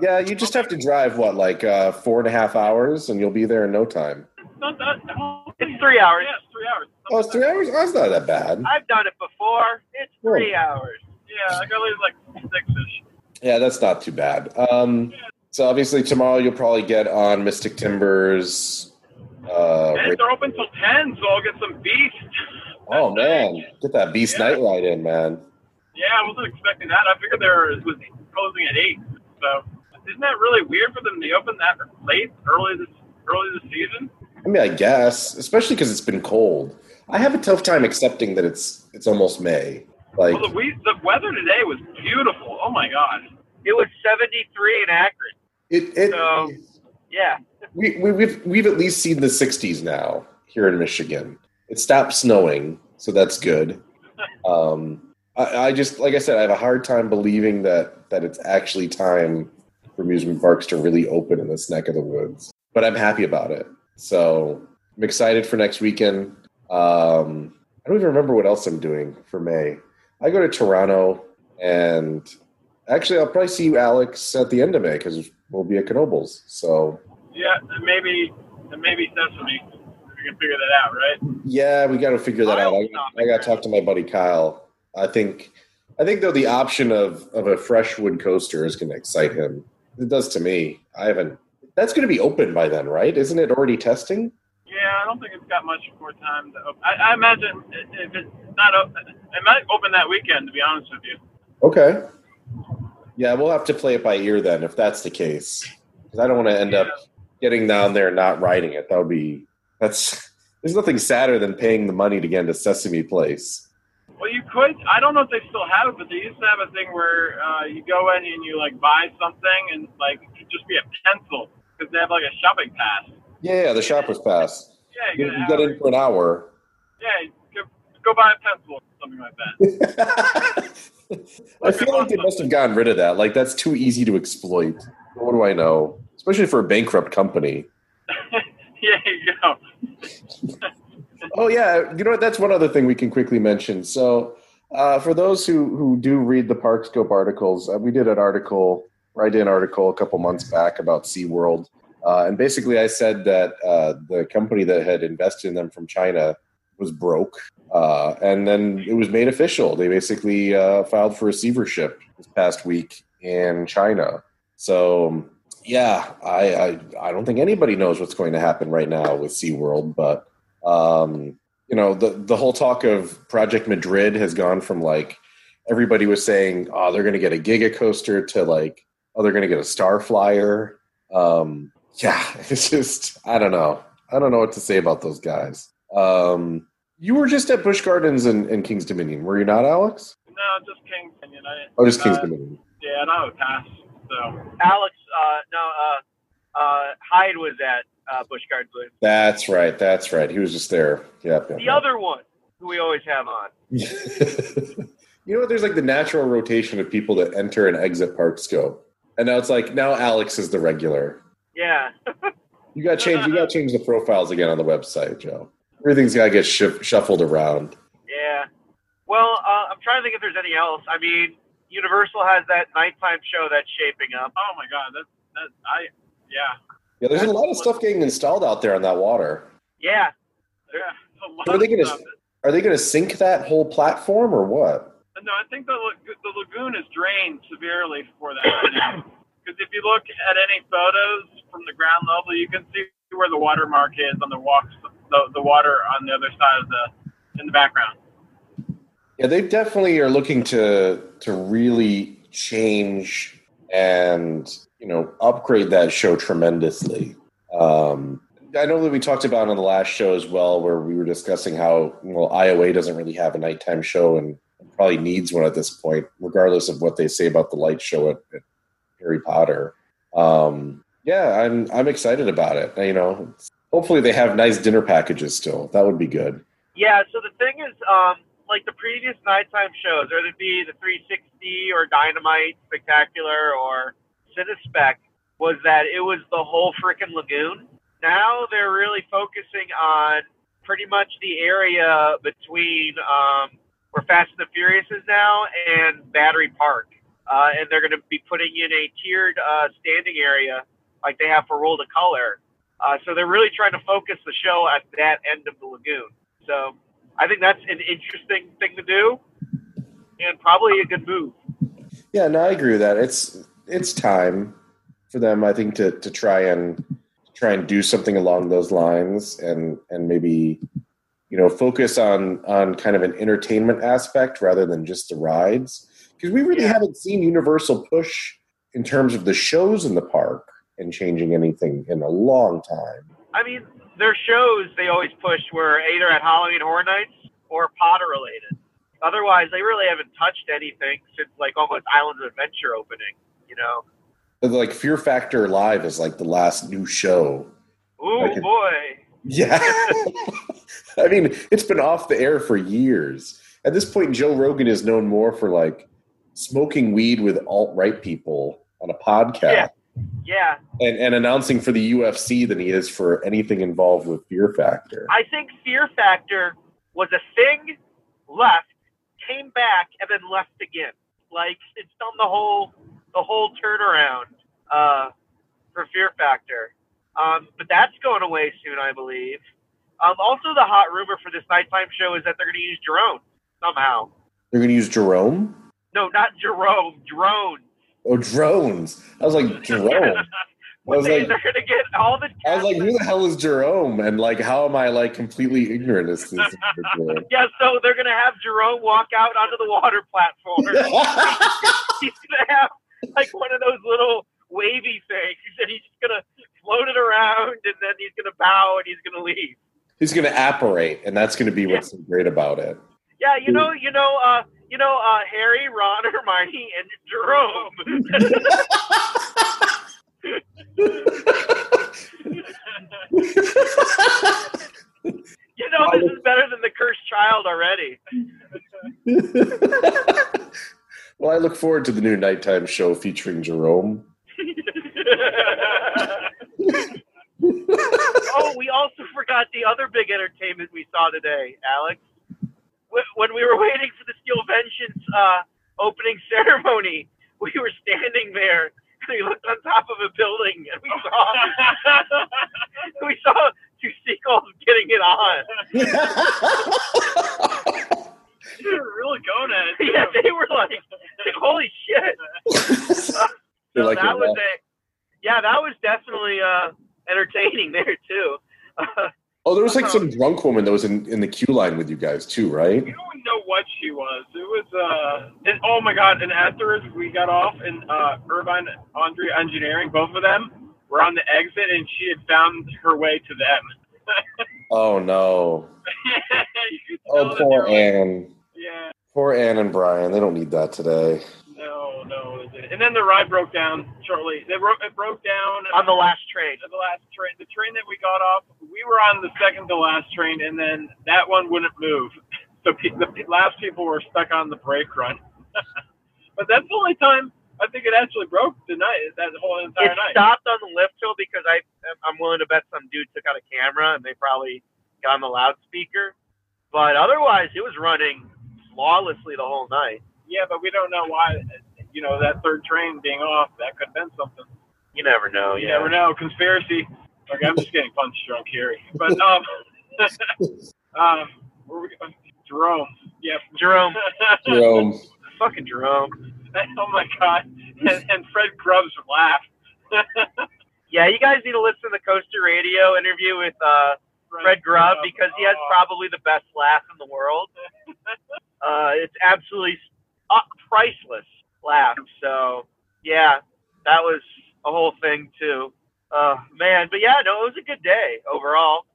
Speaker 1: yeah, you just have to drive what like uh, four and a half hours, and you'll be there in no time.
Speaker 3: it's not that.
Speaker 4: It's three hours.
Speaker 3: Yeah, it's three hours.
Speaker 1: Oh, it's three hours. Oh, that's not that bad.
Speaker 4: I've done it before. It's three hours.
Speaker 3: Yeah, I gotta leave like six-ish.
Speaker 1: Yeah, that's not too bad. Um, so obviously tomorrow you'll probably get on Mystic Timbers. Uh,
Speaker 3: And they're open till ten, so I'll get some beast.
Speaker 1: oh man, get that Beast
Speaker 3: Yeah.
Speaker 1: Night Ride in, man.
Speaker 3: Yeah, I wasn't expecting that. I figured they were was closing at eight. So isn't that really weird for them to open that late, early this early this season?
Speaker 1: I mean, I guess, especially because it's been cold. I have a tough time accepting that it's it's almost May. Like,
Speaker 3: Well, the we, the weather today was beautiful. Oh my god.
Speaker 4: It was 73 in Akron.
Speaker 1: it, it
Speaker 4: So- Yeah.
Speaker 1: we, we, we've we've at least seen the 60s now here in Michigan. It stopped snowing, so that's good. Um, I, I just, like I said, I have a hard time believing that that it's actually time for amusement parks to really open in this neck of the woods. But I'm happy about it. So I'm excited for next weekend. Um, I don't even remember what else I'm doing for May. I go to Toronto, and actually, I'll probably see you, Alex, at the end of May because we'll be at Knoebels. So
Speaker 5: Yeah, and maybe and maybe Sesame. We can figure that out, right?
Speaker 1: yeah, we got to figure that out.
Speaker 5: I'll
Speaker 1: I, I got to talk to my buddy Kyle. I think, I think though the option of of a fresh wood coaster is going to excite him. It does to me. I haven't. That's going to be open by then, right? Isn't it already testing?
Speaker 5: Yeah, I don't think it's got much more time to open. I, I imagine if it's not open, it might open that weekend. To be honest with you.
Speaker 1: Okay. Yeah, we'll have to play it by ear then, if that's the case. Because I don't want to end up getting down there and not riding it. That would be that's. There's nothing sadder than paying the money to get into Sesame Place.
Speaker 5: Well, you could. I don't know if they still have it, but they used to have a thing where uh, you go in and you like buy something and like it could just be a pencil because they have like a shopping pass.
Speaker 1: Yeah, yeah, the shopper's pass.
Speaker 5: Yeah,
Speaker 1: You,
Speaker 5: you, get
Speaker 1: in for an hour.
Speaker 5: Yeah, go, go buy a pencil or something like that.
Speaker 1: I feel like they must have gotten rid of that. Like that's too easy to exploit. What do I know? Especially for a bankrupt company.
Speaker 5: yeah, you go.
Speaker 1: Oh yeah, you know what? That's one other thing we can quickly mention. So, uh, for those who who do read the Parkscope articles, uh, we did an article. Did an article a couple months back about SeaWorld. Uh, and basically, I said that uh, the company that had invested in them from China was broke. Uh, and then it was made official. They basically uh, filed for receivership this past week in China. So, yeah, I, I, I don't think anybody knows what's going to happen right now with SeaWorld, but um, you know, the the whole talk of Project Madrid has gone from like everybody was saying, oh, they're going to get a Giga coaster to like, oh, they're going to get a Star Flyer. Um, yeah, it's just I don't know. I don't know what to say about those guys. Um, you were just at Busch Gardens and, and King's Dominion, were you not, Alex?
Speaker 5: No, just King's Dominion. I,
Speaker 1: Oh, just King's
Speaker 5: uh,
Speaker 1: Dominion.
Speaker 5: Yeah, and I a pass. So
Speaker 4: Alex, uh, no, uh, uh, Hyde was at uh, Busch Gardens. with
Speaker 1: That's right. That's right. He was just there. Yep. yep,
Speaker 4: The
Speaker 1: yep.
Speaker 4: other one who we always have on.
Speaker 1: you know what? There's like the natural rotation of people that enter and exit Parkscope, and now it's like now Alex is the regular.
Speaker 4: Yeah.
Speaker 1: You got to change. You got to change the profiles again on the website, Joe. Everything's got to get shif- shuffled around.
Speaker 4: Yeah. Well, uh, I'm trying to think if there's any else. I mean, Universal has that nighttime show that's shaping up.
Speaker 5: oh my god, that's that I yeah
Speaker 1: Yeah, there's a lot of stuff getting installed out there on that water.
Speaker 4: Yeah.
Speaker 5: yeah. a lot
Speaker 1: Are they gonna. Are they going to sink that whole platform or what?
Speaker 5: No, I think the the lagoon is drained severely for that right now. Because if you look at any photos from the ground level, you can see where the watermark is on the walks, the, the water on the other side of the in the background.
Speaker 1: Yeah, they definitely are looking to to really change and you know upgrade that show tremendously. Um, I know that we talked about on the last show as well, where we were discussing how well IOA doesn't really have a nighttime show and probably needs one at this point, regardless of what they say about the light show at, at Harry Potter. Um, yeah, I'm I'm excited about it. You know, hopefully they have nice dinner packages still. That would be good.
Speaker 4: Yeah, so the thing is, um, like the previous nighttime shows, whether it be the 360 or Dynamite Spectacular or Cinespec, was that it was the whole freaking lagoon. Now they're really focusing on pretty much the area between um, where Fast and the Furious is now and Battery Park. Uh, and they're going to be putting in a tiered uh, standing area like they have for Roll to Color. Uh, so they're really trying to focus the show at that end of the lagoon. So I think that's an interesting thing to do, and probably a good move.
Speaker 1: Yeah, no, I agree with that. It's it's time for them, I think, to to try and try and do something along those lines, and and maybe you know focus on on kind of an entertainment aspect rather than just the rides, because we really
Speaker 4: Yeah.
Speaker 1: haven't seen Universal push in terms of the shows in the park and changing anything in a long time.
Speaker 4: I mean, their shows they always pushed were either at Halloween Horror Nights or Potter related. Otherwise, they really haven't touched anything since like almost Islands of Adventure opening. You know?
Speaker 1: Like Fear Factor Live is like the last new show.
Speaker 4: Ooh
Speaker 1: I can-
Speaker 4: boy.
Speaker 1: Yeah. I mean, it's been off the air for years. at this point, Joe Rogan is known more for like smoking weed with alt right people on a podcast
Speaker 4: Yeah. Yeah,
Speaker 1: and, and announcing for the UFC than he is for anything involved with Fear Factor.
Speaker 4: I think Fear Factor was a thing, left, came back, and then left again. Like it's done the whole the whole turnaround uh, for Fear Factor. Um, but that's going away soon, I believe. Um, also, the hot rumor for this nighttime show is that they're going to use drones somehow.
Speaker 1: They're going to use Jerome.
Speaker 4: No, not Jerome, drones.
Speaker 1: Oh, drones. I was like Jerome. I was like,
Speaker 4: they're going to get all the.
Speaker 1: I was like, who the hell is Jerome? And like, how am I like completely ignorant as to this?
Speaker 4: Yeah, so they're going to have Jerome walk out onto the water platform. he's gonna have like one of those little wavy things, and he's just gonna float it around, and then he's gonna bow, and he's gonna leave.
Speaker 1: He's going to apparate, and that's going to be what's so great about it.
Speaker 4: Yeah, you know, you know, uh, you know, uh, Harry, Ron, Hermione, and Jerome. you know, this is better than the cursed child already.
Speaker 1: Well, I look forward to the new nighttime show featuring Jerome.
Speaker 4: oh, we also forgot the other big entertainment we saw today, Alex. When we were waiting for the Steel Vengeance uh, opening ceremony, we were standing there and we looked on top of a building and we saw we saw two seagulls getting it on.
Speaker 3: You're really going at it.
Speaker 4: yeah, they were like, like, holy shit. So
Speaker 1: like,
Speaker 4: that was a, yeah, that was definitely uh, entertaining there too.
Speaker 1: oh, there was like some drunk woman that was in, in the queue line with you guys too, right?
Speaker 3: You don't know what she was. It was uh and oh my god, and afterwards we got off and uh Irvine Andre Engineering, both of them were on the exit and she had found her way to them.
Speaker 1: Oh no. Oh,
Speaker 3: tell that they
Speaker 1: poor
Speaker 3: were
Speaker 1: Anne.
Speaker 3: Yeah,
Speaker 1: Poor Anne and Brian. They don't need that today.
Speaker 3: no, no. it didn't. And then the ride broke down shortly. They broke it broke down
Speaker 4: on the last train.
Speaker 3: the last train. The train that we got off, we were on the second to last train, and then that one wouldn't move. So pe- the pe- last people were stuck on the brake run. but that's the only time I think it actually broke tonight. That whole entire
Speaker 4: It
Speaker 3: night.
Speaker 4: stopped on the lift hill because I I'm willing to bet some dude took out a camera and they probably got on the loudspeaker. But otherwise, it was running flawlessly the whole night.
Speaker 3: Yeah, but we don't know why. You know that third train being off, that could have been something.
Speaker 4: You never know.
Speaker 3: You
Speaker 4: Yeah.
Speaker 3: never know. Conspiracy. Okay, I'm just getting punch drunk here. But um, um, where we, Jerome. Yeah,
Speaker 4: Jerome,
Speaker 1: Jerome.
Speaker 4: fucking Jerome.
Speaker 3: oh my god. And, and Fred Grubbs laughed.
Speaker 4: Yeah, you guys need to listen to the Coaster Radio interview with uh, Fred Grubb because he has
Speaker 3: Oh.
Speaker 4: probably the best laugh in the world. Uh, it's absolutely priceless laugh. So yeah, that was a whole thing too. Uh, man, but yeah, no, it was a good day overall.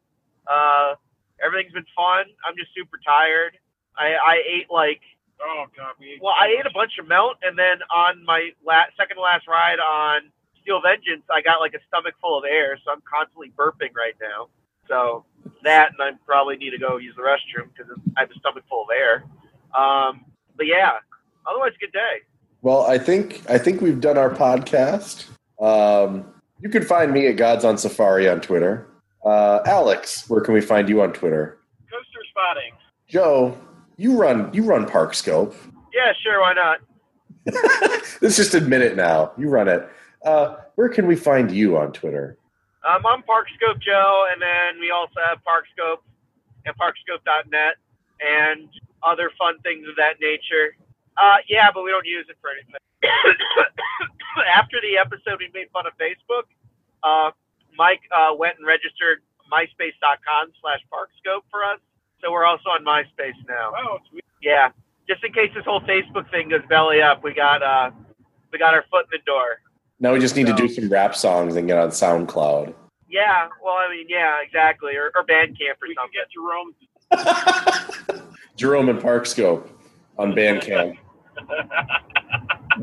Speaker 4: Uh, everything's been fun. I'm just super tired. I, I ate like
Speaker 3: Oh god, we
Speaker 4: well, I ate a bunch of melt, and then on my la- second to last ride on Steel Vengeance, I got like a stomach full of air, so I'm constantly burping right now. So that, and I probably need to go use the restroom because I have a stomach full of air. Um, but yeah, otherwise, good day.
Speaker 1: Well, I think I think we've done our podcast. Um, you can find me at Gods on Safari on Twitter. Uh, Alex, where can we find you on Twitter?
Speaker 3: coaster spotting.
Speaker 1: Joe, you run you run Parkscope.
Speaker 4: Yeah, sure, why not?
Speaker 1: Let's just admit it now. You run it. Uh, where can we find you on Twitter?
Speaker 4: Um, I'm Parkscope Joe, and then we also have Parkscope and Parkscope.net and other fun things of that nature. Uh, yeah, but we don't use it for anything. After the episode, we made fun of Facebook. Uh, Mike uh, went and registered myspace.com slash Parkscope for us. So we're also on MySpace now.
Speaker 3: Oh, sweet.
Speaker 4: Yeah, just in case this whole Facebook thing goes belly up, we got uh, we got our foot in the door.
Speaker 1: Now we just need to do some rap songs and get on SoundCloud.
Speaker 4: Yeah, well, I mean, yeah, exactly, or, or Bandcamp or
Speaker 3: We can
Speaker 4: something.
Speaker 3: get Jerome.
Speaker 1: Jerome and Parkscope on Bandcamp.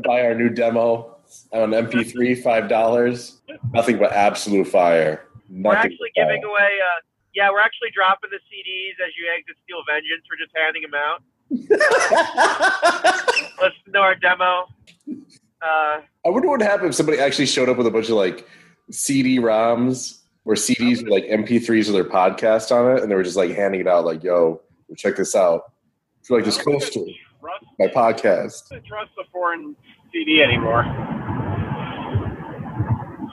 Speaker 1: Buy our new demo on MP3, five dollars. Nothing but absolute fire. Nothing
Speaker 4: We're actually giving
Speaker 1: fire.
Speaker 4: away. Uh, yeah, we're actually dropping the CDs as you exit Steel Vengeance. We're just handing them out. listen to our demo. Uh,
Speaker 1: I wonder what happened if somebody actually showed up with a bunch of like CD ROMs or CDs were like MP3s of their podcast on it, and they were just like handing it out, like, "Yo, check this out." If you like this coaster,
Speaker 5: Trust,
Speaker 1: my podcast.
Speaker 5: I trust the foreign CD anymore.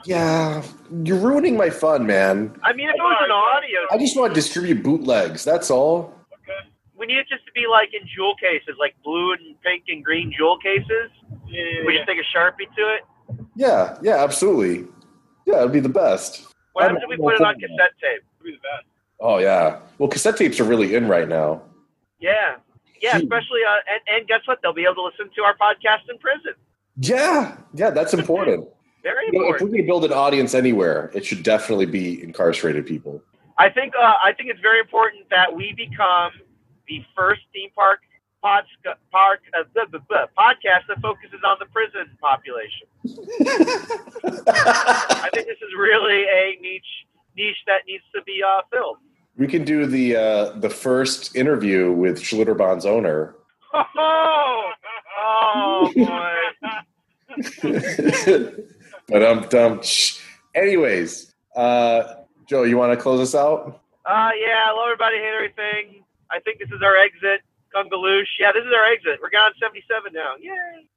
Speaker 1: Yeah, you're ruining my fun, man.
Speaker 4: I mean, if it was an audio,
Speaker 1: I just want to distribute bootlegs. That's all.
Speaker 5: Okay.
Speaker 4: we need it just to be like in jewel cases, like blue and pink and green jewel cases.
Speaker 5: Yeah, yeah,
Speaker 4: We just take a sharpie to it.
Speaker 1: Yeah, yeah, absolutely. Yeah, it'd be the best.
Speaker 4: What happens if we put it on cassette tape?
Speaker 5: Be the best.
Speaker 1: Oh yeah. Well, cassette tapes are really in right now.
Speaker 4: Yeah, yeah. Especially, uh, and, and guess what? They'll be able to listen to our podcast in prison.
Speaker 1: Yeah, yeah, that's important.
Speaker 4: Very
Speaker 1: You know, if
Speaker 4: important.
Speaker 1: going to build an audience anywhere, it should definitely be incarcerated people.
Speaker 4: I think uh, I think it's very important that we become the first theme park pod, park uh, blah, blah, blah, podcast that focuses on the prison population. I think this is really a niche niche that needs to be uh, filled.
Speaker 1: we can do the uh, the first interview with Schlitterbahn owner.
Speaker 4: Oh, oh boy!
Speaker 1: but um, um, shh. anyways, uh, Joe, you want to close us out?
Speaker 4: Uh, yeah, hello everybody, hate everything. I think this is our exit, Yeah, this is our exit. We're gone 77 now. Yay!